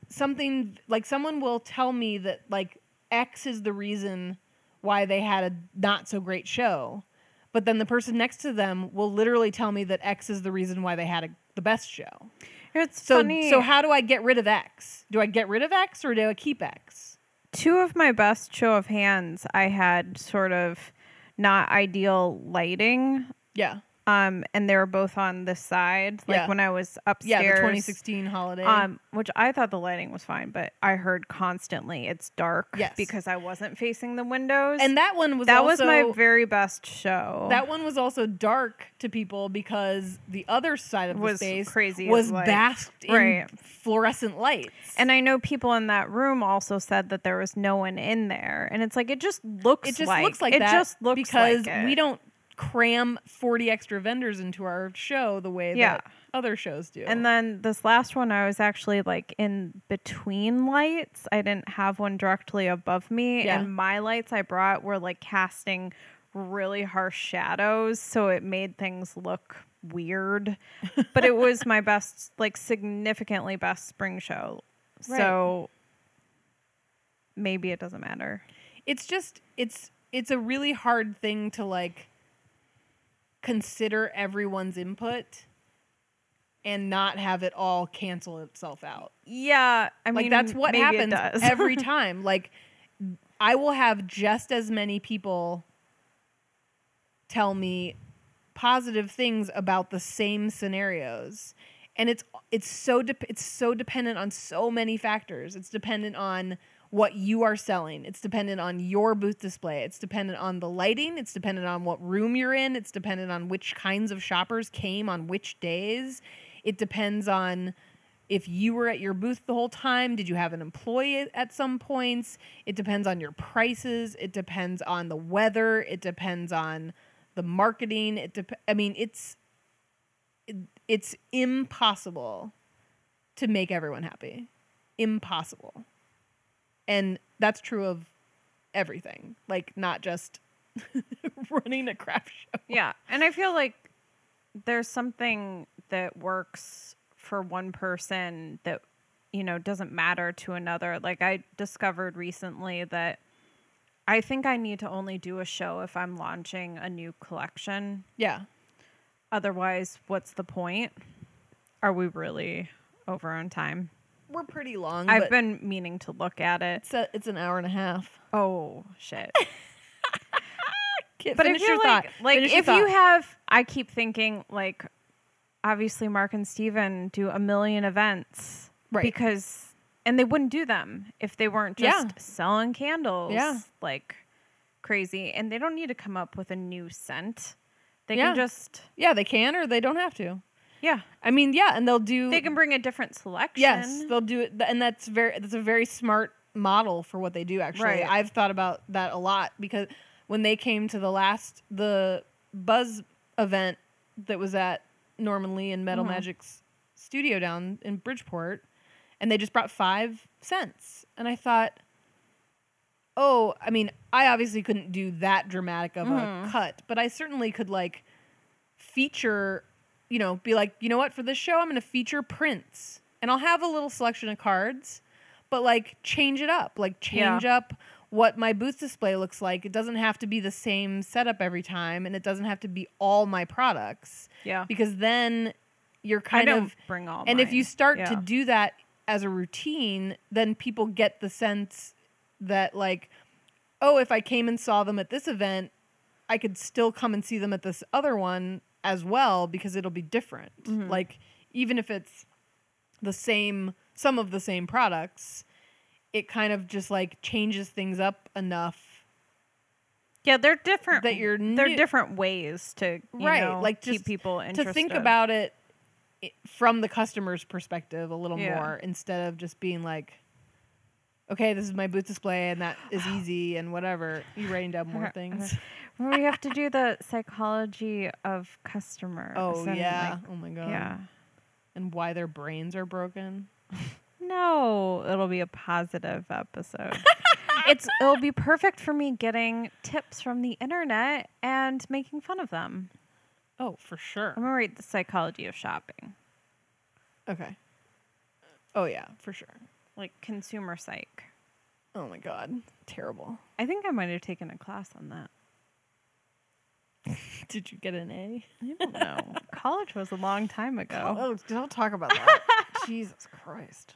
Speaker 1: something like someone will tell me that like x is the reason why they had a not so great show but then the person next to them will literally tell me that x is the reason why they had a, the best show
Speaker 2: It's
Speaker 1: so
Speaker 2: funny.
Speaker 1: so how do i get rid of x do i get rid of x or do i keep x
Speaker 2: two of my best show of hands, I had sort of not ideal lighting.
Speaker 1: yeah
Speaker 2: Um, and they were both on this side, like
Speaker 1: Yeah.
Speaker 2: when I was upstairs.
Speaker 1: yeah the 2016 holiday
Speaker 2: Um, which I thought the lighting was fine, but I heard constantly it's dark
Speaker 1: Yes.
Speaker 2: because I wasn't facing the windows.
Speaker 1: and that one was
Speaker 2: that was my very best show.
Speaker 1: That one was also dark to people because the other side of
Speaker 2: Was
Speaker 1: the space
Speaker 2: crazy
Speaker 1: was
Speaker 2: light.
Speaker 1: basked in
Speaker 2: Right.
Speaker 1: fluorescent lights.
Speaker 2: and I know people in that room also said that there was no one in there, and it's like it just looks.
Speaker 1: it just
Speaker 2: like,
Speaker 1: looks like
Speaker 2: it
Speaker 1: that
Speaker 2: just looks
Speaker 1: because
Speaker 2: like it.
Speaker 1: we don't cram 40 extra vendors into our show the way
Speaker 2: Yeah.
Speaker 1: that other shows do.
Speaker 2: And then this last one, I was actually like in between lights. I didn't have one directly above me,
Speaker 1: Yeah.
Speaker 2: and my lights I brought were like casting really harsh shadows, so it made things look weird. but it was my best, like significantly best spring show. So maybe it doesn't matter.
Speaker 1: it's just it's it's a really hard thing to like consider everyone's input and not have it all cancel itself out.
Speaker 2: Yeah, I mean
Speaker 1: like that's what happens every time. Like i will have just as many people tell me positive things about the same scenarios. And it's it's so dep it's so dependent on so many factors. It's dependent on what you are selling. It's dependent on your booth display. It's dependent on the lighting. It's dependent on what room you're in. It's dependent on which kinds of shoppers came on which days. It depends on if you were at your booth the whole time did you have an employee at some points? It depends on your prices. It depends on the weather. It depends on the marketing. It dep- i mean it's it, it's impossible to make everyone happy. Impossible and that's true of everything like not just running a craft show
Speaker 2: Yeah, and I feel like there's something that works for one person that you know doesn't matter to another. Like I discovered recently that I think I need to only do a show if I'm launching a new collection.
Speaker 1: yeah
Speaker 2: Otherwise, what's the point? Are we really over on time?
Speaker 1: We're pretty long
Speaker 2: I've been meaning to look at it.
Speaker 1: it's, a, it's an hour and a half
Speaker 2: Oh shit. But I
Speaker 1: finish
Speaker 2: feel
Speaker 1: your
Speaker 2: like like
Speaker 1: Finish
Speaker 2: if you have I keep thinking like obviously Mark and Steven do a million events
Speaker 1: Right.
Speaker 2: because and they wouldn't do them if they weren't just
Speaker 1: Yeah.
Speaker 2: selling candles
Speaker 1: Yeah.
Speaker 2: like crazy and they don't need to come up with a new scent. They
Speaker 1: Yeah.
Speaker 2: can just
Speaker 1: Yeah, they can or they don't have to.
Speaker 2: Yeah,
Speaker 1: I mean, yeah, and they'll do.
Speaker 2: they can bring a different selection.
Speaker 1: Yes, they'll do it, and that's very that's a very smart model for what they do. Actually,
Speaker 2: Right.
Speaker 1: I've thought about that a lot because when they came to the last the Buzz event that was at Norman Lee and Metal
Speaker 2: Mhm.
Speaker 1: Magic's studio down in Bridgeport, and they just brought five scents, and I thought, oh, I mean, I obviously couldn't do that dramatic of a cut, but I certainly could like feature, you know, be like, you know what, for this show, I'm going to feature prints, and I'll have a little selection of cards, but like change it up, like change
Speaker 2: Yeah.
Speaker 1: up what my booth display looks like. It doesn't have to be the same setup every time, and it doesn't have to be all my products
Speaker 2: Yeah.
Speaker 1: because then you're kind of
Speaker 2: bring all
Speaker 1: and if you
Speaker 2: mine.
Speaker 1: start to do that as a routine, then people get the sense that like, oh, if I came and saw them at this event, I could still come and see them at this other one as well because it'll be different.
Speaker 2: Mm-hmm.
Speaker 1: Like even if it's the same some of the same products, it kind of just like changes things up enough
Speaker 2: Yeah, they're different.
Speaker 1: that you're
Speaker 2: they're different ways to you
Speaker 1: right
Speaker 2: know,
Speaker 1: like
Speaker 2: keep people interested.
Speaker 1: to think about it from the customer's perspective a little
Speaker 2: Yeah.
Speaker 1: more instead of just being like okay this is my booth display and that is easy and whatever. You writing down more things.
Speaker 2: We have to do the psychology of customers.
Speaker 1: oh
Speaker 2: and,
Speaker 1: yeah.
Speaker 2: like,
Speaker 1: oh my god.
Speaker 2: yeah.
Speaker 1: and why their brains are broken?
Speaker 2: No, it'll be a positive episode. it's it'll be perfect for me getting tips from the internet and making fun of them.
Speaker 1: oh for sure.
Speaker 2: I'm gonna write the psychology of shopping,
Speaker 1: okay. Oh yeah for sure
Speaker 2: like consumer psych.
Speaker 1: oh my god terrible
Speaker 2: I think I might have taken a class on that.
Speaker 1: did you get an a
Speaker 2: I don't know. College was a long time ago.
Speaker 1: Oh, don't talk about that. Jesus Christ.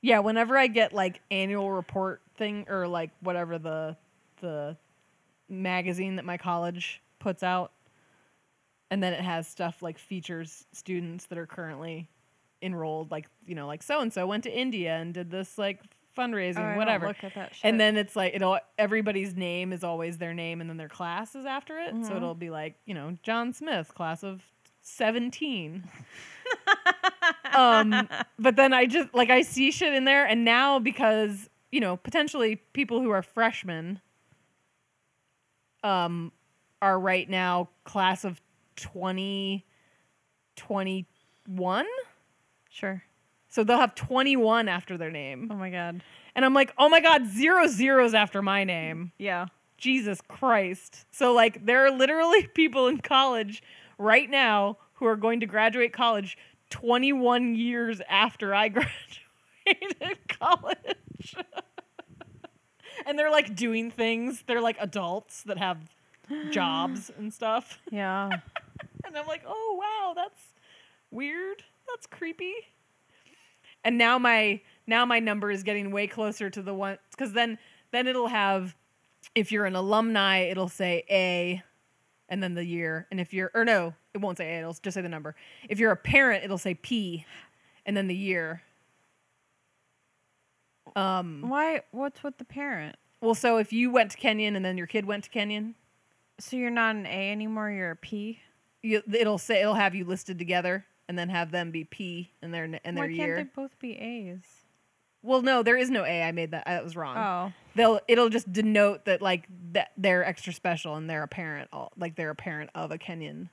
Speaker 1: Yeah, whenever I get like annual report thing or like whatever the the magazine that my college puts out and then it has stuff like features students that are currently enrolled like, you know, like so and so went to India and did this like fundraising
Speaker 2: Oh,
Speaker 1: whatever.
Speaker 2: look at that shit.
Speaker 1: And then it's like it'll everybody's name is always their name and then their class is after it.
Speaker 2: Mm-hmm.
Speaker 1: So it'll be like, you know, John Smith, class of 17. um but then I just like I see shit in there and now because, you know, potentially people who are freshmen um are right now class of 2021.
Speaker 2: Sure.
Speaker 1: So they'll have 21 after their name.
Speaker 2: Oh my god.
Speaker 1: And I'm like, "Oh my god, zero zeros after my name."
Speaker 2: Yeah.
Speaker 1: Jesus Christ. So, like, there are literally people in college right now who are going to graduate college 21 years after I graduated college. and they're like doing things. They're like adults that have jobs and stuff.
Speaker 2: Yeah.
Speaker 1: And I'm like, oh, wow, that's weird. That's creepy. And now my now my number is getting way closer to the one because then then it'll have if you're an alumni it'll say A and then the year and if you're or no it won't say A it'll just say the number if you're a parent it'll say P and then the year um
Speaker 2: Why? What's with the parent?
Speaker 1: well so if you went to Kenyon and then your kid went to Kenyon
Speaker 2: So you're not an A anymore. You're a P.
Speaker 1: you, it'll say it'll have you listed together and then have them be P in their and their
Speaker 2: Why can't
Speaker 1: year
Speaker 2: they both be A's?
Speaker 1: Well, no, there is no A. I made that. That was wrong.
Speaker 2: Oh.
Speaker 1: They'll it'll just denote that like that they're extra special and they're a parent, all- like they're a parent of a Kenyon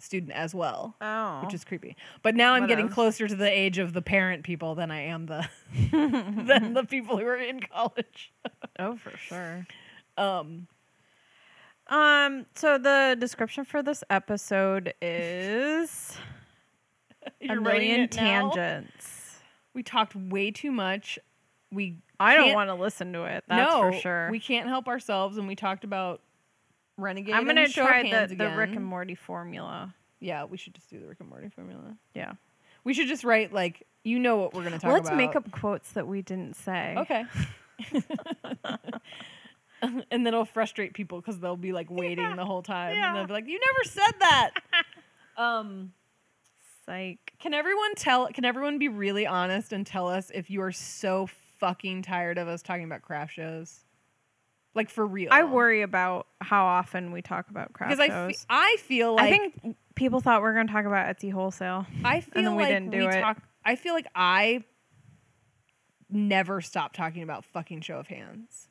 Speaker 1: student as well,
Speaker 2: Oh.
Speaker 1: which is creepy. But now I'm getting
Speaker 2: Whatevs.
Speaker 1: closer to the age of the parent people than I am the than the people who are in college.
Speaker 2: oh for sure.
Speaker 1: Um,
Speaker 2: Um. So the description for this episode is a million
Speaker 1: now?
Speaker 2: tangents.
Speaker 1: We talked way too much. We
Speaker 2: I don't want to listen to it. That's
Speaker 1: no,
Speaker 2: for sure.
Speaker 1: We can't help ourselves, and we talked about renegade.
Speaker 2: I'm gonna
Speaker 1: and show of
Speaker 2: try the, the Rick and Morty formula.
Speaker 1: Yeah, we should just do the Rick and Morty formula.
Speaker 2: Yeah.
Speaker 1: We should just write like you know what we're gonna talk about.
Speaker 2: Let's
Speaker 1: about.
Speaker 2: make up quotes that we didn't say.
Speaker 1: Okay. and then it'll frustrate people because they'll be like waiting the whole time,
Speaker 2: Yeah.
Speaker 1: and they'll be like, "You never said that." um,
Speaker 2: Psych.
Speaker 1: can everyone tell? Can everyone be really honest and tell us if you are so fucking tired of us talking about craft shows? Like for real.
Speaker 2: I worry about how often we talk about craft
Speaker 1: because I,
Speaker 2: shows.
Speaker 1: fe- I feel like
Speaker 2: I think people thought we were going to talk about Etsy wholesale.
Speaker 1: I feel
Speaker 2: then we
Speaker 1: like
Speaker 2: didn't do
Speaker 1: we
Speaker 2: it.
Speaker 1: talk. I feel like I never stop talking about fucking show of hands.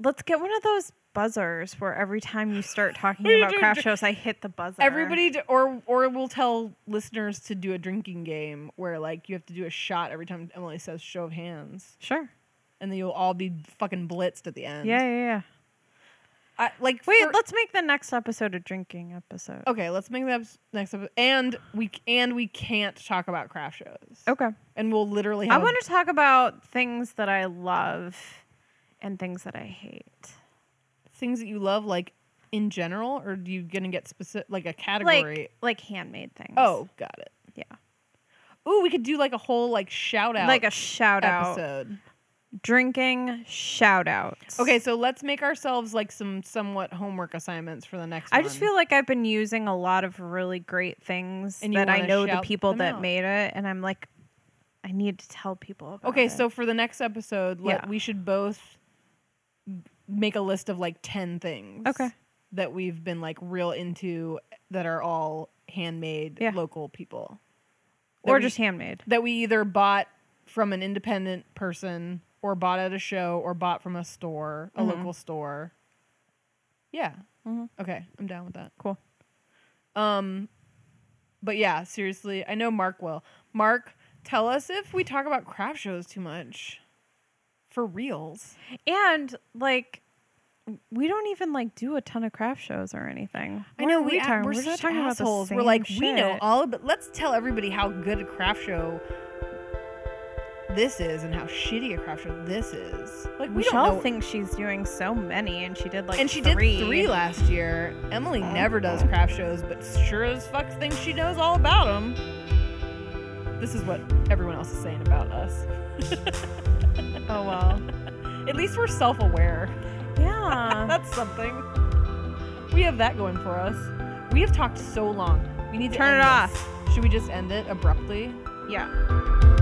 Speaker 2: Let's get one of those buzzers where every time you start talking about craft shows, I hit the buzzer.
Speaker 1: Everybody, d- or or we'll tell listeners to do a drinking game where like you have to do a shot every time Emily says "show of hands,"
Speaker 2: Sure.
Speaker 1: and then you'll all be fucking blitzed at the end.
Speaker 2: Yeah, yeah, yeah.
Speaker 1: I, like
Speaker 2: Wait,
Speaker 1: for-
Speaker 2: let's make the next episode a drinking episode.
Speaker 1: okay, let's make that next episode, and we and we can't talk about craft shows.
Speaker 2: Okay.
Speaker 1: and we'll literally.
Speaker 2: I
Speaker 1: Have a-
Speaker 2: want to talk about things that I love and things that I hate.
Speaker 1: Things that you love, like in general, or do you gonna get specific, like a category?
Speaker 2: Like like handmade things.
Speaker 1: oh, got it.
Speaker 2: yeah.
Speaker 1: Ooh, we could do like a whole like shout out
Speaker 2: Like a shout out.
Speaker 1: episode.
Speaker 2: Drinking shout outs.
Speaker 1: Okay, so let's make ourselves like some somewhat homework assignments for the next
Speaker 2: I
Speaker 1: one.
Speaker 2: just feel like I've been using a lot of really great things
Speaker 1: And
Speaker 2: that I know the people that
Speaker 1: out.
Speaker 2: made it, and I'm like, I need to tell people about
Speaker 1: Okay,
Speaker 2: it.
Speaker 1: so for the next episode, let,
Speaker 2: Yeah.
Speaker 1: we should both make a list of like 10 things.
Speaker 2: Okay.
Speaker 1: That we've been like real into that are all handmade
Speaker 2: Yeah.
Speaker 1: local people. That
Speaker 2: or
Speaker 1: we-
Speaker 2: just handmade.
Speaker 1: that we either bought from an independent person or bought at a show or bought from a store, a
Speaker 2: Mhm.
Speaker 1: local store. Yeah.
Speaker 2: Mhm.
Speaker 1: Okay, I'm down with that.
Speaker 2: Cool.
Speaker 1: Um but yeah, seriously, I know Mark will. Mark, tell us if we talk about craft shows too much. For reals.
Speaker 2: And like, we don't even like do a ton of craft shows or anything.
Speaker 1: I know
Speaker 2: are
Speaker 1: we
Speaker 2: talking-
Speaker 1: we're, such
Speaker 2: talking about the
Speaker 1: assholes. We're
Speaker 2: same
Speaker 1: like we know all but let's tell everybody how good a craft show this is and how shitty a craft show this is. Like we
Speaker 2: Michelle
Speaker 1: don't know
Speaker 2: thinks she's doing so many, and she did like
Speaker 1: and she
Speaker 2: three.
Speaker 1: did three last year. Emily oh never does craft shows, but sure as fuck thinks she knows all about them. This is what everyone else is saying about us.
Speaker 2: Oh well.
Speaker 1: At least we're self-aware.
Speaker 2: Yeah.
Speaker 1: That's something. We have that going for us. We have talked so long. We need to
Speaker 2: Turn
Speaker 1: end
Speaker 2: it
Speaker 1: this. Should we just end it abruptly?
Speaker 2: yeah.